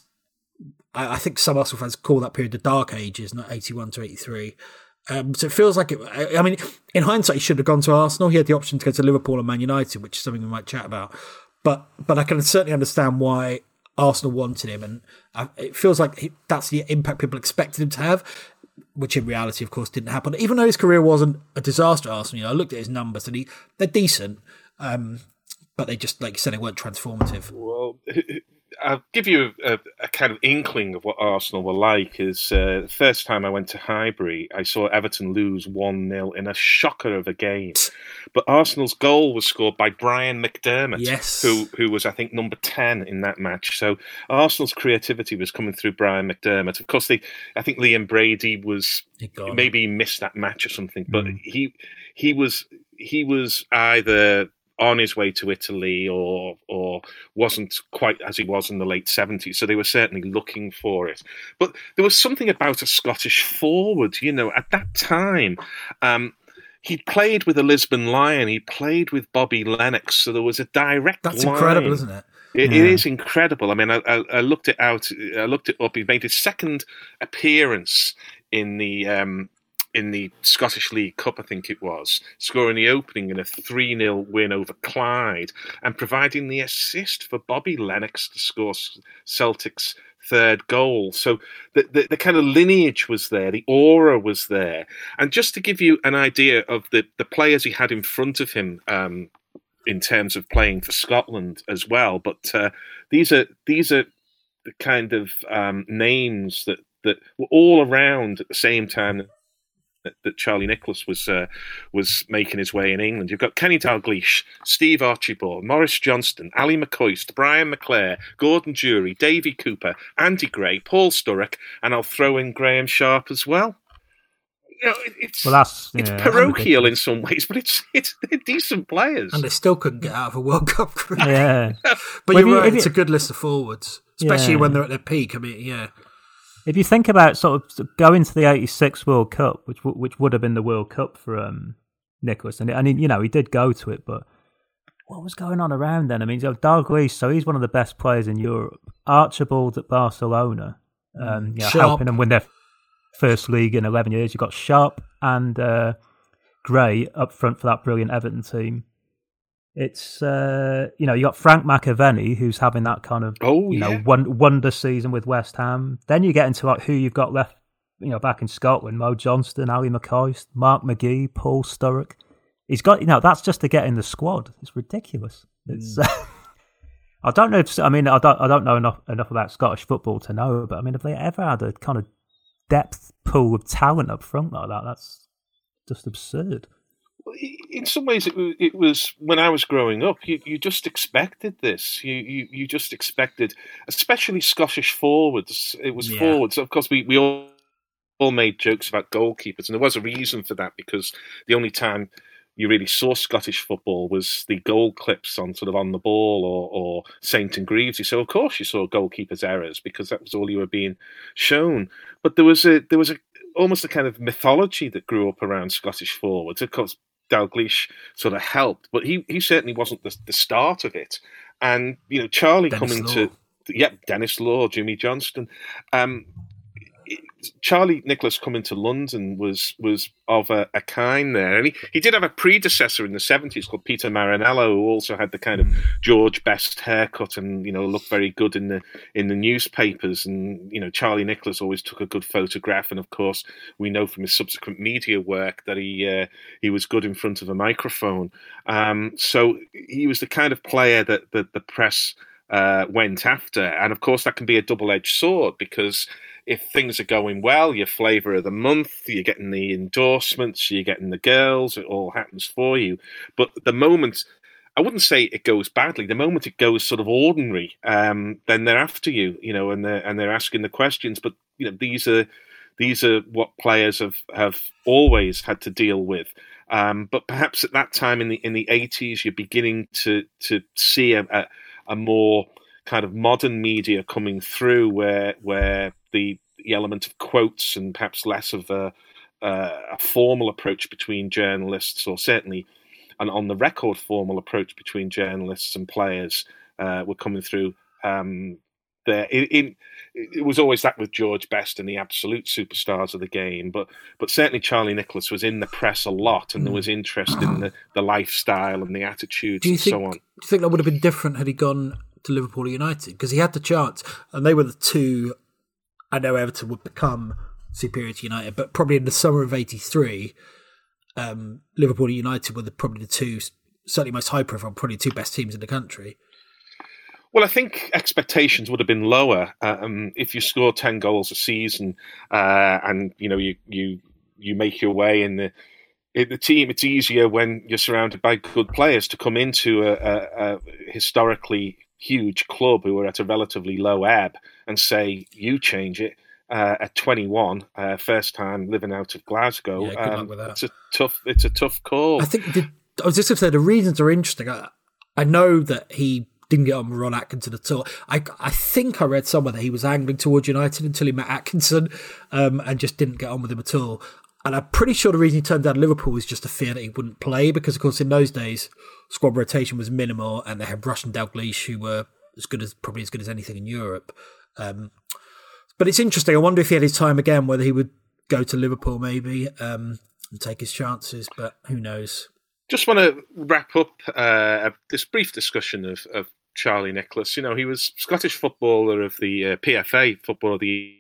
I, I, think some Arsenal fans call that period the dark ages, not eighty one to eighty three. Um, so it feels like it. I mean, in hindsight, he should have gone to Arsenal. He had the option to go to Liverpool and Man United, which is something we might chat about. But but I can certainly understand why Arsenal wanted him, and uh, it feels like he, that's the impact people expected him to have, which in reality, of course, didn't happen. Even though his career wasn't a disaster, Arsenal, you know, I looked at his numbers and he they're decent, um, but they just like you said, they weren't transformative. Well, I'll give you a, a, kind of inkling of what Arsenal were like. Is uh, the first time I went to Highbury, I saw Everton lose one 0 in a shocker of a game. But Arsenal's goal was scored by Brian McDermott, yes. who who was I think number ten in that match. So Arsenal's creativity was coming through Brian McDermott. Of course, they I think Liam Brady was maybe missed that match or something, but mm. he he was he was either on his way to Italy or or wasn't quite as he was in the late 70s. So they were certainly looking for it. But there was something about a Scottish forward, you know, at that time. Um, he played with a Lisbon Lion. He played with Bobby Lennox. So there was a direct. That's line. incredible, isn't it? It, yeah. it is incredible. I mean, I, I, I, looked it out. I looked it up. He made his second appearance in the um, in the Scottish League Cup, I think it was, scoring the opening in a 3 0 win over Clyde and providing the assist for Bobby Lennox to score Celtic's third goal. So the, the, the, kind of lineage was there, the aura was there. And just to give you an idea of the, the players he had in front of him um, in terms of playing for Scotland as well, but uh, these are these are the kind of um, names that, that were all around at the same time that Charlie Nicholas was uh, was making his way in England. You've got Kenny Dalglish, Steve Archibald, Maurice Johnston, Ally McCoist, Brian McClair, Gordon Durie, Davy Cooper, Andy Gray, Paul Sturrock, and I'll throw in Graeme Sharp as well. You know, it's well, that's, it's yeah, parochial in some ways, but it's it's they're decent players, and they still couldn't get out of a World Cup group. Yeah, but well, you're right; you, it's a good list of forwards, especially yeah. when they're at their peak. I mean, yeah. If you think about sort of going to the '86 World Cup, which which would have been the World Cup for um, Nicholas, and and you know he did go to it, but what was going on around then? I mean, so Dalglish, so he's one of the best players in Europe. Archibald at Barcelona, um, you know, helping them win their first league in 11 years. You've got Sharp and uh, Gray up front for that brilliant Everton team it's uh, you know you got Frank McAvenny who's having that kind of oh, you know one, wonder season with West Ham. Then you get into like who you've got left, you know, back in Scotland: Mo Johnston, Ally McCoist, Mark McGee, Paul Sturrock. He's got you know that's just to get in the squad. It's ridiculous. It's. Mm. I don't know if I mean I don't I don't know enough enough about Scottish football to know, but I mean have they ever had a kind of depth pool of talent up front like that? That's just absurd in some ways, it, it was when I was growing up. You, you just expected this. You, you you just expected, especially Scottish forwards. It was yeah. forwards. Of course, we we all all made jokes about goalkeepers, and there was a reason for that because the only time you really saw Scottish football was the goal clips on sort of on the ball or, or Saint and Greavesy. So of course you saw goalkeepers' errors because that was all you were being shown. But there was a there was a almost a kind of mythology that grew up around Scottish forwards. Of course, Dalglish sort of helped, but he he certainly wasn't the, the start of it. And you know, Charlie Denis coming Law. to yep, Denis Law, Jimmy Johnstone, Um, Charlie Nicholas coming to London was was of a, a, kind there, and he, he did have a predecessor in the seventies called Peter Marinello, who also had the kind of George Best haircut and you know looked very good in the in the newspapers. And you know Charlie Nicholas always took a good photograph, and of course we know from his subsequent media work that he uh, he was good in front of a microphone. Um, so he was the kind of player that, that the press uh, went after, and of course that can be a double edged sword because if things are going well, your flavour of the month, you're getting the endorsements, you're getting the girls, it all happens for you. But the moment, I wouldn't say it goes badly. The moment it goes sort of ordinary, um, then they're after you, you know, and they're and they're asking the questions. But you know, these are these are what players have have always had to deal with. Um, but perhaps at that time in the in the eighties, you're beginning to to see a, a, a more kind of modern media coming through where where the, the element of quotes and perhaps less of a, uh, a formal approach between journalists, or certainly an on the record formal approach between journalists and players uh, were coming through um, there. In, in, it was always that with George Best and the absolute superstars of the game, but but certainly Charlie Nicholas was in the press a lot, and there hmm. was interest in the, the lifestyle and the attitudes and think, so on. Do you think that would have been different had he gone to Liverpool United? Because he had the chance, and they were the two I know Everton would become superior to United, but probably in the summer of '83, um, Liverpool United were the, probably the two, certainly most high profile, probably two best teams in the country. Well, I think expectations would have been lower um, if you score ten goals a season, uh, and you know you you you make your way in the the team. It's easier when you're surrounded by good players to come into a, a, a historically huge club who are at a relatively low ebb and say, you change it. Uh, at 21, uh, first time living out of Glasgow. Yeah, um, it's a tough. It's a tough call. I think the, I was just going to say the reasons are interesting. I, I know that he didn't get on with Ron Atkinson at all. I I think I read somewhere that he was angling towards United until he met Atkinson, um, and just didn't get on with him at all. And I'm pretty sure the reason he turned down Liverpool was just a fear that he wouldn't play because, of course, in those days, squad rotation was minimal, and they had Rush and Dalglish who were as good as probably as good as anything in Europe. Um, but it's interesting. I wonder if he had his time again, whether he would go to Liverpool maybe um, and take his chances. But who knows? Just want to wrap up uh, this brief discussion of, of Charlie Nicholas. You know, he was Scottish footballer of the uh, PFA Footballer of the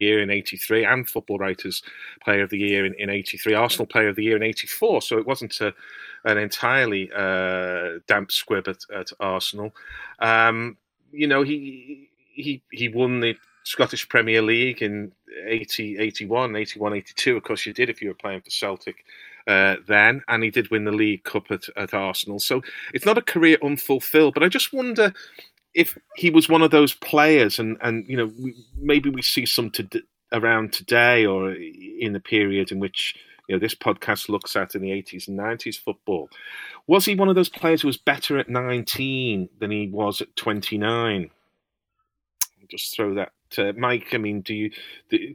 Year in '83 and Football Writers Player of the Year in '83, Arsenal Player of the Year in '84. So it wasn't a, an entirely uh, damp squib at, at Arsenal. Um, you know, he he he won the Scottish Premier League in 80, 81, 81, 82. Of course, you did if you were playing for Celtic uh, then, and he did win the League Cup at, at Arsenal. So it's not a career unfulfilled. But I just wonder if he was one of those players, and and you know maybe we see some to, around today or in the period in which you know this podcast looks at in the 80s and 90s football. Was he one of those players who was better at 19 than he was at 29? just throw that Mike. I mean, do you do,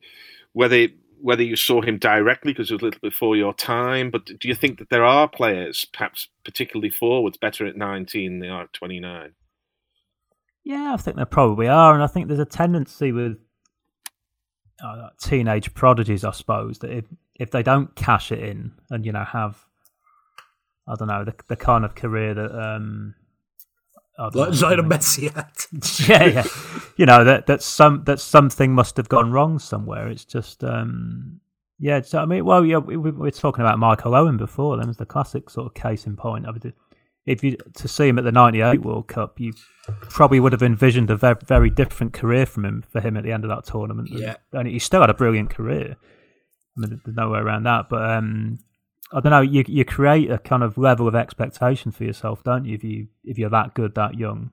whether whether you saw him directly because it was a little before your time, but do you think that there are players, perhaps particularly forwards, better at 19 than they are at 29? Yeah, I think there probably are, and I think there's a tendency with uh, teenage prodigies, I suppose, that if if they don't cash it in and you know have, I don't know, the the kind of career that um, like Lionel Messi had. yeah, yeah. You know that that some that something must have gone wrong somewhere. It's just um, yeah. So I mean, well, yeah, we, we were talking about Michael Owen before. That was the classic sort of case in point. I mean, if you to see him at the '98 World Cup, you probably would have envisioned a very, very different career from him for him at the end of that tournament. Yeah, and he still had a brilliant career. I mean, there's no way around that. But um, I don't know. You you create a kind of level of expectation for yourself, don't you? If you if you're that good, that young,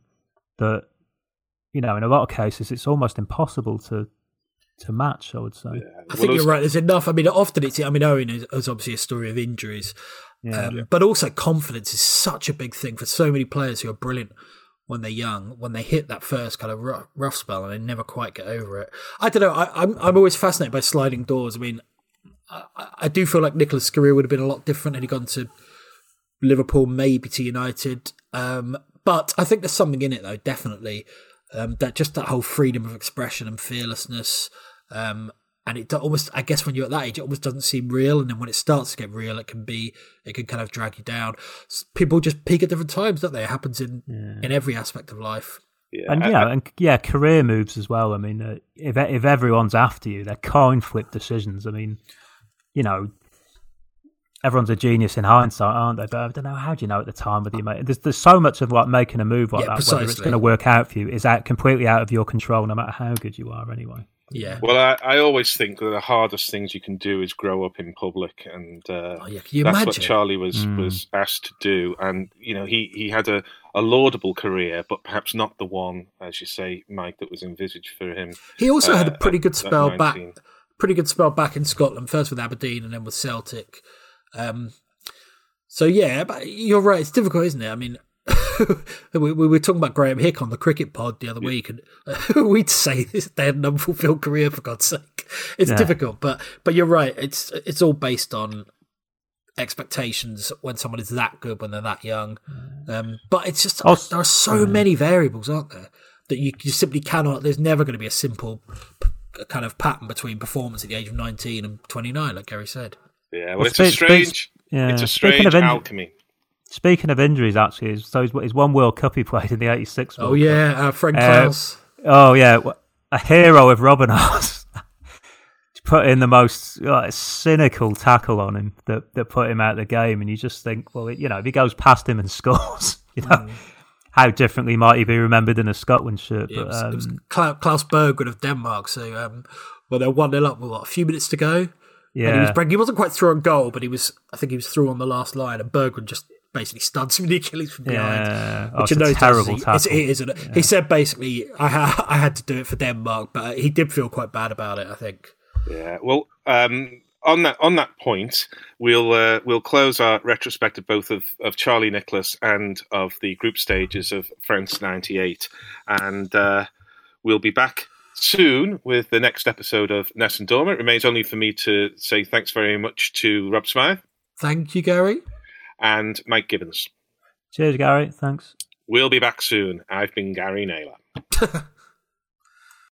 that you know, in a lot of cases, it's almost impossible to to match. I would say. Yeah. I think you're right. There's enough. I mean, often it's. I mean, Owen is, is obviously a story of injuries, yeah, um, yeah. but also confidence is such a big thing for so many players who are brilliant when they're young, when they hit that first kind of rough, rough spell and they never quite get over it. I don't know. I, I'm I'm always fascinated by sliding doors. I mean, I, I do feel like Nicholas' career would have been a lot different had he gone to Liverpool, maybe to United. Um, but I think there's something in it, though, definitely. Um, that just that whole freedom of expression and fearlessness. Um, and it almost, I guess, when you're at that age, it almost doesn't seem real. And then when it starts to get real, it can be, it can kind of drag you down. People just peak at different times, don't they? It happens in yeah. in every aspect of life. Yeah, and yeah, and yeah, career moves as well. I mean, uh, if if everyone's after you, they're coin flip decisions. I mean, you know, everyone's a genius in hindsight, aren't they? But I don't know how do you know at the time whether you make there's there's so much of like making a move like yeah, that, precisely. whether it's going to work out for you is out completely out of your control, no matter how good you are. Anyway. Yeah. Well, I, I always think that the hardest things you can do is grow up in public, and uh, oh, yeah. that's imagine? what Charlie was mm. was asked to do. And you know, he he had a, a laudable career, but perhaps not the one, as you say, Mike, that was envisaged for him. He also uh, had a uh, pretty good spell back pretty good spell back in Scotland, first with Aberdeen and then with Celtic. Um, so yeah, but you're right. It's difficult, isn't it? I mean, we, we, were talking about Graeme Hick on the cricket pod the other week, and uh, we'd say they had an unfulfilled career for God's sake. It's yeah. difficult, but but you're right. It's it's all based on expectations when someone is that good when they're that young. Um, but it's just also, there are so many variables, aren't there, that you, you simply cannot. There's never going to be a simple a kind of pattern between performance at the age of 19 and 29, like Gary said. Yeah, well, well it's, a strange, yeah. it's a strange in- alchemy. Speaking of injuries, actually, so his one World Cup he played in the '86. oh yeah, uh, Frank Claus. Uh, oh yeah, a hero of Robbenhaus. put in the most like, cynical tackle on him that that put him out of the game, and you just think, well, you know, if he goes past him and scores, you know, mm how differently might he be remembered in a Scotland shirt? But, it was, um, it was Klaus Berggreen of Denmark. So, um, well, they're one 0 up with what, a few minutes to go. Yeah, and he was he wasn't quite through on goal, but he was. I think he was through on the last line, and Bergwijn just basically studs him in the Achilles from behind. Yeah, which oh, a terrible tackle. It's, it is, isn't it? Yeah. He said basically, I ha- I had to do it for Denmark, but he did feel quite bad about it. I think. Yeah. Well, um, on that on that point, we'll uh, we'll close our retrospective both of, of Charlie Nicholas and of the group stages of France '98, and uh, we'll be back soon with the next episode of Nessun Dorma. It remains only for me to say thanks very much to Rob Smyth. Thank you, Gary. And Mike Gibbons. Cheers, Gary. Thanks. We'll be back soon. I've been Gary Naylor.